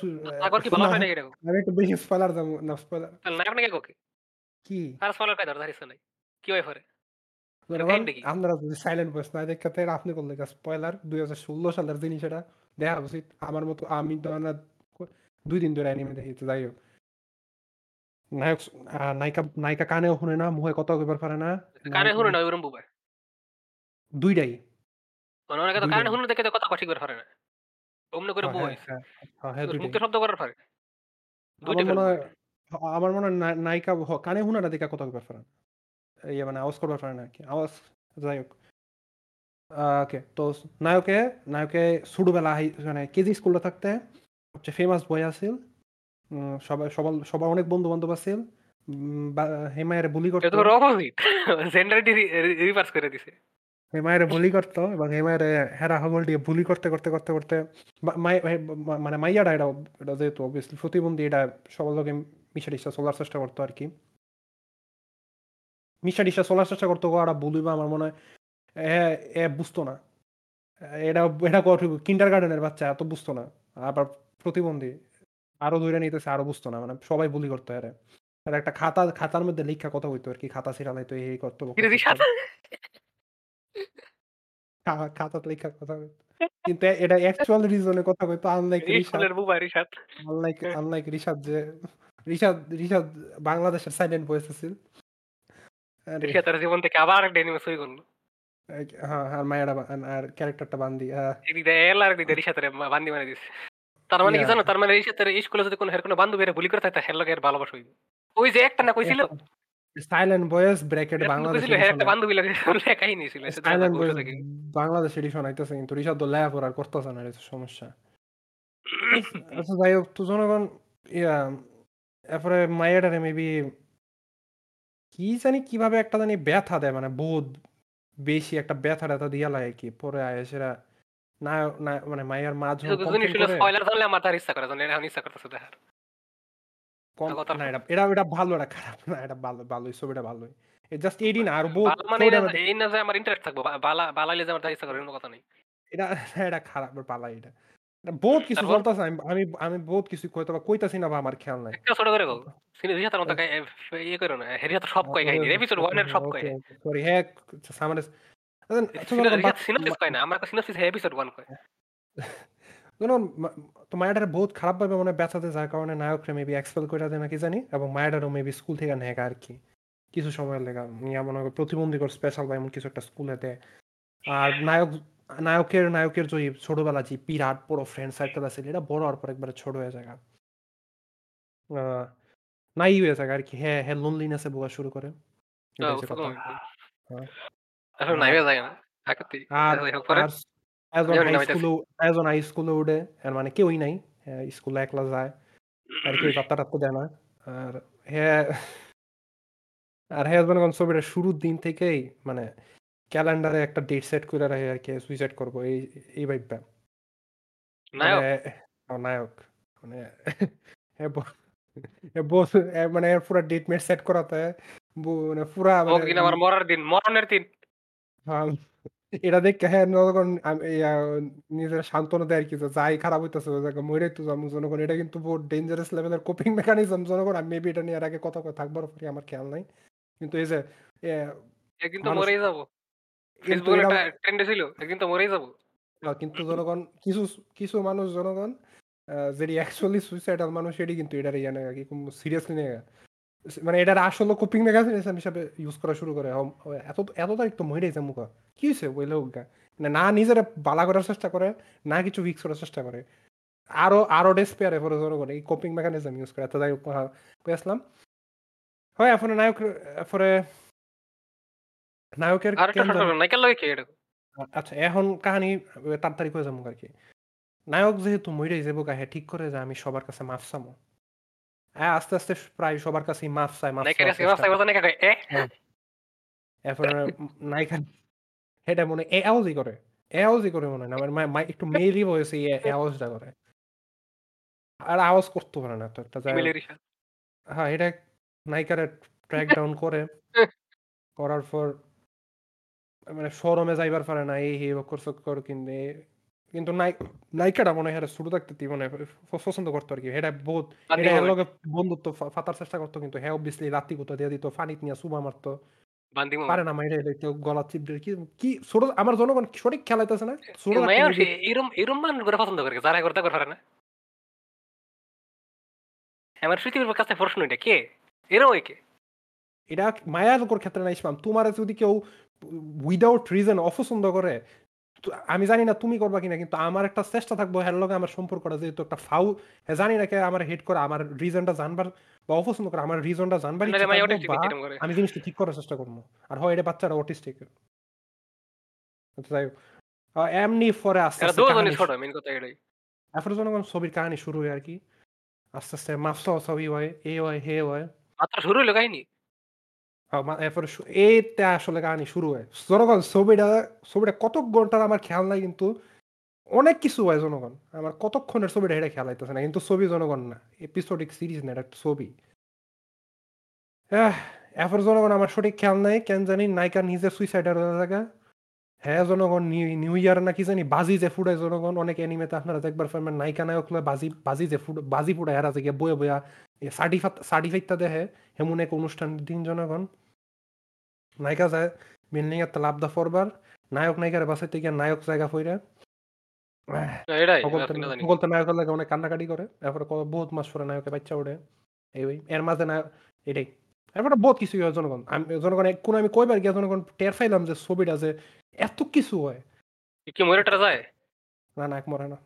তারপর কি ভালোবাসা হয় নাকি এটা আমি একটু বেশি স্পয়লার যাব না স্পয়লার নায়ক নাকি কোকে কি? আর সলার কাজ ধরিস নাই কি হয় পরে? কি? আপনারা যদি সাইলেন্ট ভয়েস না দেখতে আপনি করলে স্পয়লার দুই হাজার ষোলো সালের জিনিস এটা দেখা উচিত। আমার মতো আমি তো দুই দিন ধরে অ্যানিমে দেখি যাই হোক। নায়ক নায়িকা নায়িকা কানেও শুনে না মুখে কথা কইবার পারে না কানে শুনে না ওরম বুবাই দুইটাই। অনেকে তো কানে শুনে দেখে কথা ঠিক করে পারে না। অমনে করে হ্যাঁ, হ্যাঁ, হ্যাঁ, দুইটাই। মুক্ত শব্দ করার পারে। আমার মনে হয় মনে নায়িকা কানে শুনে না দেখা কথা কইবার পারে না। ইয়ে মানে আওয়াজ করবার পারে না আর কি আওয়াজ যাই হোক ওকে তো নায়কে নায়কে ছোটবেলা হাই মানে কেজি স্কুলে থাকতে সবচেয়ে ফেমাস বই আছিল সবাই সবার সবার অনেক বন্ধু বান্ধব আছিল হেমায়ের বুলি করতো জেন্ডারটি রিভার্স করে দিছে হেমায়ের বুলি করতো এবং হেমায়ের হেরা হগল দিয়ে বুলি করতে করতে করতে করতে মানে মাইয়াটা এটা এটা যেহেতু অবভিয়াসলি প্রতিবন্ধী এটা সবার লোকে মিশা চলার চেষ্টা করতো আর কি মিশা টিশা চলার চেষ্টা করতো ওরা বলিবা আমার মনে হয় এ বুঝতো না এটা এটা কিন্ডার গার্ডেনের বাচ্চা এত বুঝতো না আবার প্রতিবন্ধী। আরও ধইরা নিতেছে, আরও বুঝতো না। মানে সবাই বুলি করতো এরে। আর একটা খাতা খাতার মধ্যে লিখা কথা কইতো আরকি। খাতা ছিঁড়া লাইতো, এই, করতো, বকতো, কিরে করতো। রিশাদ? খা খাতাতে লিখা কথা। কিন্তু এটা অ্যাকচুয়াল রিজন কথা কইতো unlike Rishad. Unlike unlike Rishad যে রিশাদ রিশাদ বাংলাদেশের সাইলেন্ট ভয়েস আছিল। রিশাদ তার জীবন থেকে আবার একটা এনিমে সই করল। হ্যাঁ, আর মায়েরা আর ক্যারেক্টারটা বান্দি। আ এল আর দিয়ে রিশাদের বান্দি বানাই দিছে। তার মানে কি জানো? তার মানে রিশাদের স্কুলে যদি কোনো হের কোনো বান্ধবীরা বুলি করে থাকে, হের লগে এর ভালোবাসা হইবে। ওই যে একটা না কইছিল? সাইলেন্ট ভয়েস ব্র্যাকেট বাংলাদেশ একটা বান্ধবী লাগে লেখাই নিছিল। এসে সাইলেন্ট কি। বাংলাদেশ এডিশন আইতেছে কিন্তু রিশাদ তো লেখাপড়া করতেছে না, এটা সমস্যা। আচ্ছা যাই হোক, তো জনগণ ইয়া এরপরে মাইয়াটারে মেবি কি জানি কীভাবে একটা জানি ব্যথা দেয় মানে বোধ বেশি একটা ব্যথা-ট্যাথা দিয়া লাগে আরকি। পরে আয়া সেরা না না মানে মাইয়ার মা কিছু যখন কিছু জিনিস কমপ্লেইন শুনে করে স্পয়লার জানলে আমার ইচ্ছা করে। জানি এখন ইচ্ছা করতেছে দেখার। কম না এটা এটা এটা ভালো এটা খারাপ না। এটা ভালো ভালোই ছবিটা ভালোই। জাস্ট আর বোধ মানে এই না যে আমার ইন্টারেস্ট থাকব। বালা বালাইলে যে আমার ইচ্ছা করে কথা নেই। এটা এটা খারাপ এটা। বহুত কিছু তারপর? চলতেছে। আমি আমি আমি বহুত কিছু হয়তোবা কইতাছি না বা আমার খেয়াল নাই। একটা ছোট করে কও। মতো ইয়ে করো না। তো সব কয় কাহিনী। এপিসোড 1 এর সব কয়। সরি হ্যাঁ সিনোপসিস কয় না। আমার সিনোপসিস এপিসোড 1 কয়। জনগণ তো মায়াটারে বহুত খারাপভাবে মনে হয় ব্যথাতে যার কারণে নায়করে মেবি এক্সপেল কইরা দেয় নাকি জানি এবং মায়াটারও মেবি স্কুল থেকে নেয় আরকি। কিছু সময়ের লেগা নিয়া মনে হয় প্রতিবন্ধীকর স্পেশাল বা এমন কিছু একটা স্কুলে দেয়। আর নায়ক নায়কের নায়কের যে ছোটবেলা যে বিরাট বড় ফ্রেন্ড সার্কেল আছে এটা বড় হওয়ার পর একবারে ছোট হয়ে যায়। নাই হয়ে যায় আরকি। হ্যাঁ, হ্যাঁ লোনলিনেস এ ভোগা শুরু করে। হ্যাঁ। আর যায় না। আর? আর হাই স্কুলে উঠে মানে কেউই নাই। হ্যাঁ, স্কুলে একলা যায়। আর কেউ পাত্তা-টাত্তা দেয় না। আর হ্যাঁ আর হ্যাঁ মনে ছবিটার শুরুর দিন থেকেই মানে ক্যালেন্ডারে একটা ডেট সেট কইরা রাখে আর কি সুইসাইড করব এই এই ভাইবটা। মানে নায়ক? নায়ক। মানে বস মানে পুরা ডেট মেট সেট করাতে মানে পুরা মানে আমার মরার দিন, মরণের দিন। হ্যাঁ, এটা দেখে হ্যাঁ জনগণ নিজের সান্ত্বনা দেয় আরকি যে যাই খারাপ হইতেছে মইরাই তো যামু জনগণ এটা কিন্তু বহুত ডেঞ্জারাস লেভেলের কোপিং মেকানিজম জনগণ আমি মেবি এটা নিয়ে এর আগে কথা থাকবার পারি আমার খেয়াল নাই। কিন্তু এই যে এ একদিন তো মানুষ মরেই যাব। কিন্তু ফেসবুকে একটা ট্রেন্ড ছিল। একদিন তো মরেই যাব। কিন্তু জনগণ কিছু কিছু মানুষ জনগণ যেটি অ্যাকচুয়ালি সুইসাইডাল মানুষ কিন্তু এটারে ইয়া নেয় সিরিয়াসলি নেয়। মানে এটার আসলে কোপিং মেকানিজম হিসাবে ইউজ করা শুরু করে। এত এত তারিখ তো গা। কি হইছে বইলে মানে না নিজেরে বালা করার চেষ্টা করে, না কিছু ফিক্স করার চেষ্টা করে। আরও আরও ডেসপেয়ার পরে জনগণ এই কোপিং মেকানিজম ইউজ করে। তো যাই হোক আসলাম? হয় এরপরে নায়ক এরপরে নায়কের আরেকটা কেন শর্ট জানি করো নায়িকার লগে কে এটা? আ- আচ্ছা এখন কাহিনী তাড়াতাড়ি কয়ে যাব আরকি। নায়ক যেহেতু মইরাই যাব গা হ্যাঁ ঠিক করে যে আমি সবার কাছে মাফ চামু। হ্যাঁ আস্তে, আস্তে প্রায় সবার কাছেই মাফ চায়, মাফ নায়িকার চাওয়ার কাছে চেষ্টা মাস্টার করে। কথা নায়িকা কয়, "এ?" হ্যাঁ। এরপরে নায়িকা হেটা মনে এ আওয়াজই করে। এ আওয়াজই করে মনে হয় না। আমার মা মা একটু মেয়েলি ভয়েসে এ এ আওয়াজটা করে। আর আওয়াজ করতে পারে না তো একটা। হ্যাঁ, এটা নায়িকারে ট্র্যাক ডাউন করে। করার পর মানে শোরুমে যাইবার পারে না। এই সেই বকর-চক্কর কিন্তু এ কিন্তু নাই নায়িকাটা মনে হয় হেরে ছোট থাকতেই মনে পছন্দ করতো আরকি। হেটা বহুত বান্দি হেটা লগে বন্ধুত্ব ফাতার চেষ্টা করতো কিন্তু হ্যাঁ obviously লাত্তি গুতা দিয়া দিত, ফানিত নিয়া চুমা মারতো। পারে না মাইরা এলাইতো, গলা চিপ দিয়ে কি কি ছোট আমার জনগণ সঠিক খেয়াল আইতাছে না? ছোট থাকতে এরম এরম মানুষগুলো পছন্দ করে। যারা করতে পারে না। আমার পৃথিবীর কাছে প্রশ্ন এটা কে? এরম হয় কে? এটা মায়ার উপর ক্ষেত্রে না ইসমাম। তোমারে যদি কেউ উইথআউট রিজন অপছন্দ করে, আমি জানি না তুমি করবা কিনা কিন্তু আমার একটা চেষ্টা থাকব হের লগে আমার সম্পর্কটা যেহেতু একটা ফাউ জানি না কে আমার হেট করে আমার রিজনটা জানবার বা অপছন্দ করে আমার রিজনটা জানবার। আমি জিনিসটা ঠিক করার চেষ্টা করব। আর হয় এটা বাচ্চারা অটিস্টিক। যাই হোক। এমনি পরে আস্তে, আস্তে জনগণ ছবির কাহিনী শুরু হয় আরকি। আস্তে, আস্তে মাফ চাওয়া-চাওয়ি হয়, এ হয়, হে হয়। মাত্র শুরু হইল কাহিনী। এরপরে সু আসলে কাহিনী শুরু হয়। জনগণ ছবিটা ছবিটা কত ঘণ্টার আমার খেয়াল নাই কিন্তু অনেক কিছু হয় জনগণ। আমার কতক্ষণের ছবিটা এটা খেয়াল আইতাছে না। কিন্তু ছবি জনগণ না। এপিসোডিক সিরিজ না, এটা ছবি। এরপর জনগণ আমার সঠিক খেয়াল নাই। কেন জানি নায়িকা নিজে সুইসাইডার হয়ে জায়গা। হ্যাঁ জনগণ নিউ ইয়ার না কি জানি বাজি যে ফুড়ায় জনগণ অনেক অ্যানিমেতে আপনারা দেখবার পারবেন নায়িকা নায়ক বাজি বাজি যে ফুড বাজি ফুড়ায় হেরা থেকে বয়ে বয়া সার্টিফাইড সার্টিফাইডটা দেখে হেমন এক অনুষ্ঠান দিন জনগণ। নায়িকা যায় বিল্ডিং এর লাভ দা ফরবার নায়ক নায়িকার বাসাইতে গিয়ে নায়ক জায়গা ফইরা। না, এটাই সকল না, তো কিনা জানি সকল তো নায়কের লাগে অনেক কান্নাকাটি করে এরপরে ক- বহুত মাস পরে নায়কের বাচ্চা ওঠে। এই এর মাঝে না এটাই। এরপরে বহুত কিছুই হয় জনগণ। আমি জনগণ এক কোন আমি কয়বার গিয়ে জনগণ টের পাইলাম যে ছবিটা যে এত কিছু হয়। কি ময়ূরটা যায়? না না। এক মরে না।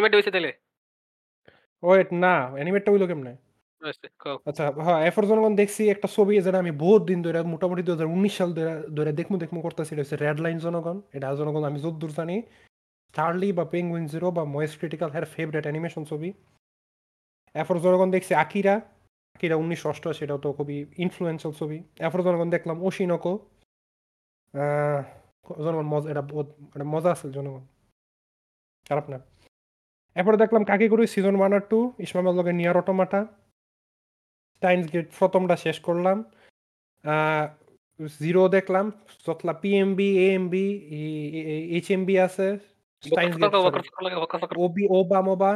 মরে হইছে তাহলে ওয়েট না অ্যানিমেটটা হইল কেমনে? আচ্ছা। আচ্ছা হ্যাঁ এরপর জনগণ দেখছি একটা ছবি যেটা আমি বহুত দিন ধরে মোটামুটি দু হাজার উনিশ সাল ধরে ধরে দেখমু দেখমু করতেছি এটা হচ্ছে রেড লাইন জনগণ। এটা জনগণ আমি যদ্দূর জানি। চার্লি বা পেঙ্গুইন জিরো বা ময়েস ক্রিটিক্যাল হের ফেভারিট অ্যানিমেশন ছবি। এফর জনগণ দেখছি আকিরা আকিরা উনিশশো অষ্টআশি এটাও তো খুবই ইনফ্লুয়েন্সিয়াল ছবি। এফর জনগণ দেখলাম ওশিনকো জনগণ মজা এটা বহুত মজা আছে জনগণ। খারাপ না। এরপরে দেখলাম কাকে করি সিজন ওয়ান আর টু ইসমামের লগে নিয়ার অটোমাটা। স্টাইনস গেট প্রথমটা শেষ করলাম। জিরো দেখলাম যতলা পিএমবি এএমবি আছে। লাগে, বকর বকর। ওবি ওবা মোবা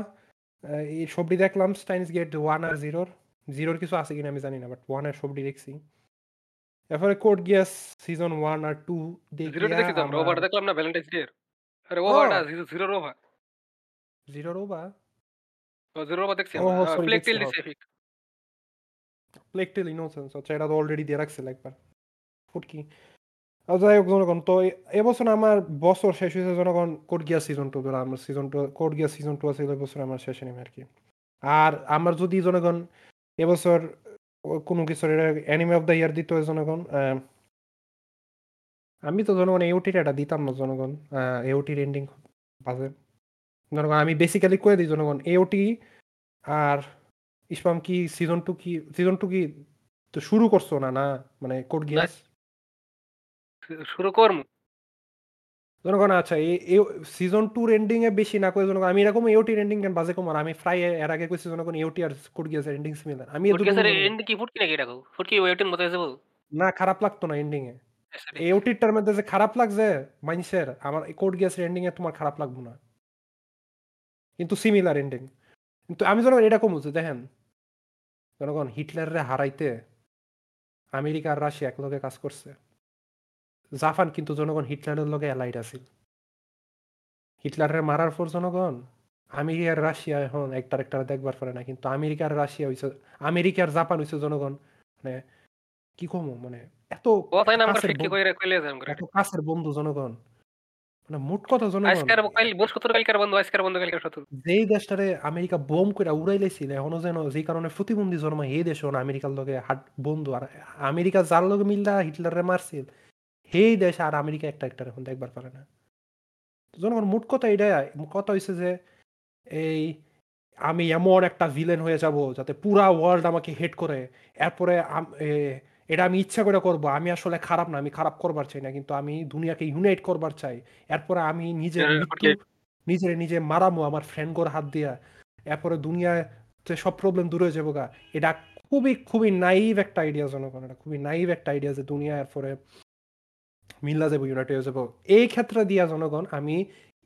এই সবটি দেখলাম স্টাইনস গেট ওয়ান আর জিরোর জিরোর কিছু আছে কিনা আমি জানি না বাট ওয়ান আর সবটি দেখছি। এরপরে কোড গিয়াস সিজন ওয়ান আর টু দেখলাম না ভ্যালেন্টাইন্স ডে আরে। ওভারটা জিরো জিরোর ওভার দেখছি টেল। দিছে এপিক প্লেকটেল ইনোসেন্স আচ্ছা এটা তো অলরেডি দিয়ে রাখছিল একবার ফুটকি আর যাই হোক জনগণ তো এবছর আমার বছর শেষ হয়েছে জনগণ কোড গিয়া সিজন টু আমার season two Code Geass season two আছে এবছর আমার শেষ নেমে আর কি। আর আমার যদি জনগণ এবছর কোনো কিছু অ্যানিমে অফ দ্য ইয়ার দিতে জনগণ আমি তো জনগণ এওটির এটা দিতাম না জনগণ এওটির এন্ডিং বাজে। জনগণ আমি বেসিক্যালি করে দিই জনগণ এওটি আর ইসপাম কি সিজন টু কি সিজন টু কি তো শুরু করছ না না? মানে কোড গিয়াস শুরু করম জনগণ আচ্ছা এই সিজন টুর এন্ডিং এ বেশি না করে জনগণ আমি এরকম এওটির এন্ডিং কেন বাজে কমার আমি প্রায় এর আগে কইছি জনগণ এওটি আর কোড গিয়াস এন্ডিং সিমিলার আমি এ দুটো ফুটকি স্যার জনগণ- কি নাকি এটা কও? ফুটকি ওয়েটিং মতো যাব না খারাপ লাগতো না এন্ডিং এ। এওটিরটার মধ্যে যে খারাপ লাগছে মানুষের আমার কোড গিয়াস এন্ডিং এ তোমার খারাপ লাগবে না। কিন্তু সিমিলার এন্ডিং কিন্তু আমি জনগণ এটা কমুছে দেখেন জনগণ হিটলাররে হারাইতে আমেরিকা আর রাশিয়া একলগে কাজ করছে। জাপান কিন্তু জনগণ হিটলারের লগে অ্যালাইড আছিল হিটলারের মারার পর জনগণ আমেরিকা আর রাশিয়া এখন একটার একটা দেখবার পারে না। কিন্তু আমেরিকা আর রাশিয়া হইছে আমেরিকা আর জাপান হইছে জনগণ মানে কি কমো? মানে এত কাছের বন্ধু জনগণ। মানে মোট কথা জনগণ আজকের কাল কালকার বন্ধু আজকের বন্ধু কালকার শত্রু। যেই দেশটারে আমেরিকা বোম করে উড়াইলেছিল এখনও যেন যেই কারণে প্রতিবন্ধী জন্মায় এই দেশ আমেরিকার লগে হাট বন্ধু। আর আমেরিকা যার লগে মিল্লা হিটলারে মারছিল দেশ আর আমেরিকা একটা একটা এখন দেখবার পারে না। জনগণ মোট কথা এটাই কথা হয়েছে যে এই আমি এমন একটা ভিলেন হয়ে যাব যাতে পুরা ওয়ার্ল্ড আমাকে হেট করে। এরপরে এটা আমি ইচ্ছা করে করব। আমি আসলে খারাপ না আমি খারাপ করবার চাই না কিন্তু আমি দুনিয়াকে ইউনাইট করবার চাই। এরপরে আমি okay. নিজের নিজে মারামো আমার ফ্রেন্ড গোর হাত দিয়া। এরপরে দুনিয়ায় যে সব প্রবলেম দূর হয়ে যাব গা। এটা খুবই খুবই নাইভ একটা আইডিয়া জনগণ এটা খুবই নাইভ একটা আইডিয়া যে দুনিয়া এরপরে মিল্লা যাব ইউনাইটেড হয়ে যাব। এই ক্ষেত্রে দিয়া জনগণ আমি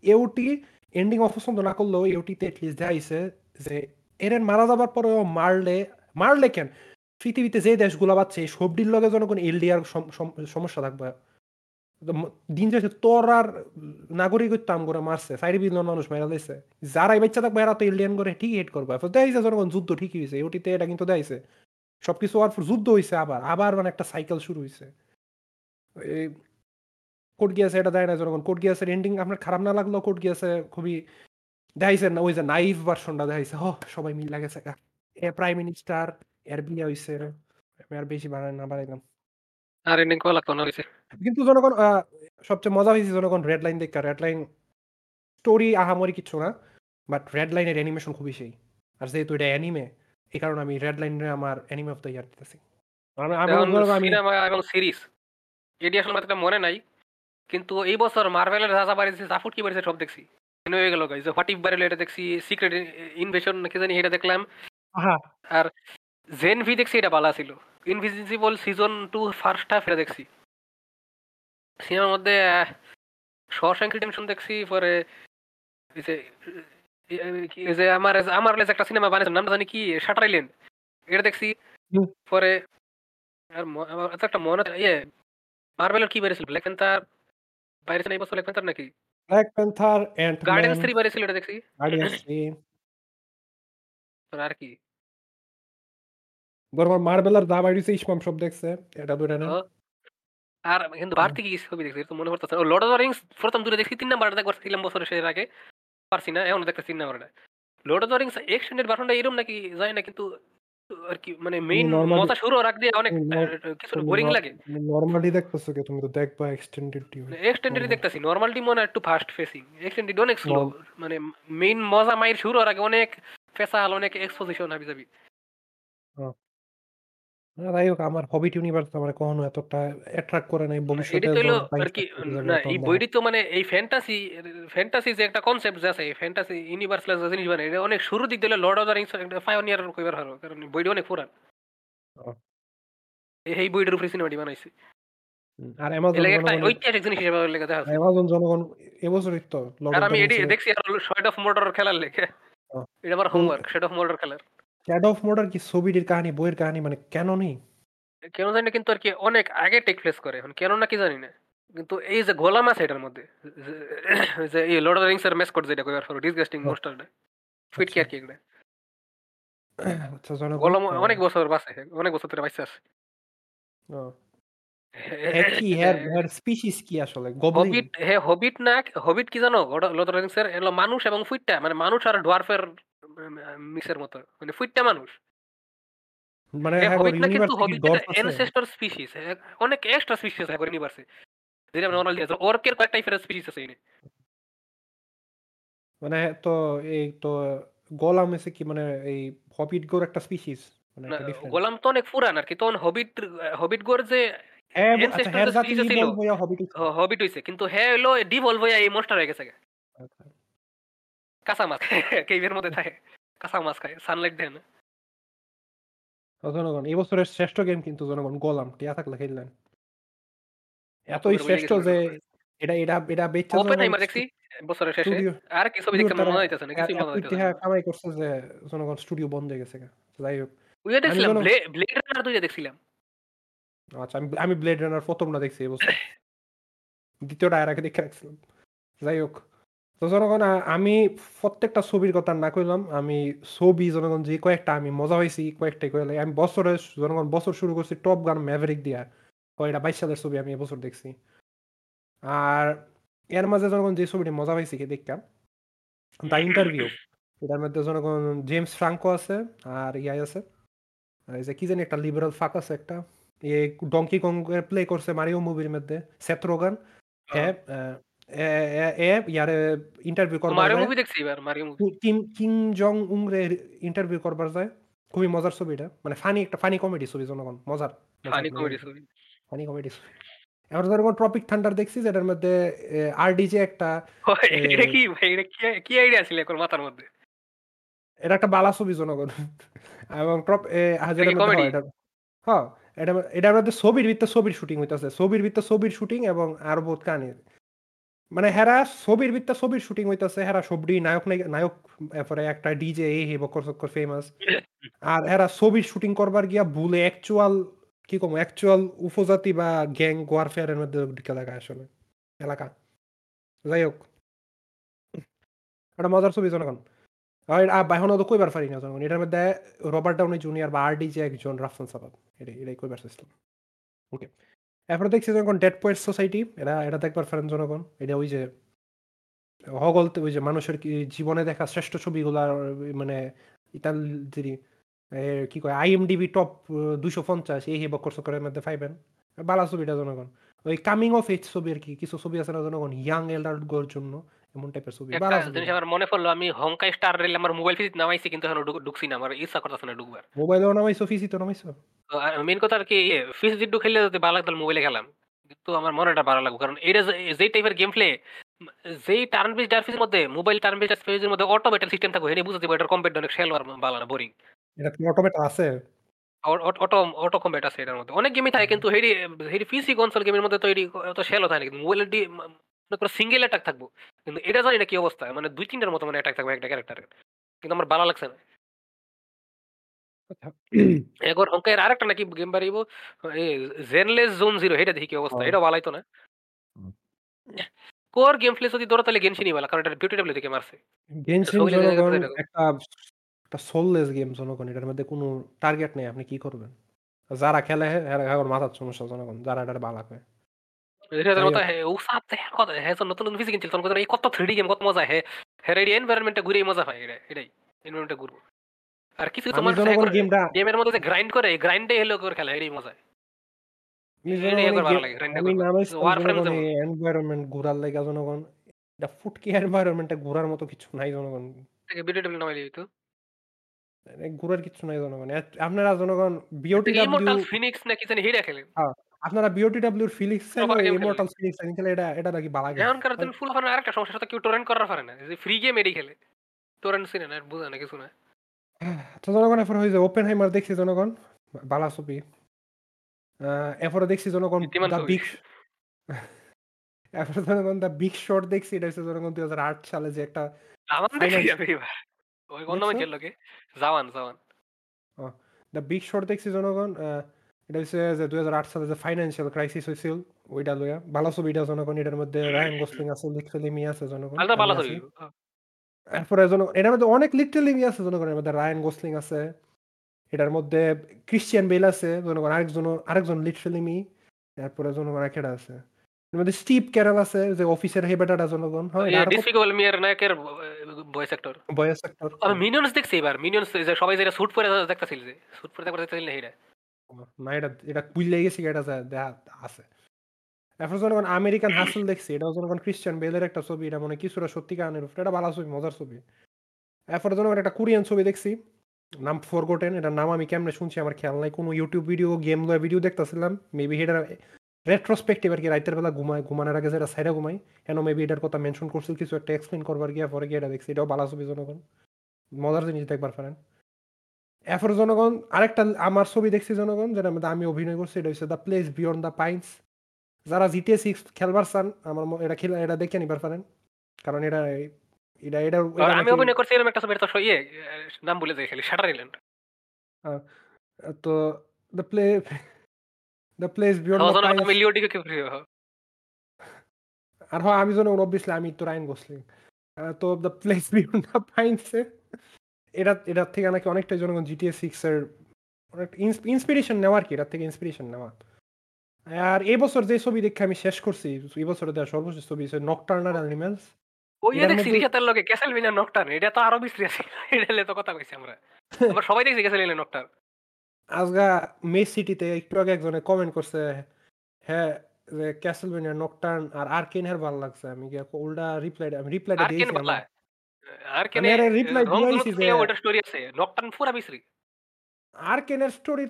এওটি এন্ডিং অপছন্দ না করলেও এওটিতে এটলিস্ট দেখাইছে যে এরেন মারা যাবার পরেও মারলে মারলে কেন? পৃথিবীতে যে দেশগুলো পাচ্ছে এই সবটির লগে জনগণ এলডিআর সমস্যা থাকবে। দিন যাচ্ছে তোর আর নাগরিকত্ব আম করে মারছে সাইড বিলিয়ন মানুষ মেরা দিয়েছে যারা বাচ্চা থাকবে, এরা তো এলিয়ান করে ঠিকই হেট করবে। দেখাইছে জনগণ, যুদ্ধ ঠিকই হয়েছে ওটিতে এটা কিন্তু দেখাইছে। সবকিছু হওয়ার পর যুদ্ধ হয়েছে আবার আবার মানে একটা সাইকেল শুরু হয়েছে এই কোর্ট গিয়েছে, এটা দেয় না জনগণ। কোর্ট গিয়েছে এন্ডিং আপনার খারাপ না লাগল কোর্ট গিয়েছে, খুবই দেখাইছে না, ওই যে নাইফ ভার্সনটা দেখাইছে। হ সবাই মিল লাগেছে। প্রাইম মিনিস্টার এর বিয়ে হয়েছে আমি আর বেশি বাড়াই না বাড়াইলাম আর এন্ডিং কল লাগতো না হইছে কিন্তু জনগণ আহ, সবচেয়ে মজা হয়েছে জনগণ রেড লাইন দেখা রেড লাইন স্টোরি আহামরি কিছু না বাট রেড লাইনের অ্যানিমেশন খুবই সেই আর যেহেতু এটা অ্যানিমে এই কারণে আমি রেড লাইনে আমার অ্যানিমে অফ দ্য ইয়ার দিতেছি। আমি- আমি এখন জনগণ, আমি সিনেমা এবং সিরিজ এটি আসলে আমার মনে নাই কিন্তু এই বছর মার্ভেলের যা যা বাড়িছে যা ফুটকি বাড়িছে সব দেখছি। মনে হয়ে গেল গাইজ হোয়াট ইফ বারেল এটা দেখছি সিক্রেট ইনভেশন কি জানি এটা দেখলাম। আহা, আর জেন ভি দেখছি এটা ভালো ছিল। Invisible season two first half এটা দেখছি। সিনেমার মধ্যে শশাঙ্ক রিডেমশন দেখছি পরে এই যে আমার আমার লেজ একটা সিনেমা বানিয়েছে নামটা জানি কি শাটার আইল্যান্ড এটা দেখছি। পরে আর একটা মনে ইয়ে মার্বেলের কি বেরিয়েছিল? ব্ল্যাক প্যান্থার বাইরেছে না এই বছর ব্ল্যাক প্যান্থার নাকি? Black Panther, Guardians Ant Man, three বেরিয়েছিল এটা দেখছি। গার্ডিয়ান্স 3 আর আর কি। বরং মার্বেলের যা বাইরিছে ইসমাম সব দেখছে। এটা ধরে। ও, আর কিন্তু বাড়তি কি ছবি দেখছি তো মনে পড়তেছে। ও লর্ড অফ দ্য রিংস প্রথম দুটো দেখছি তিন নাম্বার দেখবার ছিলাম বছরের শেষের আগে। পারছি না এখন দেখতে তিন নাম্বারটা। Lord of the Rings extended ভার্সনটা এরকম নাকি যায় না কিন্তু আর কি মানে মেইন মজা শুরু আগ দিয়ে অনেক কিছু বোরিং লাগে। নরমালি দেখতেছো কি? তুমি তো দেখবা এক্সটেন্ডেড টিভি এক্সটেন্ডেডই দেখতেছি নর্মালটি মনে একটু ফাস্ট ফেসিং এক্সটেন্ডেড অনেক স্লো মানে মেইন মজা মাইর শুরু হওয়ার আগে অনেক ফেসা ফেসাল অনেক এক্সপোজিশন হাবি যাবি যাই হোক আমার হবিট ইউনিভার্স আমার কখনো এতটা অ্যাট্রাক্ট করে নাই ভবিষ্যতে এটি তো হলো time আর কি থাকবে যাবে না এই। বইটি তো মানে এই ফ্যান্টাসি ফ্যান্টাসি যে একটা কনসেপ্ট আছে ফ্যান্টাসি ইউনিভার্স যে জিনিস মানে এটা অনেক শুরু দিক দিলে লর্ড অফ দ্য রিংস একটা পায়োনিয়ার কইবার হারো কারণ এই বইটি অনেক পুরান ও। এই- এই বইটার উপরে সিনেমাটি বানাইছে হুম, আর অ্যামাজন এলাকা একটা জনগণ ঐতিহাসিক জিনিস হিসেবে লেগে দেখা যাচ্ছে অ্যামাজন জনগণ এবছরই তো লর্ড আর অফ আমি দ্য এটি রিংস দেখছি আর শেড অফ মোর্ডার খেলার লেগে ও। এটা আমার হোমওয়ার্ক শেড অফ মোর্ডার খেলার শ্যাডো অফ মোর্ডার কি ছবিটির কাহিনী বইয়ের কাহিনী মানে কেন নেই? কেন জানি না কিন্তু আর কি অনেক আগে টেক প্লেস করে এখন কেন না কি জানি না। কিন্তু এই যে এটার মধ্যে যে- এই লর্ড অফ রিংস এর কইবার ডিসগাস্টিং। মোস্টারটা ফিট কি আর কি আচ্ছা জনগণ গোলাম অনেক বছর বাঁচে অনেক বছর ধরে আছে। হ্যাঁ কি হ্যার হ্যার স্পিসিস কি আসলে? হবিট হে হবিট না হবিট কি জানো? লর্ড অফ রিংস এর এলো মানুষ এবং ফুইটটা মানে মানুষ আর ডোয়ার্ফের মিক্সের মতো মানে ফুইটটা মানুষ। মানে হ্যাঁ হ্যাঁ হবিট না কিন্তু ইউনিভার্সিটি হবিট ডর্ফ একটা আছে। অ্যানসেস্টর স্পিসিস অনেক এক্সট্রা স্পিসিস আছে ইউনিভার্সে। যেটা নরমালি আছে অর্কের কয়েক টাইপের স্পিসিস আছে এনে মানে তো এই তো গোলাম এসে কি মানে এই হবিট গোর একটা স্পিসিস মানে না একটা ডিফারেন্ট গোলাম তো অনেক পুরান আর কি তখন হবিট হবিট গোর যে হ্যাঁ ব- আচ্ছা ancestor হ্যার যে জাতি species ছিল, ইভলভ হইয়া হবিট হবিট হইছে কিন্তু হ্যাঁ হলো ডিভলভ হয়ে এই মনস্টার হয়ে গেছে আচ্ছা। কাঁচা মাছ কেইভের মধ্যে থাকে। কাঁচা মাছ খায় সানলাইট দেয় না। জনগণ এই বছরের শ্রেষ্ঠ গেম কিন্তু জনগণ গোলাম টিয়া থাকলে খেললেন। এতই শ্রেষ্ঠ যে এটা এটা এটা বেচা ওপেন দেখছি বছরের শেষে। আর কি ছবি দেখতে মনে হইতেছে না কিছুই মনে হইতেছে না। কামাই করছে যে জনগণ স্টুডিও বন্ধ হয়ে গেছে যাই হোক। ওইটা দেখছিলাম ব্লেড রানার দুইটা দেখছিলাম। আচ্ছা আমি আমি ব্লেড রানার প্রথমটা দেখছি এবছর দ্বিতীয়টা আর আগে দেখে রাখছিলাম। যাই হোক। তো জনগণ আ- আমি প্রত্যেকটা ছবির কথা না কইলাম আমি ছবি জনগণ যে কয়েকটা আমি মজা হয়েছি কয়েকটাই কইলে। আমি বছরে জনগণ বছর শুরু করছি টপ গান ম্যাভরিক দিয়া। কয়টা বাইশ সালের ছবি আমি এবছর দেখছি। আর এর মাঝে জনগণ যে ছবিটি মজা পাইছি কি দেখতাম দ্য ইন্টারভিউ এটার মধ্যে জনগণ জেমস ফ্রাঙ্কো আছে আর ইয়াই আছে। আর এই যে কি জানি একটা লিবারাল ফাক আছে একটা। এই ডঙ্কি কং প্লে করছে মারিও মুভির মধ্যে রোগান হ্যাঁ। আহ, এ- এ- এ ইয়ারে ইন্টারভিউ করবার মারিও যায়। মুভি দেখছি এবার Mario movie Kim Kim Jong উংরে interview করবার যায়। খুবই মজার ছবি এটা। মানে ফানি একটা ফানি কমেডি ছবি জনগণ মজার। ফানি কমেডি ছবি। ফানি কমেডি ছবি। এবার ট্রপিক থান্ডার দেখছি যেটার মধ্যে আরডিজে একটা এটা কি ভাই এটা কি- কি আইডিয়া ছিল এখন মাথার মধ্যে? এটা একটা বালা ছবি জনগণ। এবং টপ হাজারের এটা কি মধ্যে হয় এটা হ্যাঁ এটা এটার মধ্যে ছবির ভিতরে ছবির শুটিং হইতাছে। ছবির ভিতরে ছবির শুটিং এবং আর বহুত কাহিনী। মানে হেরা ছবির ভিতরে ছবির শুটিং হইতাছে, হেরা সবডি নায়ক নায়িকা- এরপরে একটা ডিজে এই হে বকর চক্কর ফেমাস আর এরা ছবির শুটিং করবার গিয়া ভুলে অ্যাকচুয়াল কি কম অ্যাকচুয়াল উপজাতি বা গ্যাং ওয়ারফেয়ারের মধ্যে ঢুকে এলাকা আসলে, এলাকা। যাই হোক। একটা মজার ছবি জনগণ। আর এখনও তো কইবার পারি না জনগণ, এটার মধ্যে রবার্ট ডাউনি জুনিয়র বা আরডি যে একজন, রাফসান সাবাব। এটাই এটাই কইবার চেষ্টা। ওকে এরপরে দেখছি জনগণ ডেড পোয়েট সোসাইটি এরা এটা দেখবার ফ্রেন্ড জনগণ এটা ওই যে, হগল ওই যে মানুষের জীবনে দেখা শ্রেষ্ঠ ছবিগুলার মানে ইতাল যিনি কি কয় আইএমডিবি টপ দুশো পঞ্চাশ, এই হে বকর সকরের মধ্যে পাইবেন। বালা ছবিটা জনগণ। ওই কামিং অফ এইচ ছবি আর কি, কিছু ছবি আছে না জনগণ? ইয়াং এল্ডার গোর জন্য। এমন টাইপের ছবি একটা বালা ছবি জিনিস আমার মনে পড়ল আমি হংকাই স্টার রেল আমার মোবাইল ফিজিট নামাইছি কিন্তু এখন ঢুকছি না আমার ইচ্ছা করতেছে না ঢুকবার। মোবাইলেও নামাইছো তো নামাইছো মেন কথা আর কি ফিস জিড্ডু খেললে যদি ভালো লাগতো মোবাইলে খেলাম। কিন্তু আমার মনেটা ভালো লাগবে কারণ এটা যে- যেই টাইপের গেম প্লে যেই টার্ন বেস ডারফিসের মধ্যে মোবাইল টার্ন বেস ডারফিসের মধ্যে অটো ব্যাটেল সিস্টেম থাকবে হেনে বুঝতে পারবে এটা কম্পেট অনেক শেল আর ভালো না বোরিং এটা কি অটোমেট আছে? অটো অটো কমব্যাট আছে এটার মধ্যে। অনেক গেমই থাকে কিন্তু হেডি হেডি পিসি কনসোল গেমের মধ্যে তো এডি অত শ্যালো থাকে না। কিন্তু মোবাইলের মনে করো সিঙ্গেল অ্যাটাক থাকব। কিন্তু এটা জানি না কি অবস্থা। মানে ২-৩ টার মতো মানে অ্যাটাক থাকবে একটা ক্যারেক্টারের। কিন্তু আমার ভালো লাগছে না। আচ্ছা। আরেকটা নাকি গেম বাড়াইবো এ জেনলেস জোন জিরো হেটা দেখি কি অবস্থা। এটাও বালাইতো না। কোর গেম প্লে যদি ধরো তাহলে গেনশিনই ভালো। কারণ এটা বিউটি ডাব্লিউ থেকে মারছে। গেনশিন। একটা একটা সোললেস গেম জনগণ। এটার মধ্যে কোনো টার্গেট নেই। আপনি কি করবেন? যারা খেলে হেরা হেগোর মাথার সমস্যা জনগণ। যারা এটারে বালা। এটার যাই হে ও সাথে কথা হে যখন নতুন, নতুন পিসি কিনছিল তখন কইতো এই কত 3D গেম কত মজা হে। মজা এটা এটাই। ঘুরবো। আর কিছু, কিছু গেমটা গেমের মধ্যে গ্রাইন্ড করে গ্রাইন্ডে হলো খেলা এটাই এনভায়রনমেন্ট ঘুরার লাইগা জনগণ। এটা ফুটকি এনভায়রনমেন্ট এ ঘুরার মতো কিছু নাই জনগণ। নামাই তো। ঘুরার কিচ্ছু নাই জনগণ। আপনারা জনগণ ফিনিক্স না কি জানি হেইটা খেলেন। হ্যাঁ, আপনারা বিওটিডব্লিউর ফিলিক্স প্রপার ওই গেম ফিলিক্স চাইলে খেলে এটা এটা নাকি বালা গেম। এখনকার ভাই দিন ফুল ফানের আরেকটা সমস্যা সেটা কেউ টরেন্ট করার পারে না। যে ফ্রি গেম এটাই খেলে। টরেন্ট চিনে না, বুঝে না কিছু না। তো জনগণ এরপর হইছে ওপেনহাইমার দেখছি জনগণ। বালা ছবি। এরপরে দেখছি জনগণ দা। বিগ এরপরে জনগণ দ্য বিগ শর্ট দেখছি। এটা হচ্ছে জনগণ ২০০৮ সালে যে একটা জাওয়ান দেখছি ফাইনান্স আমি। ওই কোন নামে? খেললো কে? জাওয়ান, জাওয়ান। ও দ্য বিগ শর্ট দেখছি জনগণ। এটা হচ্ছে যে ২০০৮ সালে যে ফাইন্যান্সিয়াল ক্রাইসিস হইছিল ওইটা লইয়া। ভালো ছবি এটা জনগণ। এটার মধ্যে রায়ান গোসলিং আছে, লিটরেলি মি আছে জনগণ। হ্যাঁ। এরপরে জন এটার মধ্যে অনেক লিটরেলি মি আছে জনগণ। মধ্যে রায়ান গোসলিং আছে। এটার মধ্যে ক্রিশ্চিয়ান বেল আছে জনগণ। আরেকজন আরেকজন লিটরেলি মি। এরপরে জনগণ আরেকটা আছে। এর মধ্যে স্টিভ ক্যারল আছে যে অফিসের হে বেটাটা জনগণ। হ্যাঁ, এটা ইয়ে ডিসপিকেবল মি এর নায়কের ভয়েস অ্যাক্টর। Voice actor. আমি। মিনিয়ন্স দেখছি এবার। মিনিয়ন্স সবাই যেটা স্যুট পরে দেখতাছিল যে। স্যুট পরে দেখতাছিল না এইটা। না এটা এটা বুইল্লা গেছি এটা দেখা আছে। এরপর জনগণ আমেরিকান হাসেল দেখছি। এটাও জনগণ ক্রিশ্চিয়ান বেলের একটা ছবি। এটা মনে হয় কিছুটা সত্যি কাহিনীর। এটা ভালো ছবি, মজার ছবি। এরপরে জনগণ একটা কোরিয়ান ছবি দেখছি। নাম ফরগটেন। এটার নাম আমি কেমনে শুনছি আমার খেয়াল নাই। কোনো ইউটিউব ভিডিও, গেম লইয়া ভিডিও দেখতাছিলাম। মেবি এটার রেট্রোস্পেক্টিভ আরকি রাইতের বেলা ঘুমায় ঘুমানোর আগে যেটা সাইডা ঘুমাই। কেন মেবি এটার কথা মেনশন করছিল কিছু একটা এক্সপ্লেইন করবার গিয়া পরে গিয়ে এটা দেখছি। এটাও ভালো ছবি জনগণ। মজার জিনিস দেখবার পারেন। এরপরে জনগণ আরেকটা আমার ছবি দেখছি জনগণ যেটার মধ্যে আমি অভিনয় করছি। এটা হচ্ছে the Place Beyond the Pines যারা জিটিএ সিক্স খেলবার চান আমার এটা খেলা এটা দেখে নিবার পারেন। কারণ এটা এটা এটা আমি অভিনয় করছি এরকম একটা ছবি তো ইয়ে নাম ভুলে যাই খালি শাটার আইল্যান্ড। তো the play the place beyond হ্যাঁ, দ্য পাইনস আমি লিও ডিকে প্রিয়। আর হয় আমি জনগণ অবভিয়াসলি আমি তো রায়ান গোসলিং। তো The Place Beyond The Pines এটা এটার থেকে নাকি অনেকটাই জনগণ জিটিএ 6 এর অনেক ইন্সপিরেশন নেওয়া আরকি। এটার থেকে ইন্সপিরেশন নেওয়া। আর এই বছর যে ছবি দেখে আমি শেষ করছি, এই বছরে দেওয়া সর্বশেষ ছবি হচ্ছে নকটার্নাল অ্যানিমালস। ওই দেখছি মধ্যে রিশাতের লগে ক্যাসেলভেনিয়া নকটার্ন এটা তো আরও বিশ্রী আছে। এটা তো কথা কইছি আমরা। আমরা সবাই দেখছি ক্যাসেলভেনিয়া নকটার্ন। আজগা মেস সিটিতে একটু আগে একজনে কমেন্ট করছে, হ্যাঁ, যে ক্যাসেলভেনিয়া নকটার্ন আর আর্কেন হের ভালো লাগছে। আমি গিয়া উল্টা রিপ্লাই আমি রিপ্লাইটা আর্কেন দিয়েছি আমি আর্কেনে রিপ্লাই দিয়েছি যে থাকলেও স্টোরি আছে। পুরা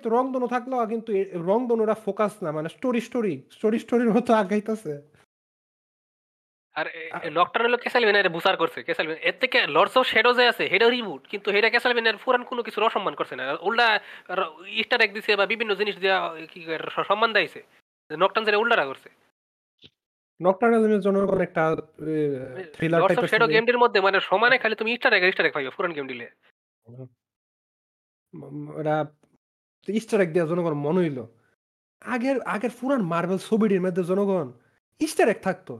তো থাকলেও কিন্তু এ রংধনুরা ফোকাস না। মানে স্টোরি, স্টোরি, স্টোরি, স্টোরির মতো আগাইতেছে। আর ক্যাসেলভেনিয়ারে করছে। ক্যাসেলভেনিয়া এর থেকে লর্ডস অফ শ্যাডো যে আছে হেটাও রিবুট। কিন্তু হেটা ক্যাসেলভেনিয়ার পুরান কোনো কিছুর অসম্মান করছে না। উল্টা ইস্টার এগ দিছে বা বিভিন্ন জিনিস দিয়া সম্মান দেখাইছে। নকটার্ন যেটা উল্টাটা করছে। নকটার্নাল জনগণ একটা থ্রিলার টাইপের গেমটির মধ্যে মানে সমানে খালি তুমি ইস্টার এগ ইস্টার এগ পাইবা পুরান গেম দিলে। ওরা ইস্টার এগ দেওয়া জনগণ মনে হইল। আগের আগের পুরান মার্বেল ছবিটির মধ্যে জনগণ ইস্টার এগ থাকতো।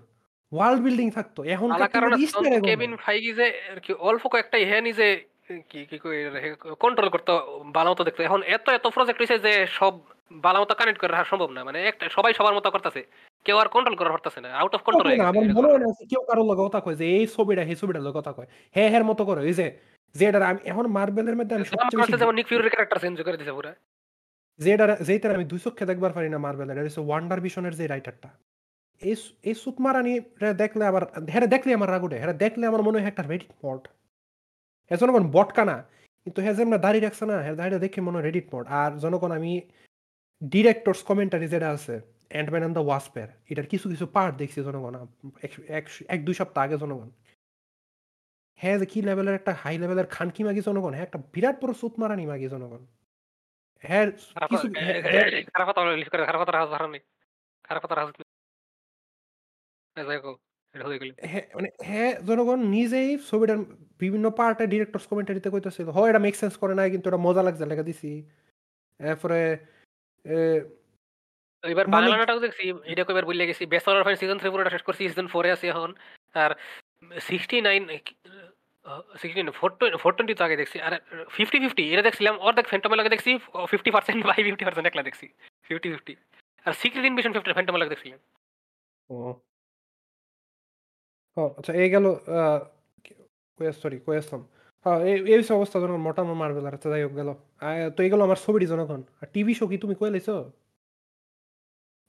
ওয়ার্ল্ড বিল্ডিং থাকতো। তখন ইস্টার তো এগও কেভিন ফাইগি যে আরকি অল্প কয়েকটা ইহা নিজে কি, কি কন্ট্রোল করতো ভালো মতো দেখতো। এখন এত, এত প্রজেক্ট হইছে যে সব ভালো মতো কানেক্ট করে রাখা সম্ভব না। মানে একটা সবাই সবার মতো করতেছে। কেউ আর কন্ট্রোল করা পারতেছে না। আউট অফ কন্ট্রোল হয়ে গেছে আমার মনে হয় না কেউ কারও লগে কথা কয় যে এই ছবিটা সেই ছবিটার লগে কথা কয়। হে হের মতো করে। এই যে যেটার আমি এখন মার্বেলের মধ্যে আমি সবচেয়ে বেশি যেমন নিক ফিউরির ক্যারেক্টার চেঞ্জ করে পুরা। যেটার আমি ২ চক্ষে দেখবার পারি না মার্বেলের এটা হচ্ছে ওয়ান্ডার ভিশনের যে রাইটারটা। এই এই সুতমারানি দেখলে আবার হেরে দেখলে আমার রাগ উঠে। হেরে দেখলে আমার মনে হয় একটা রেডিট মড। হে জনগণ বটকা না। কিন্তু হে যেমনে দাড়ি রাখছে না, দাড়িটা দেখে মনে হয় রেডিট মড। আর জনগণ আমি ডিরেক্টরস কমেন্টারি যেটা আছে অ্যান্টম্যান অ্যান্ড দ্য ওয়াস্পের এটার কিছু, কিছু পার্ট দেখছি জনগণ। এক দুই সপ্তাহ আগে জনগণ। হ্যাঁ, যে কি লেভেলের একটা হাই লেভেলের খানকি মাগি জনগণ। হ্যাঁ, একটা বিরাট বড় সুতমারানি মাগি জনগণ। কিছু হ্যাঁ হ্যাঁ খারাপ কথা বলে করে খারাপ কথা রাজ ধারণ খারাপ কথা রাজ যাই হোক এটা হয়ে হ্যাঁ, মানে হ্যাঁ, জনগণ নিজেই ছবিটার বিভিন্ন পার্টে ডিরেক্টরস কমেন্টারিতে কইতেছিল, "হ এটা মেক সেন্স করে নাই কিন্তু এটা মজা লাগছে লেগা দিছি।" এরপরে এবার মানে বাংলা নাটক দেখছি এটা বললে গেছি অফ সিজন থ্রি পুরোটা শেষ করছি সিজন ফোরে আছি এখন আর sixty nine sixty four four twenty তো আগে দেখছি আর ফিফটি ফিফটি এটা দেখছিলাম অর্ধেক ফ্যান্টমের লাগে দেখছি fifty percent by fifty percent একলা দেখছি ফিফটি ফিফটি আর সিক্রেট ইনভিশন ফিফটি ফ্যান্টমের লাগে দেখছিলাম ও। আচ্ছা এই গেল সরি কই হ্যাঁ, এই অবস্থা জনগণ মোটামো মার্বেল আর যাই হোক গেল। তো এই গেল আমার ছবিটি জনগণ। আর টিভি শো কি তুমি কই লাইছো?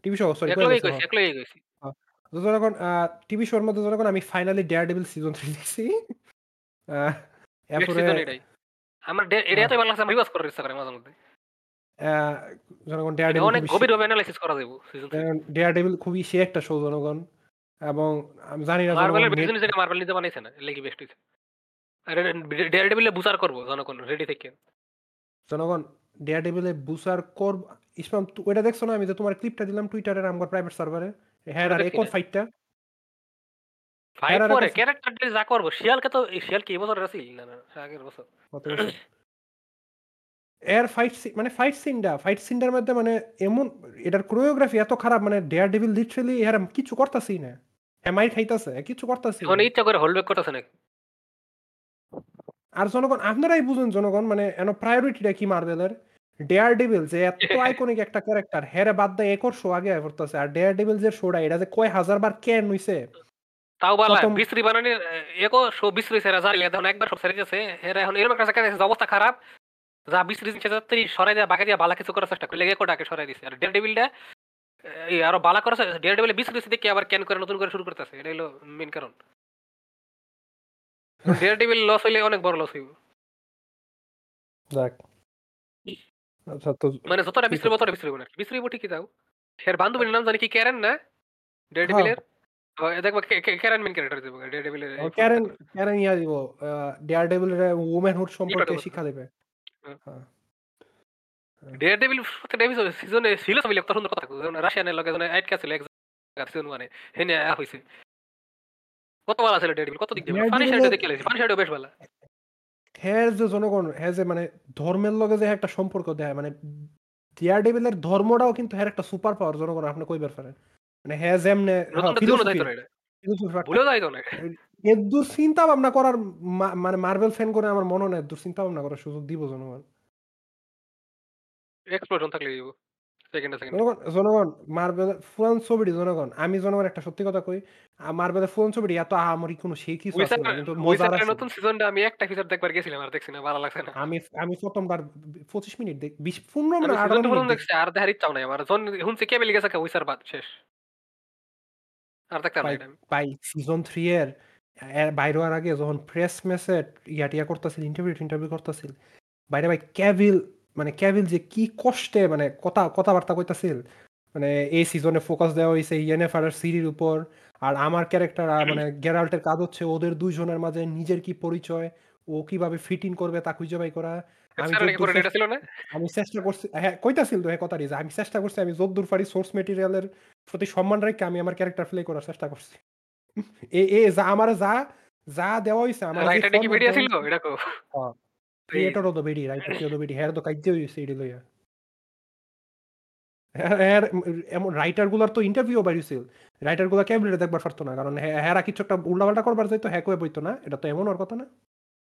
টিভি শো সরি লাইছো? কইছি একলগেই কইছি হ্যাঁ। তো জনগণ টিভি শোর মধ্যে জনগণ আমি ফাইনালি ডেয়ারডেভিল সিজন 3 দেখছি। নেক্সট এরপরে সিজন এটাই আমার ডে- এটা ভালো লাগছে আমার রিওয়াজ করার ইচ্ছা করে মাঝে মধ্যে জনগণ এটা ডেয়ারডেভিল অনেক খুবই গভীরভাবে অ্যানালাইসিস করা যাবে সিজন থ্রি ডেয়ারডেভিল খুবই সে একটা শো জনগণ এবং আমি জানি না জনগণ মার্বেলের নেট বিজনেস এটা মার্বেল নিজে বানাইছে না লেগি বেস্ট হইছে আর ডেয়ার ডেভিলে বুচার করব জনগণ রেডি থেকে জনগণ ডেয়ারডেভিলে বুসার কর ইসমাম তু- ওইটা দেখছ না আমি যে তোমার ক্লিপটা দিলাম টুইটারের আমার প্রাইভেট সার্ভারে হ্যাঁ আর একর ফাইটটা ফাইট একটা- ক্যারেক্টার যা করব। শিয়ালকে তো শিয়াল কি বছর আসিল না না আগের বছর? এর ফাইট মানে ফাইট সিনটা ফাইট সিনটার মধ্যে মানে এমন এটার কোরিওগ্রাফি এত খারাপ মানে ডেয়ার ডেভিল লিটারালি এর কিছু করতাছি না। হ্যাঁ মাইর খাইতাছে কিছু করতাছি ইচ্ছা করে হোল্ড ব্যাক করতেছে আর জনগণ আপনারাই বুঝুন জনগণ মানে এন প্রায়োরিটিটা কি মার্বেলের ডেয়ার ডেভিল যে এত আইকনিক একটা ক্যারেক্টার হেরে বাদ দেয় একর শো আগে করতেছে আর ডেয়ার ডেভিল যে শোটা এটা যে কয় হাজার বার ক্যান হইছে তাও বালা বিশ্রী বানানির একো শো বিশ্রী সেরা জারি এখন একবার সব সেরে গেছে এখন এরকম একটা জায়গায় অবস্থা খারাপ যা বিশ্রী জিনিস তাড়াতাড়ি সরাই দেওয়া বাকি দিয়ে বালা কিছু করার চেষ্টা করে লেগে কোটাকে সরাই দিছে। আর ডেয়ার ডেভিলটা আরও বালা করেছে ডেয়ার ডেভিলে বিশ্রী দেখে আবার ক্যান করে নতুন করে শুরু করতেছে এটা হলো মেন কারণ। ডেয়ার ডেভিল লস হইলে অনেক বড় লস হইব। যাক। আচ্ছা তো মানে যতটা বিশ্রী। ততটা বিশ্রী না। বিশ্রী ঠিকই দাও এর বান্ধবীর নাম জানি কি? ক্যারেন না? ডেভিলের দেখব ক্যারেন মেন ক্যারেক্টার দেবো ডেয়ার ডেভিলের ক্যারেন ক্যারেন ইয়া দিব ডেয়ার ডেভিল উমেনহুড সম্পর্কে। শিক্ষা দেবে। হ্যাঁ। হ্যাঁ। ডেয়ার ডেভিল প্রত্যেকটা এপিসোড সিজনে ছিল সব একটা সুন্দর কথা রাশিয়ানের লগে যেন আটকা ছিল এক সিজন হেনে আ হইছে। কত ভালো ছিল ডেয়ার ডেভিল কত দিক দিয়ে? শার্ট এর- দেখে লেছি ফানি শার্টও বেশ ভালো। হ্যাঁ যে জনগণ হ্যাঁ যে মানে ধর্মের লগে যে একটা সম্পর্ক দেয় মানে ডিয়ার ডেভিলের ধর্মটাও কিন্তু হ্যাঁ একটা সুপার পাওয়ার জনগণ আপনি কইবার পারেন। মানে হ্যাঁ যেমনে এদূর চিন্তা ভাবনা করার মানে মার্বেল ফ্যান করে আমার মনে হয় এদূর চিন্তা ভাবনা করার সুযোগ দিব জনগণ। থাকলে দিব। সেকেন্ডে সেকেন্ড। জনগণ জনগণ মার্বেল ফুরান ছবিটি জনগণ আমি জনগণ একটা সত্যি কথা কই মার্বেলের ফুরান ছবিটি এত আহামরি কোনো সেই কিছু আছে না কিন্তু মজার আছে নতুন সিজনটা আমি একটা এপিসোড দেখবার গেছিলাম আর দেখছি না ভালো লাগছে না। আমি আমি প্রথমবার পঁচিশ মিনিট দেখ বিশ পনেরো আমি মিনিট আঠারো প্রথম দেখছি আর দেখার ইচ্ছাও নাই আমার। জন কেবল গেছে উইসার বাদ শেষ। আর এটা আমি। পাই সিজন থ্রি এর এর বাইরে হওয়ার আগে যখন প্রেস মেসে ইয়া টিয়া করতেছিল ইন্টারভিউ ইন্টারভিউ করতেছিল বাইরে ভাই ক্যাভিল মানে ক্যাভিল যে কি কষ্টে মানে কথা কথাবার্তা কইতাছিল মানে এই সিজনে ফোকাস দেওয়া হয়েছে ইএনএফআর সিরির উপর আর আমার ক্যারেক্টার মানে গেরাল্টের কাজ হচ্ছে ওদের দুইজনের মাঝে নিজের কি পরিচয় ও কীভাবে ফিট ইন করবে তা খুঁজে বাই করা। আমি চেষ্টা করছি হ্যাঁ কইতাছিল তো হ্যাঁ কথাটি যে আমি চেষ্টা করছি আমি যদ্দূর পারি সোর্স মেটেরিয়ালের প্রতি সম্মান রেখে আমি আমার ক্যারেক্টার প্লে করার চেষ্টা করছি। এ এ যা আমার যা যা দেওয়া হইছে আমার রাইটার কি ভিডিও ছিল? হ্যাঁ। তো বেডি রাইটার কি তো বেডি হ্যাঁ তো কাজে হইছে এডি লইয়া। হ্যাঁ এমন রাইটারগুলার তো ইন্টারভিউ বাইরেছিল রাইটারগুলা ক্যাবিনেটে দেখবার পারতো না? কারণ হ্যাঁ হ্যাঁ কিছু একটা উল্টাপাল্টা করবার যাইতো হ্যাঁ কয়ে বইতো না। এটা তো এমন ওর কথা না।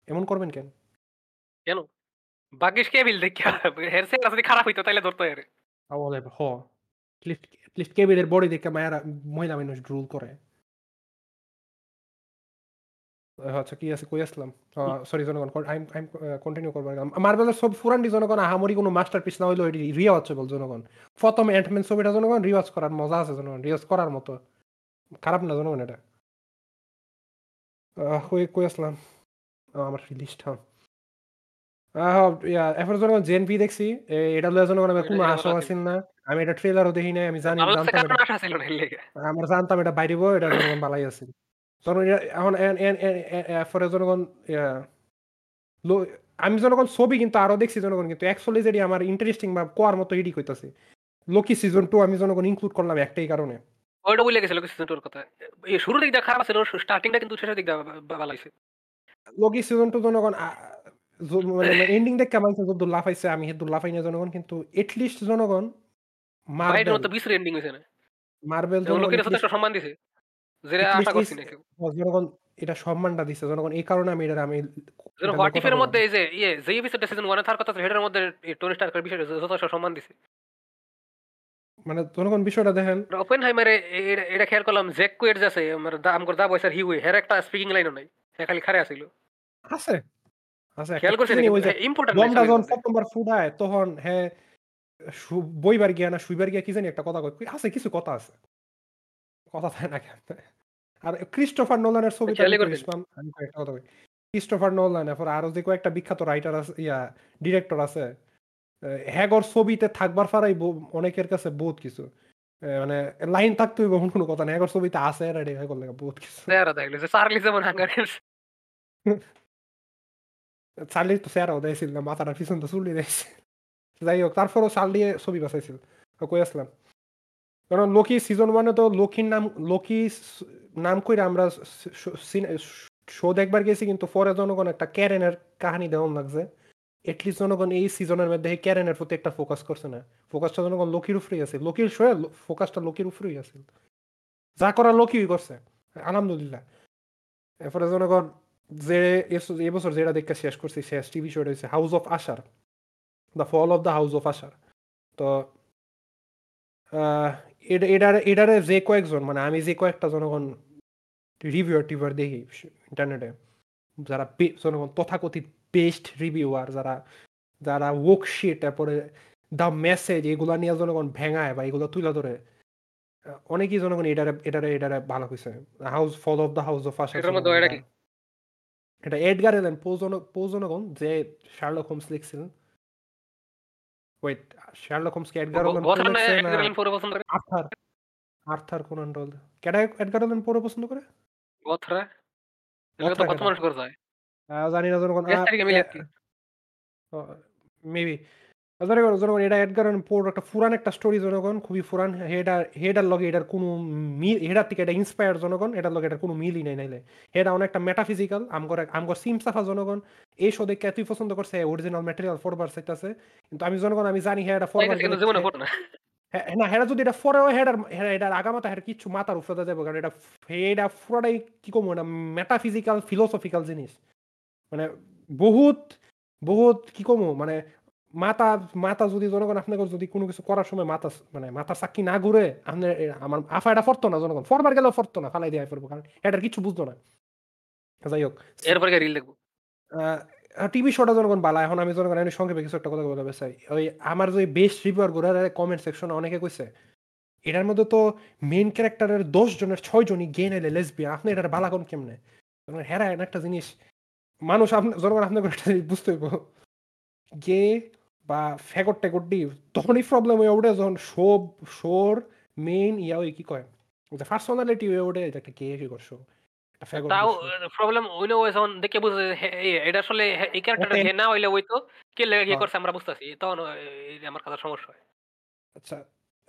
এমন করবেন কেন? কেন? বাগিস কেবিল দেখিয়া হের সেল যদি খারাপ হইতো তাহলে ধরতো এর। বলে হ। লিফট লিফট কেবিনের বডি দেখে মায়েরা মহিলা মানুষ ড্রুল করে। আচ্ছা কি আছে কই আসলাম? সরি জনগণ আইম আইম কন্টিনিউ করবার মার্বেলের সব ফুরান্ডি জনগণ আহামরি কোনো মাস্টারপিস না হইল এটি রিওয়াচেবল জনগণ। প্রথম অ্যান্টম্যান ছবিটা জনগণ রিওয়াজ করার মজা আছে জনগণ রিওয়াজ করার মতো। খারাপ না জনগণ এটা। কই কই আসলাম? আমার লিস্ট হ্যাঁ। এরপর জনগণ জেন পি দেখছি এটা লয়ে জনগণ আমার কোনো আশা আছিল না। আমি এটা ট্রেলারও দেখি নাই আমি জানি জানতাম আমরা জানতাম এটা বাইরেব এটা জনগণ বালাই আছে এটা- এখন এরপরে জনগণ আমি জনগণ ছবি কিন্তু আরও দেখছি জনগণ কিন্তু। অ্যাকচুয়ালি যেটি আমার ইন্টারেস্টিং বা কোয়ার মতো এডি কইতাছে লোকি সিজন টু আমি জনগণ ইনক্লুড করলাম একটাই কারণে। ওইটা বলে গেছিল সিজন টুর কথা। এই শুরুর দিকটা খারাপ ছিল স্টার্টিংটা কিন্তু শেষের দিকটা ভালো লোকি সিজন টু জনগণ মানে এন্ডিং দেখে আমার যত লাফাইছে আমি লাফাই না জনগণ কিন্তু এটলিস্ট জনগণ মার্বেল বিশ্রী এন্ডিং হয়েছে না? মার্বেল জনগণ লোকের সম্মান দিছে। যেটা at আশা করছি না কেউ জনগণ এটা সম্মানটা জনগণ এই কারণে আমি এটা আমি যেন হোয়াট ইফের বললাম। মধ্যে এই যে ইয়ে যে এপিসোডটা সিজন ওয়ানে থাকার কথা ছিল, মধ্যে টোনি স্টার্কের বিষয়ে যথেষ্ট সম্মান দিছে। মানে জনগণ বিষয়টা দেখেন ওপেন হাইমারে এটা খেয়াল করলাম জ্যাক কুয়েট আছে আমার দা আমগর দা বয়সের হিউই হের একটা স্পিকিং লাইনও নাই হ্যাঁ খালি খারে আছিল। আছে আছে খেয়াল করছে একটা ওই যে ইম্পর্টেন্ট বমটা যখন ফুটায় তখন হ্যাঁ বইবার গিয়া না শুইবার গিয়া কি জানি একটা কথা কই আছে কিছু কথা আছে। কথা থাকে না আর ক্রিস্টোফার নোলানের ছবি ক্রিস্টোফার নোলান এরপর আরও যে কয়েকটা বিখ্যাত রাইটার আছে ইয়া ডিরেক্টর আছে হ্যাগর ছবিতে থাকবার ফারাই অনেকের কাছে বহুত কিছু। মানে লাইন থাকতে হইব কোনো কথা না হ্যাগর ছবিতে আছে বহুত কিছু। চেহারা দেখলে যে চার্লি যেমন তো দিয়েছিল না মাথাটার পিছন তো চুলি দিয়েছে। যাই হোক তারপরও দিয়ে ছবি বাঁচাইছিল কই আসলাম? কারণ লোকি সিজন ওয়ানে তো লকির নাম লোকি নাম কইরা আমরা শো দেখবার গেছি, কিন্তু পরে জনগণ একটা ক্যারেনের কাহিনী দেওয়ান লাগছে। এটলিস্ট জনগণ এই সিজনের মধ্যে ক্যারেনের প্রতি একটা ফোকাস করছে না। ফোকাসটা জনগণ লোকির উপরেই আছে। লোকির শোয়ে ফোকাসটা লোকির উপরেই আছে। যা করা লোকিই করছে, আলহামদুলিল্লাহ। এরপরে জনগণ যে এবছর যেটা দেখে শেষ করছি, শেষ টিভি শো রয়েছে House of Usher The Fall of the House of Usher তো এটার এটারে যে কয়েকজন মানে আমি যে কয়েকটা জনগণ রিভিউয়ার টিভিউয়ার দেখি ইন্টারনেটে যারা জনগণ তথাকথিত বেস্ট রিভিউয়ার যারা যারা ওয়ার্কশিট তারপরে দ্য মেসেজ এগুলা নিয়ে জনগণ ভেঙায় বা এগুলো তুলে ধরে অনেকেই জনগণ এটারে এটারে এটারে ভালো হয়েছে house fall of the house of কি? এটা এডগার এলেন পো জনগণ যে শার্লক হোমস লিখছিলেন ওয়েট শার্লক হোমস কি এডগার অ্যালান পোর পছন্দ করে? আর্থার আর্থার কোনান ডয়েল কেডা এডগার অ্যালান পোর পছন্দ করে? গথরা এটা তো কত মানুষ করে যায় জানি না যখন মেবি জনগণ জনগণ এটা এডগার পোর একটা পুরান একটা স্টোরি জনগণ খুবই পুরান হেডার হেডার লগে এটার কোনো মিল হেডার থেকে এটা ইন্সপায়ার জনগণ এটার লগে এটার কোনো মিলই নাই নাইলে। হেডা মেটাফিজিক্যাল আমগর আমগর সিম সাফা জনগণ এই শো দেখে পছন্দ করছে অরিজিনাল ম্যাটেরিয়াল ফরবার চাইতেছে কিন্তু আমি জনগণ আমি জানি হ্যাঁ এটা ফরবার জীবনে ফটো না। হ্যাঁ হেরা যদি এটা ফরেও হেডার এটার আগামাতা হের কিছু মাথার উপরে যাবে কারণ এটা এটা পুরোটাই কি কম এটা মেটাফিজিক্যাল ফিলোসফিক্যাল জিনিস। মানে বহুত বহুত কি কমো মানে মাথা মাথা যদি জনগণ আপনাকে যদি কোনো কিছু করার সময় মাথা মানে মাথা চাক্কি না ঘুরে আপনার আমার আফা এটা ফরতো না জনগণ। ফরবার গেলেও ফরতো না ফালাই দিয়ে ফেরবো কারণ এটার কিছু বুঝতো না। যাই হোক। এরপরে রিল দেখব। টিভি শোটা জনগণ বালা এখন আমি জনগণ আমি সংক্ষেপে কিছু একটা কথা বলতে চাই। ওই আমার যে বেস্ট রিভিউয়ারগুলো কমেন্ট সেকশনে অনেকে কইছে এটার মধ্যে তো মেইন ক্যারেক্টারের দশ জনের ছয় জনই গে নাইলে লেসবিয়ান আপনি এটার বালা কোন কেমনে? হেরা একটা জিনিস মানুষ আপনি জনগণ আপনাকে একটা বুঝতে হইব। গে বা ফেগর টেগর দি তখনই প্রবলেম হয়ে ওঠে যখন শো শোর মেইন ইয়া ওই কি কয় পার্সোনালিটি হয়ে ওঠে যে একটা গে কি করছ তাও। প্রবলেম ওইনে ওই যখন দেখে বুঝে যে এটা আসলে এই ক্যারেক্টারটা। হে না হইলে ওই তো কে লেগে কি হ্যাঁ। করছে আমরা বুঝতেছি তখন আমার কথা সমস্যা হয় আচ্ছা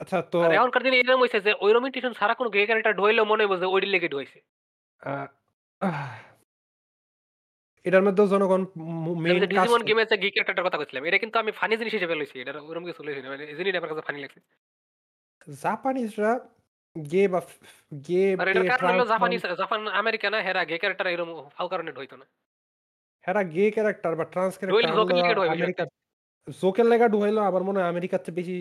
আচ্ছা তো আর এখনকার দিনে এরকম হয়েছে যে ওই রোমিটেশন ছাড়া কোনো গে ক্যারেক্টার ঢুইলেও মনে হইব যে ওই লেগে ঢুইছে এটার মধ্যে জনগণ মেইন আমি ডিজিমন গেমে যে গে ক্যারেক্টারটার কথা কইছিলাম এটা কিন্তু আমি ফানি জিনিস হিসেবে লইছি এটা ওরকম কিছু লইছি না মানে এই জিনিসটা আমার কাছে ফানি লাগছে। জাপানিজরা গে বা গে হলো জাপানি জাপান আমেরিকা না হেরা গে ক্যারেক্টার এরকম ফাউ কারণে ঢুইতো না। হেরা গে ক্যারেক্টার বা ট্রান্স ডুয়েল জোকের লেগে ঢুকাইলো আবার মনে হয় আমেরিকার চেয়ে বেশি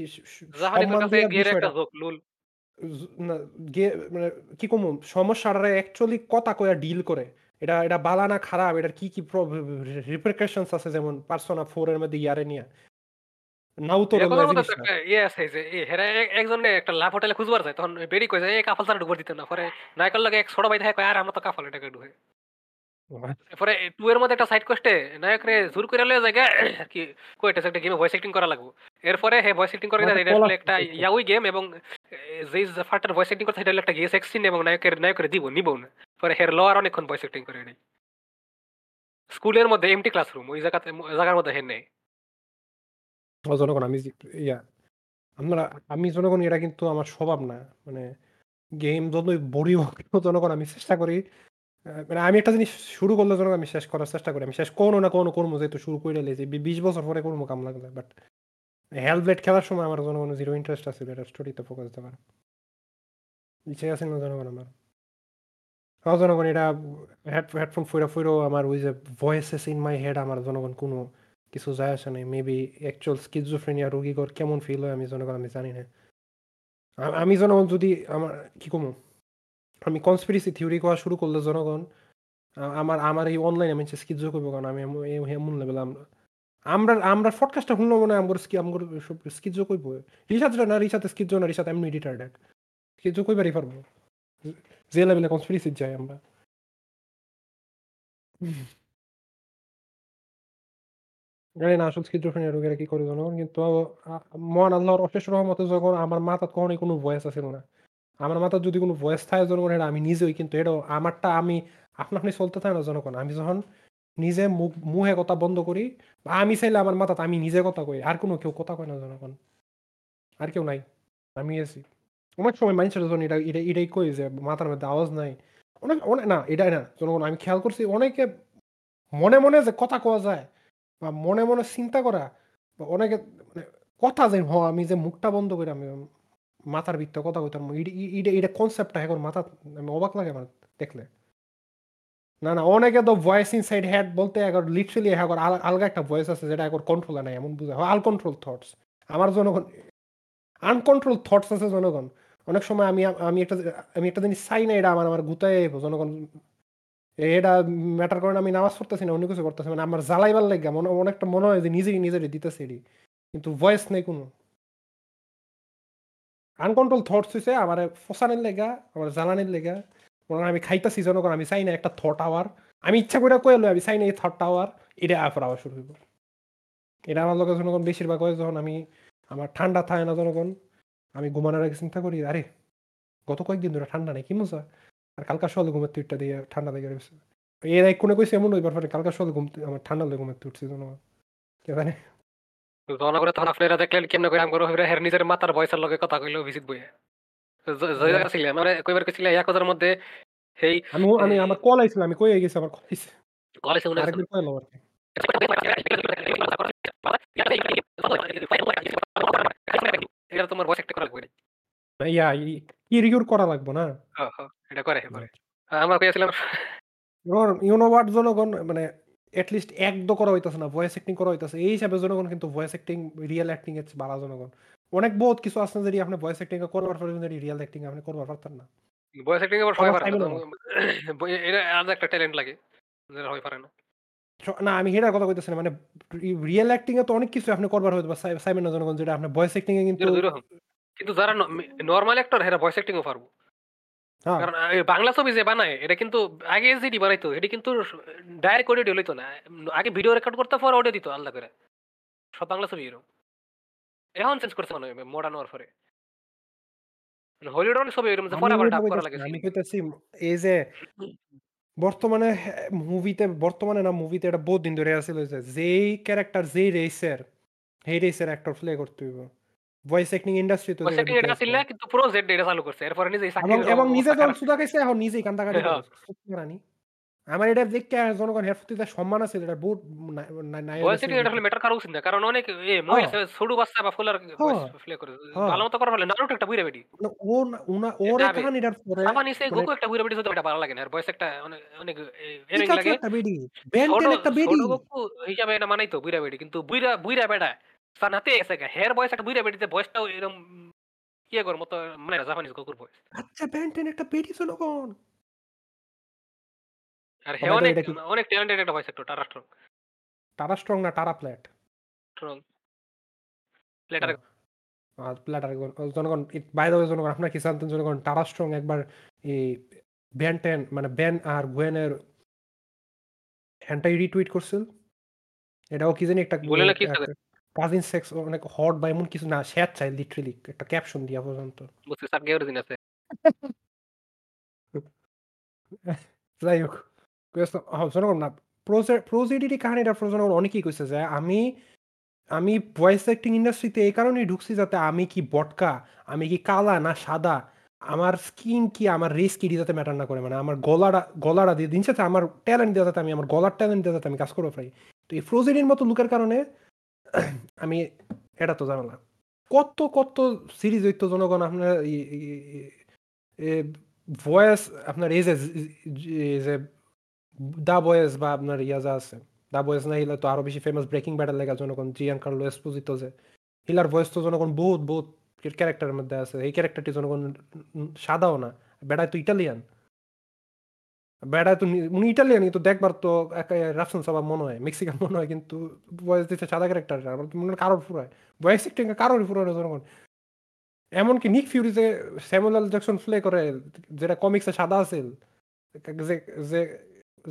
একটা গে মানে কি কমু সমস্যাটা অ্যাকচুয়ালি কথা কয়া ডিল করে। এটা এটা বালা না খারাপ এটার কি কি রিপ্রিকশনস আছে যেমন পার্সোনা ফোর এর মধ্যে ইয়ারে নিয়ে নাও তো ইয়ে আছে যে হেরা এক- একজনে একটা লাভ হোটেলে খুঁজবার যায় তখন বেরি কই যায় এই কাফল ছাড়া ঢুকবার দিত না। পরে নায়কের লাগে এক ছোট ভাই থাকে কয় আর আমরা তো কাফল এটাকে ঢুকে পরে টু এর মধ্যে একটা সাইড কোয়েস্টে নায়ক রে জোর করে লয়ে জায়গা কি কইটা একটা গেমে ভয়েস অ্যাক্টিং করা লাগবে। এরপরে হে ভয়েস অ্যাক্টিং করে দেয় এটা আসলে একটা ইয়াউই গেম এবং যেই ফাটার ভয়েস অ্যাক্টিং করতে হলো একটা গেস এক্সিন এবং নায়কের নায়কের দিব নিব না। পরে হের লওয়ার অনেকক্ষণ ভয়েস অ্যাক্টিং করে এটাই স্কুলের মধ্যে এমটি ক্লাসরুম। ওই জায়গাতে জায়গার মধ্যে হেন নেই। জনগণ, আমি ইয়া, আমরা, আমি জনগণ, এটা কিন্তু আমার স্বভাব না। মানে গেম যতই বোরিং হোক, জনগণ, আমি চেষ্টা করি মানে আমি একটা জিনিস শুরু করলে জনগণ, আমি শেষ করার চেষ্টা করি। আমি শেষ কোনো না কোনো করমু যেহেতু শুরু কইরা লেছি। বি ২০ বছর পরে করমু কাম লাগলে। বাট Hellblade খেলার সময় আমার জনগণের জিরো ইন্টারেস্ট আছিল এটা স্টোরিতে ফোকাস দেওয়ার। ইচ্ছাই আছিল না জনগণ আমার। জনগণ, এটা হেড হেডফোন ফইরা ফইরাও আমার ওই যে ভয়েসেস ইন মাই হেড আমার জনগণ কোনো কিছু যায় আসে নাই। মেবি অ্যাকচুয়াল স্কিজোফ্রেনিয়া রোগীগর কেমন ফিল হয় আমি জনগণ, আমি জানি না। আমি জনগণ যদি আমার, কি কমু? আমি কনস্পিরেসি থিওরি করা শুরু করলে জনগণ আমার আমার এই অনলাইনে মানুষে স্কিজো কইব কারণ আমি এমন লেভেল আমরা আমরা আমরা পডকাস্টটা শুনলে মনে আমগর স্কি আমগর সব স্কিজো কইব। রিশাদ না, রিশাদ স্কিজো না, রিশাদ এমনি রিটার্ডেড। স্কিজো কইবারই পারব। যে লেভেলে কনস্পিরেসি যাই আমরা। জানি না আসলে স্কিজোফ্রেনিয়া রোগীরা কি করে জনগণ কিন্তু মহান আল্লাহর অশেষ রহমতে যখন আমার মাথায় কখনোই কোনো ভয়েস আছিল না। আমার মাথায় যদি কোনো ভয়েস থাকে জনগণ এটা আমি নিজেই কিন্তু এটাও আমারটা আমি আপনি চলতে থাকে না জনগণ। আমি যখন নিজে মুখ মুহে কথা বন্ধ করি বা আমি চাইলে আমার মাথাতে আমি নিজে কথা কই। আর কোনো কেউ কথা কয় না জনগণ। আর কেউ নাই। আমি আছি। অনেক সময় মানুষের যখন এটা এটা এটাই কই যে মাথার মধ্যে আওয়াজ নাই। অনেক অনেক না এটাই না জনগণ আমি খেয়াল করছি অনেকে মনে, মনে যে কথা কওয়া যায় বা মনে, মনে চিন্তা করা বা অনেকে মানে কথা যে হ আমি যে মুখটা বন্ধ কইরা আমি মাথার ভিতরে কথা কইতাম ইডা ইডা কনসেপ্টটা এখন মাথা আমি অবাক লাগে আমার দেখলে। না, না অনেকে তো ভয়েস ইনসাইড হেড বলতে এখন লিটারেলি এখন আল আলগা একটা ভয়েস আছে যেটা এখন কন্ট্রোলে নাই এমন বুঝা হয় আনকন্ট্রোল থটস। আমার জনগণ আনকন্ট্রোল থটস আছে জনগণ। অনেক সময় আমি আমি একটা আমি একটা জিনিস চাই না এটা আমার আমার গুতায় জনগণ এটা ম্যাটার করে আমি নামাজ পড়তেছি না অন্য কিছু করতেছি মানে আমার জ্বালাইবার লাইগা মনে অনেকটা মনে হয় যে নিজেই নিজেরে দিতেছি এডি। কিন্তু ভয়েস নাই কোনো। আনকন্ট্রোল থটস হইছে আমারে ফসানের লেগা, আমার জ্বালানির লেগা। মনে হয় আমি খাইতেছি জনগণ আমি চাই না একটা থট আওয়ার। আমি ইচ্ছা কইরা কইয়া লই আমি চাই না এই থটটা আওয়ার। এটা আবার আওয়া শুরু হইব। এটা আমার লগে জনগণ বেশিরভাগ হয় যখন আমি আমার ঠান্ডা থাকে না জনগণ। আমি ঘুমানোর আগে চিন্তা করি আরে গত কয়েকদিন ধরে ঠান্ডা নাই কি মজা। আর কালকা সকালে ঘুমের থেকে দিয়ে ঠান্ডা লেগে রইছে। এর এক কোণে কইছে এমন হইবার পারে কালকা সকালে ঘুম আমার ঠান্ডা লেগে ঘুমের উঠছি জনগণ। কে জানে? জনগণের তখন আপনারা দেখলেন কেমনে করে আমগো হের নিজের মাথার ভয়েসের লগে কথা কইলো ভিজিট বইয়া। জ যে জায়গা ছিলেন মানে কইবার কইছিল এক কথার মধ্যে সেই আমি আমি আমার কল আইছিল আমি কইয়া গেছি আমার কল আইছে। কলেজে মনে আছে। আরেকদিন কইলাম আরকি। এটা তোমার ভয়েস একটা করা লাগবে। ইয়া ই কি করা লাগবো না? হ্যাঁ, হ্যাঁ, এটা করে পরে। আমরা কইয়াছিলাম ইউর ইউ নো হোয়াট জনগণ মানে এট লিস্ট অ্যাক্ট তো করা হইতাছে না। ভয়েস অ্যাক্টিং করা হইতাছে। এই হিসাবে জনগণ কিন্তু ভয়েস অ্যাক্টিং রিয়াল অ্যাক্টিং এর বালা জনগণ। অনেক বহুত কিছু আছে যদি আপনি ভয়েস অ্যাক্টিং করবার পারবেন যেটি রিয়াল অ্যাক্টিং আপনি করবার পারতেন না। ভয়েস অ্যাক্টিং আবার সবাই আমার পারে। এটা আলাদা একটা ট্যালেন্ট লাগে। যেটা সবাই পারে না। না আমি হেটার কথা কইতেছি না। মানে রিয়াল অ্যাক্টিং এ তো অনেক কিছু আপনি করবার হয়তো সাইমন না জনগণ যেটা আপনি ভয়েস অ্যাক্টিং এ কিন্তু যেটা ২ রকম। কিন্তু যারা নরমাল অ্যাক্টর হেরা ভয়েস অ্যাক্টিং ও পারব। হ্যাঁ, কারণ বাংলা ছবি যে বানায় এটা কিন্তু আগে যেটি বানাইতো এটি কিন্তু ডাইরেক্ট অডিও লইতো না। আগে ভিডিও রেকর্ড করতে পরে অডিও দিত আলাদা করে। সব বাংলা ছবি এরকম। এখন চেঞ্জ করছে মনে হয় মডার্ন। মানে হলিউড অনেক ছবি এরকম যে পরে আবার ডাব করা লাগে আমি কইতেছি এই যে বর্তমানে হ্যাঁ, মুভিতে বর্তমানে না মুভিতে এটা বহুত দিন ধরে আছিল যে যেই ক্যারেক্টার যেই রেসের সেই রেসের অ্যাক্টর প্লে করতে হইব। ভয়েস অ্যাক্টিং ইন্ডাস্ট্রি তো এটা। ছিল কিন্তু পুরো জেড এটা চালু করছে। এরপরে নিজে এবং নিজে যখন। সুধা খাইছে এখন নিজেই কান্দা কাটি। সত্যি রানি। আমার এটা দেখে জনগণ এর প্রতি সম্মান আছে এটা বহুত নাই এটা আসলে ম্যাটার করা উচিত না। কারণ অনেক এ হ্যাঁ, ছোট বাচ্চা বা ফুলার হ্যাঁ, প্লে করে। হ্যাঁ। ভালো মতো করা হলে নারুটো একটা। মানে ও উনা ওর এই পরে জাপানিজ এ মানে গোকু একটা যদি এটা ভালো লাগে না। আর ভয়েস একটা অনেক লাগে। একটা 10 একটা। গোকু হিসাবে এটা বেডি। কিন্তু নাতে গেছে গা। হের ভয়েস একটা ভয়েসটাও এরকম ইয়ে করার মতো মানে জাপানিজ গোকুর ভয়েস। আচ্ছা বেন 10 একটা জনগণ। আর হে বাই দ্যা ওয়ে অনেক অনেক ট্যালেন্টেড একটা voice actor Tara Strong. Tara Strong না টারা প্ল্যাট? স্ট্রং। ও আর প্ল্যাটার জনগণ বাই দ্যা ওয়ে জনগণ আপনারা কি জানতেন জনগণ টারা স্ট্রং একবার এই 10 মানে বেন আর গুয়েনের হ্যান্টাই রিটুইট করছিল। এটাও কি জানি একটা বলে না কি কাজিন সেক্স অনেক হট বা এমন কিছু না শেয়ার চাই লিটারেলি একটা ক্যাপশন দিয়া পর্যন্ত। বুঝছি সার্গে অরিজিন আছে। যাই হোক। কইতাছিলাম, আহ, জনগণ না প্রোজে প্রোজেডিটি কাহিনীটা জনগণ অনেকেই কইছে যে আমি আমি ভয়েস অ্যাক্টিং ইন্ডাস্ট্রিতে এই কারণেই ঢুকছি যাতে আমি কি বটকা, আমি কি কালা না সাদা, আমার স্কিন কি, আমার রেস কি যাতে ম্যাটার না করে। মানে আমার গলাটা গলাটা দিয়ে দিন শেষে আমার ট্যালেন্ট দিয়ে যাতে আমি আমার গলার ট্যালেন্ট দিয়ে যাতে আমি কাজ করতে পারি। তো এই ফ্রোজেডির মতো লুকের কারণে আমি এটা তো ঝামেলা। কত, কত সিরিজ হইতো জনগণ আপনার ভয়েস আপনার এই যে দ্য বয়েজ বা আপনার ইয়া যা আছে। দ্য বয়েজ না হইলে তো আরও বেশি ফেমাস ব্রেকিং ব্যাড এর লেগা জনগণ জিয়ানকার্লো এসপোজিতো যে হিলার ভয়েস তো জনগণ বহুত, বহুত ক্যারেক্টারের মধ্যে আছে। এই ক্যারেক্টারটি জনগণ সাদাও না। বেডা তো ইটালিয়ান। বেডা তো উনি ইটালিয়ান কিন্তু দেখবার তো রাফসান সাবা মনে হয়। মেক্সিকান মনে হয় কিন্তু ভয়েস দিচ্ছে সাদা ক্যারেক্টার। আমার তো মনে কারোর ফুরায়। ভয়েস অ্যাক্টিং কারোরই ফুরায় না জনগণ। এমনকি নিক ফিউরি যে স্যামুয়েল জ্যাকসন প্লে করে যেটা কমিক্সে সাদা আছে যে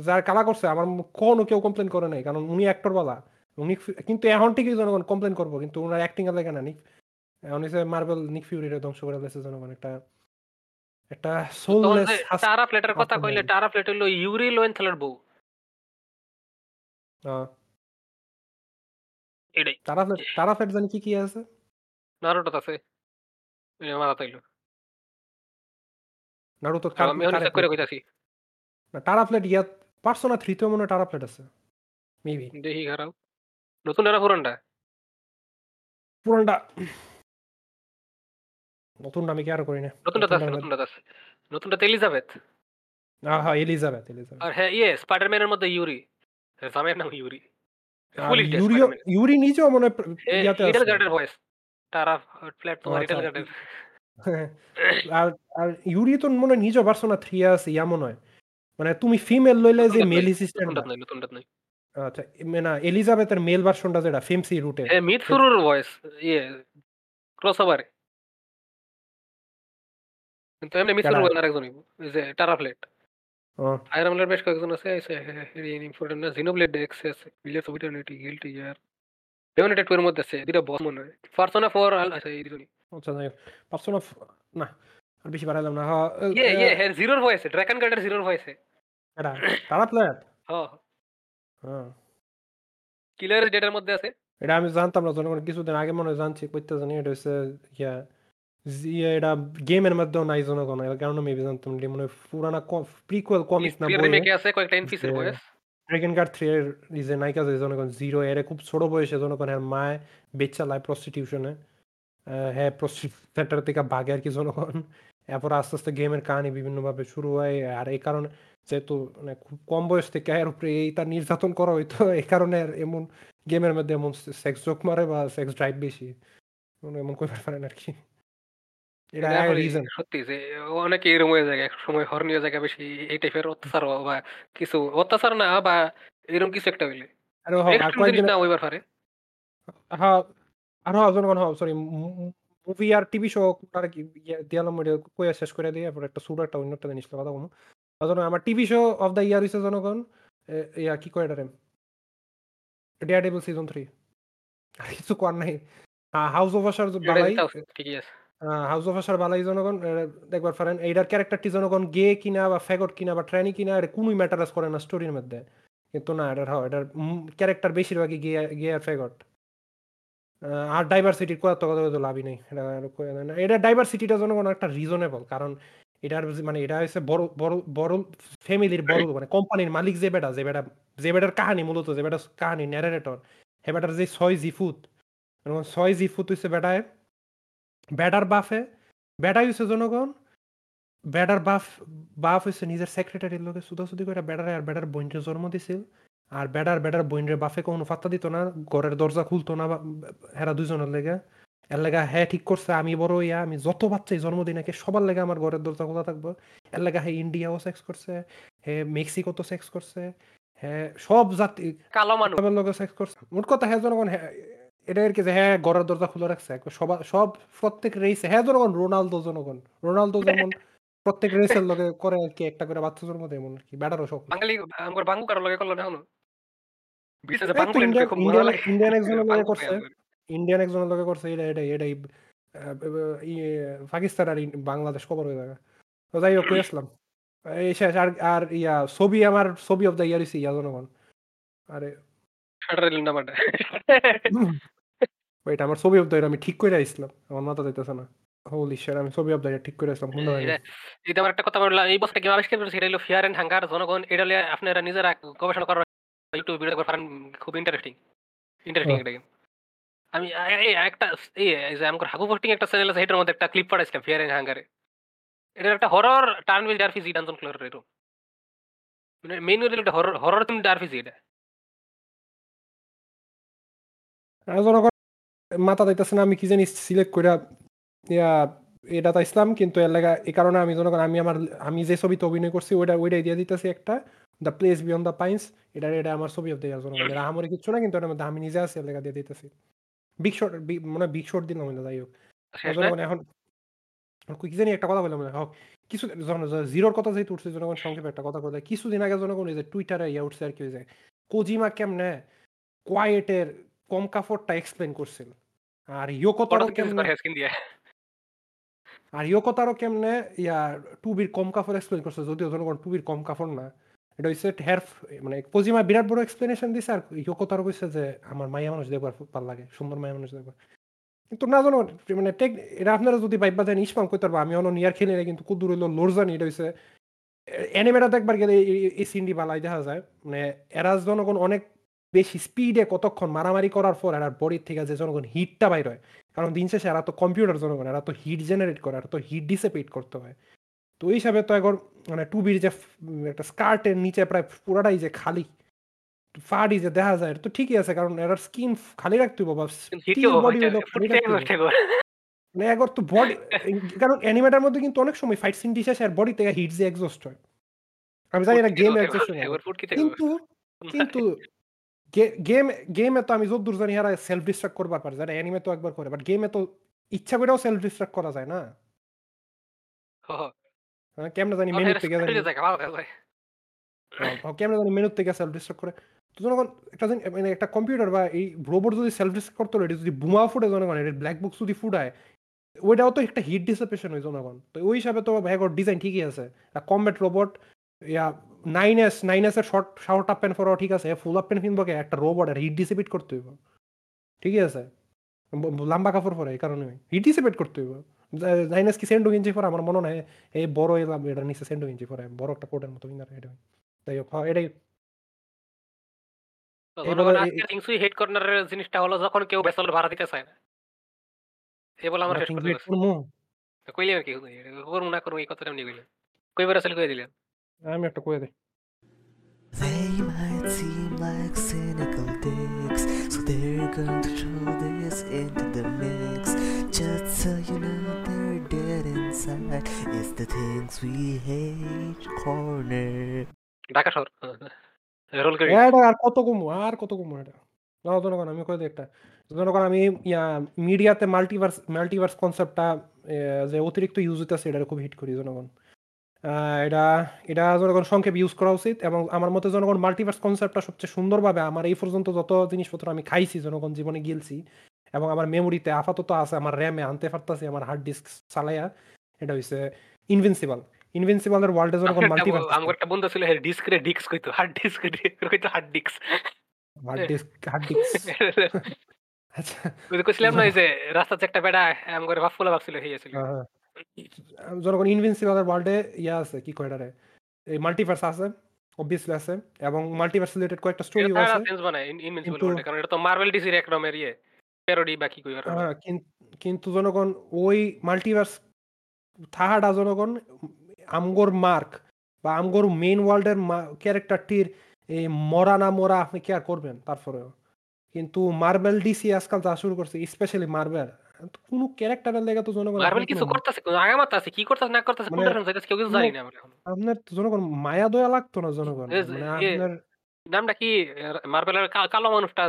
যার কালা করছে আমার কোনো কেউ কমপ্লেন করে নাই কারণ উনি অ্যাক্টর বালা। উনি কিন্তু এখন ঠিকই জনগণ কমপ্লেন করব কিন্তু ওনার অ্যাক্টিং এর লাগে না। নিক এখন হচ্ছে মার্বেল নিক ফিউরিরে ধ্বংস করে দিয়েছে জনগণ একটা একটা সোললেস টারা প্লেটের কথা কইলে টারা প্লেট হইল ইউরি লোয়েনথেলের বউ। এটাই। তারা ফ্লেট তারা ফ্লেট জানি কি কি আছে? নারুটো আছে। মারা তাইলো নারুতো আমি অনেক করে কইতাছি। টারা ফ্লেট ইয়া পার্সোনা 3 তেও মনে হয় টারা ফ্লেট আছে। মেবি দেখি খারাপ। নতুন না পুরানটা? পুরানটা। নতুন আমি কি আর করি না? নতুনটা আছে নতুনটা আছে। নতুনটা এলিজাবেথ। হ্যাঁ এলিজাবেথ এলিজাবেথ। আর হ্যাঁ ইয়ে স্পাইডারম্যানের মধ্যে ইউরি। জামের নাম ইউরি। ইউরি ইউরি নিজেও মনে ইয়াতে আছে। গার্ডের ভয়েস তারা ফ্ল্যাট তোমার ইডেল গার্ডের আর আর ইউরি তো মনে হয় নিজেও পার্সোনা 3 আছে ইয়া মনে হয়। মানে তুমি ফিমেল লইলে যে মেল অ্যাসিস্ট্যান্ট নাই নতুনটা নাই আচ্ছা না এলিজাবেথের মেল ভার্সনটা যেটা ফেমসি রুটে হ্যাঁ মিথফুরুর ভয়েস ইয়ে ক্রসওভারে কিন্তু এমনি মিথফুরুর ভয়েস আরেকজনই যে টারাফ্লেট আয়রন ম্যানের বেশ কয়েকজন আছে ইম্পর্টেন্ট না জিনোব্লেড এক্স আছে village of eternity guilty gear demonetized এর মধ্যে আছে দুটো বস মনে হয়। পার্সোনা 4 আছে এই দুটোই আচ্ছা পার্সোনা না আর বেশি বাড়াইলাম না ইয়ে ইয়ে হ্যাঁ জিরোর ভয়েসে ড্রাগন গার্ডের জিরোর ভয়েসে এটা তারা প্লেয়ার হ্যাঁ হ্যাঁ। কিলার ডেটার মধ্যে আছে। এটা আমি জানতাম না জনগণ কিছুদিন আগে মনে জানছি কইতে জানি এটা হচ্ছে ইয়া এটা গেমের মধ্যেও নাই জনগণ এর কারণে মেবি জানতাম মনে পুরানা প্রিকুয়েল কমিক্স না বই রিমেকে আছে কয়েকটা এনপিসির ভয়েস ড্রাগন গার্ড 3 এর যে নায়িকা যে জনগণ জিরো এর খুব ছোট বয়সে জনগণ এর মায় বেচা লাই প্রস্টিটিউশনে হ্যাঁ সেন্টার থেকে ভাগে আর কি জনগণ। এরপর আস্তে আস্তে গেমের কাহিনী বিভিন্নভাবে শুরু হয় আর এই কারণে যেহেতু মানে খুব কম বয়স থেকে এর উপরে এই তার নির্যাতন করা হইতো এই কারণে এমন গেমের মধ্যে এমন সেক্স জোক মারে বা সেক্স ড্রাইভ বেশি। এমন করতে পারেন আর কি। সত্যি যে অনেকে এরকম হয়ে যায় এক সময় হরনীয় জায়গা বেশি এই টাইপের অত্যাচার বা কিছু অত্যাচার না বা এরকম কিছু একটা হইলে। আর হ্যাঁ আর হ্যাঁ সরি মুভি আর টিভি শো আর কি দিয়ালাম কইয়া শেষ করে দিয়ে এরপর একটা সুর একটা অন্য একটা জিনিস কথা বলব জনগণ আমার TV show of the year হইছে জনগণ ইয়া কি কয় এটারে? ডেয়ার ডেভিল সিজন থ্রি আর কিছু কর নাই। হাউস অফ আসার বালাই হাউস অফ আসার বালাই জনগণ দেখবার পারেন এইটার ক্যারেক্টারটি জনগণ গে কিনা বা ফেগট কিনা বা ট্রেনি কিনা এটা কোনোই ম্যাটারাস করে না স্টোরির মধ্যে। কিন্তু না এটার হয় এটার ক্যারেক্টার বেশিরভাগই গে গে আর ফেগট আর ডাইভার্সিটির কত কথা লাভই নেই। এটা এটা ডাইভার্সিটিটা জনগণ একটা রিজনেবল কারণ এটার মানে এটা হচ্ছে বড় বড় বড় ফ্যামিলির বড় মানে কোম্পানির মালিক যে বেটা যে বেটা যে বেটার কাহানি মূলত, যে বেটা কাহানি ন্যারেটর হে বেটার যে ছয় জিফুত ছয় জিফুত হচ্ছে বেটায় ব্যাডার বাফে ব্যাডাই হচ্ছে জনগণ ব্যাডার বাফ বাফ হচ্ছে নিজের সেক্রেটারির লোকে সুদাসুদি করে ব্যাডারে আর ব্যাডার বোনকে জন্ম দিছিল। আর ব্যাডার ব্যাডার বোনরে বাফে কোনো ফাত্তা দিত না ঘরের দরজা খুলতো না হেরা দুজনের লেগে। এর লেগা হ্যাঁ ঠিক করছে আমি বড় ইয়া আমি যত বাচ্চাই জন্মদিন একে সবার লেগে আমার ঘরের দরজা খোলা থাকব। এর লেগা হ্যাঁ ইন্ডিয়াও সেক্স করছে হ্যাঁ মেক্সিকোতে সেক্স করছে হ্যাঁ সব জাতি কালো মানুষ। লোকে সেক্স করছে। মোট কথা হ্যাঁ জনগণ এটা আর কি যে হ্যাঁ ঘরের দরজা খুলে রাখছে সবার সব প্রত্যেক রেসে হ্যাঁ জনগণ রোনালদো জনগণ রোনালদো যেমন প্রত্যেক রেসের লগে করে আর কি একটা করে বাচ্চা জন্ম দেয় এমন কি ব্যাটারও সব বাঙালি আমার বাঙ্গু কারও লগে করল না। ইন্ডিয়ান একজনের লগে করছে। ইন্ডিয়ান একজনের লগে করছে এটা এটা এটাই পাকিস্তান আর বাংলাদেশ খবর হয়ে যাবে। তো যাই হোক আসলাম? এই শেষ আর আর ইয়া ছবি আমার ছবি অফ দ্য ইয়ার ইয়া জনগণ। আরে। আমার ছবি অফ দ্য আমি ঠিক করে আইছিলাম আমার মাথা যাইতেছে না। হোলি শিট আমি ছবি অফ দ্য ঠিক করে আসলাম হুন্ডা এটা এটা আমার একটা কথা বললাম এই বছরটা গেম আবিষ্কার করেছে এটা হলো ফিয়ার এন্ড হাঙ্গার জনগণ এটা হলে আপনারা নিজেরা গবেষণা করার ইউটিউব ভিডিও দেখতে পারেন খুব ইন্টারেস্টিং ইন্টারেস্টিং। একটা গেম আমি এই একটা এই যে আমার হাগু পোস্টিং একটা চ্যানেল আছে এটার মধ্যে একটা ক্লিপ পাঠাইছিলাম ফিয়ার একটা হরর টার্ন উইল ডারফিজি ডানজন ক্লোর এরকম। মানে মেইন একটা হরর হরর ডারফিজি এটা। মাথা যাইতেছে না আমি কি জানি সিলেক্ট করে ইয়া এটা ইসলাম কিন্তু এর লাগা এই কারণে আমি জনগণ আমি আমার আমি যে ছবিতে অভিনয় করছি ওইটা ওইটাই দিয়ে দিতেছি একটা। The Place Beyond The Pines এটা এটা আমার ছবি অফ দেয়া জনগণ এটা আমার কিচ্ছু না কিন্তু এটার মধ্যে আমি নিজে আছি লাগা দিয়ে দিতেছি। বিগ শট মানে বিগ শট দিলাম এটা যাই হোক। শেষ না? জনগণ এখন কি জানি একটা কথা বললাম না হোক কিছু জিরোর কথা যেহেতু উঠছে জনগণ সংক্ষেপে একটা কথা কথা কিছুদিন আগে জনগণ যে টুইটারে ইয়ে উঠছে আর কি যে কোজিমা কেমনে কোয়াইটের কম কাফড়টা এক্সপ্লেন করছিল। আর কিছু কেমনে আর কেমনে ইয়া টুবির কম কাপড় এক্সপ্লেন করছে যদিও জনগণ টুবির কম কাপড় না। এটা হচ্ছে হেয়ার মানে কোজিমা বিরাট বড় এক্সপ্লেনেশন দিছে আর ইয়োকোতারও কইছে যে আমার মায়া মানুষ দেখবার ভালো লাগে, সুন্দর মায়া মানুষ দেখবার। কিন্তু না জানো মানে টেক এটা আপনারা যদি বাইবা দেন ইসপাম কইতে পারব, আমি অন্য নিয়ার খেলি না কিন্তু কুদুর হইল, লোরজানি এটা হইছে। অ্যানিমেটা দেখবার গেলে এই- সিন্ডি বালাই দেখা যায়। মানে এরা জনগণ অনেক বেশি স্পিডে কতক্ষণ মারামারি করার পর এরা বডির থেকে যে জনগণ হিটটা বাইর হয়। কারণ দিন শেষে এরা তো কম্পিউটার জনগণ, এরা তো হিট জেনারেট করে, এরা তো হিট ডিসেপেট করতে হয়। তো ওই হিসাবে তো একবার মানে টুবির যে একটা স্কার্টের নিচে প্রায় পুরাটাই যে খালি ফাড়ি যে দেখা যায় তো ঠিকই আছে কারণ এর স্কিন খালি রাখতে হবে বা কিন্তু steel হিটকেও body হইতে হইল খালি রাখতে হবে। ফুটতে মানে একবার তো বডি কারণ অ্যানিমেটার মধ্যে কিন্তু অনেক সময় ফাইট সিন শেষে আর বডি থেকে হিট যে এক্সস্ট হয়। আমি জানি না গেম এক্সস্ট হয় কিন্তু কিন্তু গেম গেমে তো আমি যতদূর জানি এরা সেলফ ডিস্ট্রাক্ট করবার পারে যারা অ্যানিমে তো একবার করে বাট গেমে তো ইচ্ছা করেও সেলফ ডিস্ট্রাক্ট করা যায় না। কেমনে জানি মেনু থেকে জানি কেমনে জানি মেনু থেকে সেলফ ডিস্ট্রাক্ট করে। তো জনগণ একটা মানে একটা কম্পিউটার বা এই রোবট যদি সেলফ ডিস্ট্রাক্ট করতে পারে যদি বুমা ফুটে জনগণ এর ব্ল্যাক বক্স যদি ফুটায় ওইটাও তো একটা হিট ডিসেপেশন হয় জনগণ। তো ওই হিসাবে তো ভ্যাগর ডিজাইন ঠিকই আছে। Combat robot yeah nine S nine S এর শর্ট শাওয়ার টাপ প্যান্ট পরাও ঠিক আছে ফুল আপ প্যান্ট কিনবো? একটা রোবট আর হিট ডিসিপেট করতে হইব। ঠিকই আছে? লম্বা কাপড় পরে এই কারণে। হিট ডিসিপেট করতে হইব। এস কি সেন্ডো গেঞ্জি পরে আমার মনে হয় এই বড় এলাম এটার নিচে সেন্ডো গেঞ্জি পরে বড় একটা কোটের মতো কিনার এটা যাই হোক হ্যাঁ, এটাই। হেড কর্নারের জিনিসটা হলো যখন কেউ বেসল ভাড়া দিতে চায় না। এ বলে আমার শেষ। কইলে আর কি করব না করব এই কথাটা এমনি কইলেন কইবার আসলে কই দিলেন? আমি একটা কয়ে দিই। They might seem like cynical dicks, so they're going to throw this into the mix. Just so you know they're dead inside. It's the things we hate corner. Dhaka শহর রোল করি এটা আর কত কমু আর কত কমু এটা না জনগণ আমি কয়ে দিই একটা জনগণ আমি ইয়া মিডিয়াতে মাল্টিভার্স মাল্টিভার্স কনসেপ্টটা যে অতিরিক্ত ইউজ হইতেছে এটা খুব হিট করি জনগণ আহ, এটা এটা জনগণ সংক্ষেপ ইউজ করা উচিত এবং আমার মতে জনগণ মাল্টিভার্স কনসেপ্টটা সবচেয়ে সুন্দরভাবে আমার এই পর্যন্ত যত জিনিসপত্র আমি খাইছি জনগণ জীবনে গিলছি এবং আমার মেমোরিতে আপাতত আছে আমার র্যামে আনতে পারতাছি আমার হার্ড ডিস্ক চালাইয়া এটা হইছে ইনভিনসিবল ইনভিনসিবলের ওয়ার্ল্ডে জনগণ মাল্টিভার্স আমার একটা বন্ধু ছিল ডিস্ক রে ডিস্ক কইতো হার্ড ডিস্ক কইতো hard disk hard disk hard disk আচ্ছা। ওই কইছিলাম না এই যে রাস্তাতে একটা বেড়া আম করে বাপ ফুলা ভাবছিল হইয়াছিল হ্যাঁ, হ্যাঁ। জনগণ ইনভিনসিবলের ওয়ার্ল্ডে ইয়া আছে কি কয় এটারে? এই মাল্টিভার্স আছে অবভিয়াসলি আছে এবং মাল্টিভার্স রিলেটেড কয়েকটা স্টোরিও এটা আছে। সেন্স বানায় ইনভিনসিবল কিন্তু- কারণ এটা তো মার্ভেল ডিসির এক রকমের ইয়ে প্যারোডি বাকি কইবার হ্যাঁ কিন্তু জনগণ ওই মাল্টিভার্স থাহাডা জনগণ আমগোর মার্ক বা আমগোর মেইন ওয়ার্ল্ডের ক্যারেক্টারটির এই মরা না মরা আপনি কেয়ার করবেন তারপরেও। কিন্তু মার্বেল ডিসি আজকাল যা শুরু করছে স্পেশালি মার্বেল কোনো ক্যারেক্টারের লেগে তো জনগণ আপনার কিছু কোনো- করতেছে আগামাত আছে কি করতেছে না করতেছে মানে- কোনটা যাইতেছে কেউ কিছু জানি না আমরা এখন। আপনার তো জনগণ মায়া দয়া লাগতো না জনগণ মানে আপনার নামটা কি মার্বেলের কালো মানুষটা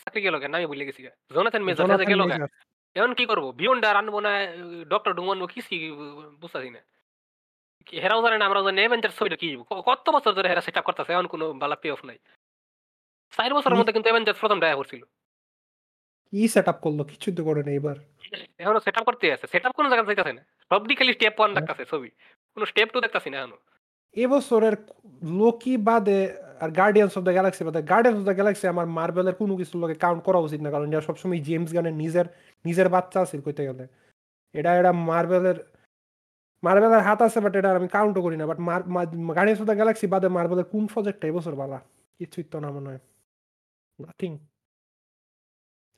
চাকরি গেল কেন আমি ভুলে গেছি জোনাথন মেজর জোনাথন গেল এখন কি করব? বিয়ন্ড আর আনব না ডক্টর ডুমন কিছু বুঝতেছি না। কি হেরাও জানে না আমরা জানি এভেঞ্জার ছবিটা কি? কত বছর ধরে হেরা সেটআপ করতেছে এখন কোনো বালা পে অফ নাই। চার বছরের কি- মধ্যে কিন্তু এভেঞ্জার প্রথম দেখা করছিল কি সেট আপ করল? কিছুই তো করে নেই এবার। এখনও সেটআপ করতে আছে। সেটআপ কোনো জায়গা যাইতেছে না। সব দিকে খালি স্টেপ ওয়ান। দেখতেছে ছবি। কোনো স্টেপ টু দেখতেছি না এখনও। এবছরের লোকি বাদে আর গার্ডিয়ান্স অফ দ্য গ্যালাক্সি বাদে গার্ডিয়ান্স অফ দ্য গ্যালাক্সি আমার মার্বেলের কোনো কিছু লোকে কাউন্ট করা উচিত না কারণ এটা সবসময় জেমস গানের নিজের নিজের বাচ্চা আছে কইতে গেলে। এটা এটা মার্বেলের মার্বেলের হাত আছে বাট এটা আমি কাউন্টও করি না। But Guardians of the Galaxy বাদে মার্বেলের কোন প্রজেক্টটা এবছর বালা? কিছুই তো না মনে হয়। নাথিং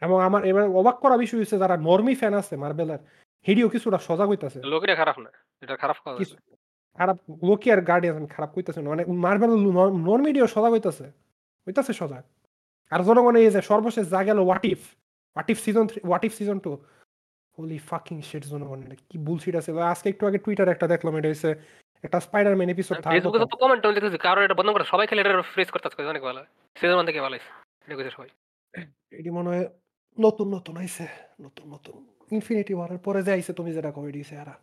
এবং আমার এবার অবাক করা বিষয় হচ্ছে যারা নর্মি ফ্যান আছে মার্বেলের হিডিও কিছুটা সজাগ হইতাছে। লোকটা খারাপ না এটা খারাপ কথা খারাপ লোকি আর গার্ডিয়ান খারাপ কইতাছে না মানে মার্বেল নন মিডিয়া সজাগ হইতাছে হইতাছে সজাগ। আর জনগণ এই যে সর্বশেষ যা গেল what if what if season three what if season two holy fucking shit জনগণ এটা কি বুলশিট আছে। আজকে একটু আগে টুইটার একটা দেখলাম এটা হচ্ছে একটা স্পাইডারম্যান এপিসোড থাকে ফেসবুকে তো কমেন্ট টমেন্ট দেখতেছি কারণ এটা বন্ধ করে সবাই খেলে এটা ফ্রেস করতেছে অনেক ভালো। সিজন ওয়ান থেকে ভালো এটা কইছে সবাই। এটি মনে হয় নতুন নতুন আইছে নতুন নতুন। ইনফিনিটি ওয়ারের পরে যে আইছে তুমি যেটা কই দিছে এরা।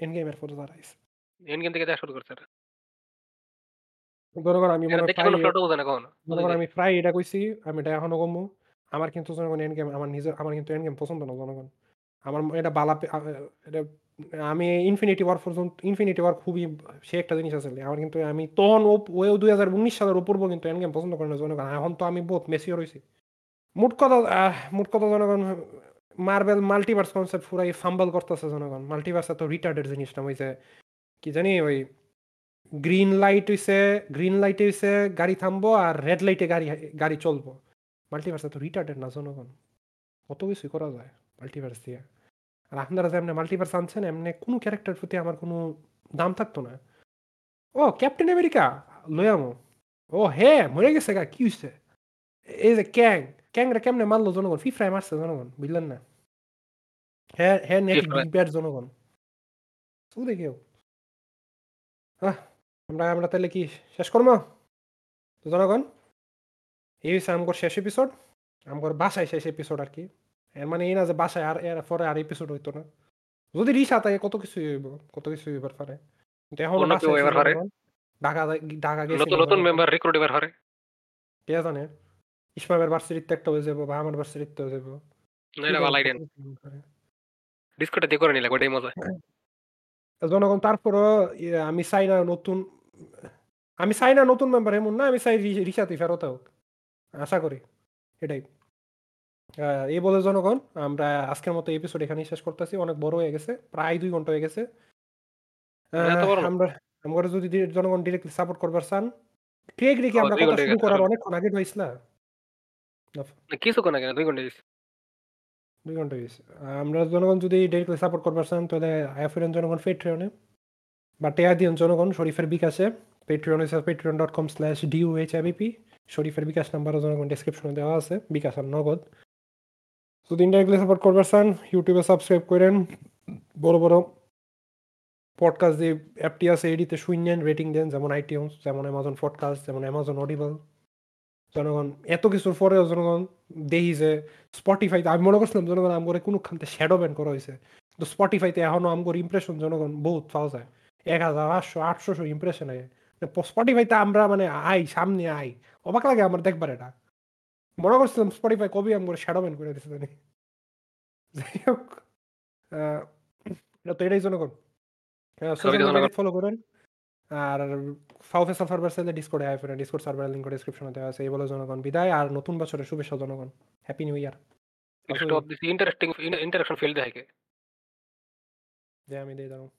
এন্ড গেমের পরে যারা আইছে। এন্ড গেম থেকে দেখা শুরু করছে জনগণ আমি মনে জনগণ আমি প্রায় এটা কইছি আমি এটা এখনও কমু। আমার কিন্তু জনগণ এন্ড গেম আমার নিজের আমার কিন্তু এন্ড গেম পছন্দ না জনগণ। আমার এটা বালা এটা আমি ইনফিনিটি ওয়ার পর্যন্ত ইনফিনিটি ওয়ার খুবই সে একটা জিনিস আছে আমার কিন্তু আমি তখন ও- দুই হাজার উনিশ সালের উপর কিন্তু এন্ড গেম পছন্দ করি না জনগণ। এখন তো আমি বহুত মেসিও রয়েছি মোট কথা মোট কথা জনগণ মার্বেল মাল্টিভার্স কনসেপ্ট পুরাই ফাম্বল করতেছে জনগণ। মাল্টিভার্স এত রিটার্ডেড জিনিস না, ওই যে কি জানি, ওই গ্রিন লাইট হইছে গ্রিন লাইটে হইছে, গাড়ি থামবো আর রেড লাইটে গাড়ি গাড়ি চলবো। মাল্টিভার্স এত রিটার্ডেড না জনগণ। কত কিছুই করা যায় মাল্টিভার্স দিয়ে। আর আপনারা যে এমনি মাল্টিভার্স আনছেন, এমনি কোনো ক্যারেক্টার প্রতি আমার কোনো দাম থাকতো না। ও ক্যাপ্টেন আমেরিকা লয়ামো। ও হে মরে গেছে গা, কি হইছে? এই যে ক্যাং ক্যাং রে কেমনে মারলো জনগণ ফিফ্রায় মারছে জনগণ বুঝলেন না হ্যাঁ হ্যাঁ নেট ব্যাট জনগণ শুধু কেউ আমরা আমরা তাহলে কি শেষ করব তো জনগণ এই হচ্ছে আমগর শেষ এপিসোড আমগর বাসায় শেষ এপিসোড আর কি এর মানে এই না যে বাসায় আর এর পরে আর এপিসোড হইতো না যদি রিসা থাকে কত কিছু হইব কত কিছু হইবার পারে কিন্তু এখন। ঢাকা ঢাকা গেছে নতুন নতুন মেম্বার রিক্রুট এবার হারে কে জানে ইসমামের ভার্সিটিতে একটা হয়ে যাব বা আমার ভার্সিটিতে হয়ে যাব। না এটা ভালো আইডিয়া ডিসকোটা দিয়ে করে নিলে ওটাই মজা। জনগণ তারপরও ইয়ে, আমি চাই না নতুন আমি চাই না নতুন মেম্বার এমন না আমি চাই রিসাতে ফেরত হোক। আশা করি এটাই। এই বলে জনগণ আমরা আজকের মতো এপিসোড এখানেই শেষ করতেছি। অনেক বড় হয়ে গেছে প্রায় দুই ঘণ্টা হয়ে গেছে? আমরা আমরা যদি জনগণ ডিরেক্টলি সাপোর্ট করবার চান ক্রিয়ে ক্রিয়ে আমরা কথা শুরু করার। অনেকক্ষণ আগে হয়েছিল না, দুই ঘণ্টা দুই ঘণ্টা গেছে আমরা জনগণ যদি ডিরেক্টলি সাপোর্ট করবার চান তাহলে জনগণ পেট্রিয়নে বা টেয়া দিন জনগণ শরীফের বিকাশে পেট্রিয়ন হিসাবে পেট্রিয়ন ডট কম স্ল্যাশ শরীফের বিকাশ নাম্বারও জনগণ ডিসক্রিপশনে দেওয়া আছে বিকাশ আর নগদ। যদি ইন্ডাইরেক্টলি সাপোর্ট করবার চান ইউটিউবে সাবস্ক্রাইব করেন বড় বড় পডকাস্ট যে অ্যাপটি আছে এডিতে শুনেন রেটিং দেন যেমন আইটিউন্স যেমন অ্যামাজন পডকাস্ট যেমন অ্যামাজন অডিবল জনগণ এত কিছুর পরেও জনগণ দেখি যে স্পটিফাইতে আমি মনে করছিলাম জনগণ আমগরে কোনো খানতে শ্যাডো ব্যান করা হয়েছে তো স্পটিফাইতে এখনও আমগর ইমপ্রেশন জনগণ বহুত পাওয়া যায়। এক হাজার আটশো আটশোশো ইমপ্রেশন আয় স্পটিফাইতে আমরা মানে আই সামনে আই। অবাক লাগে আমার দেখবার এটা। মনে করছিলাম স্পটিফাই কবি আমগর শ্যাডো ব্যান করে দিচ্ছে জানি। যাই হোক তো এটাই জনগণ। ফলো করেন। আর ফাউফেসাল সার্ভার সেলে ডিসকোডে আয় ফেরেন ডিসকোড সার্ভার লিঙ্ক ডিসক্রিপশনে দেওয়া আছে। এই বলে জনগণ বিদায়। আর নতুন বছরের শুভেচ্ছা জনগণ। Happy new year interesting interaction field দেখে। যে আমি দিয়ে দাও।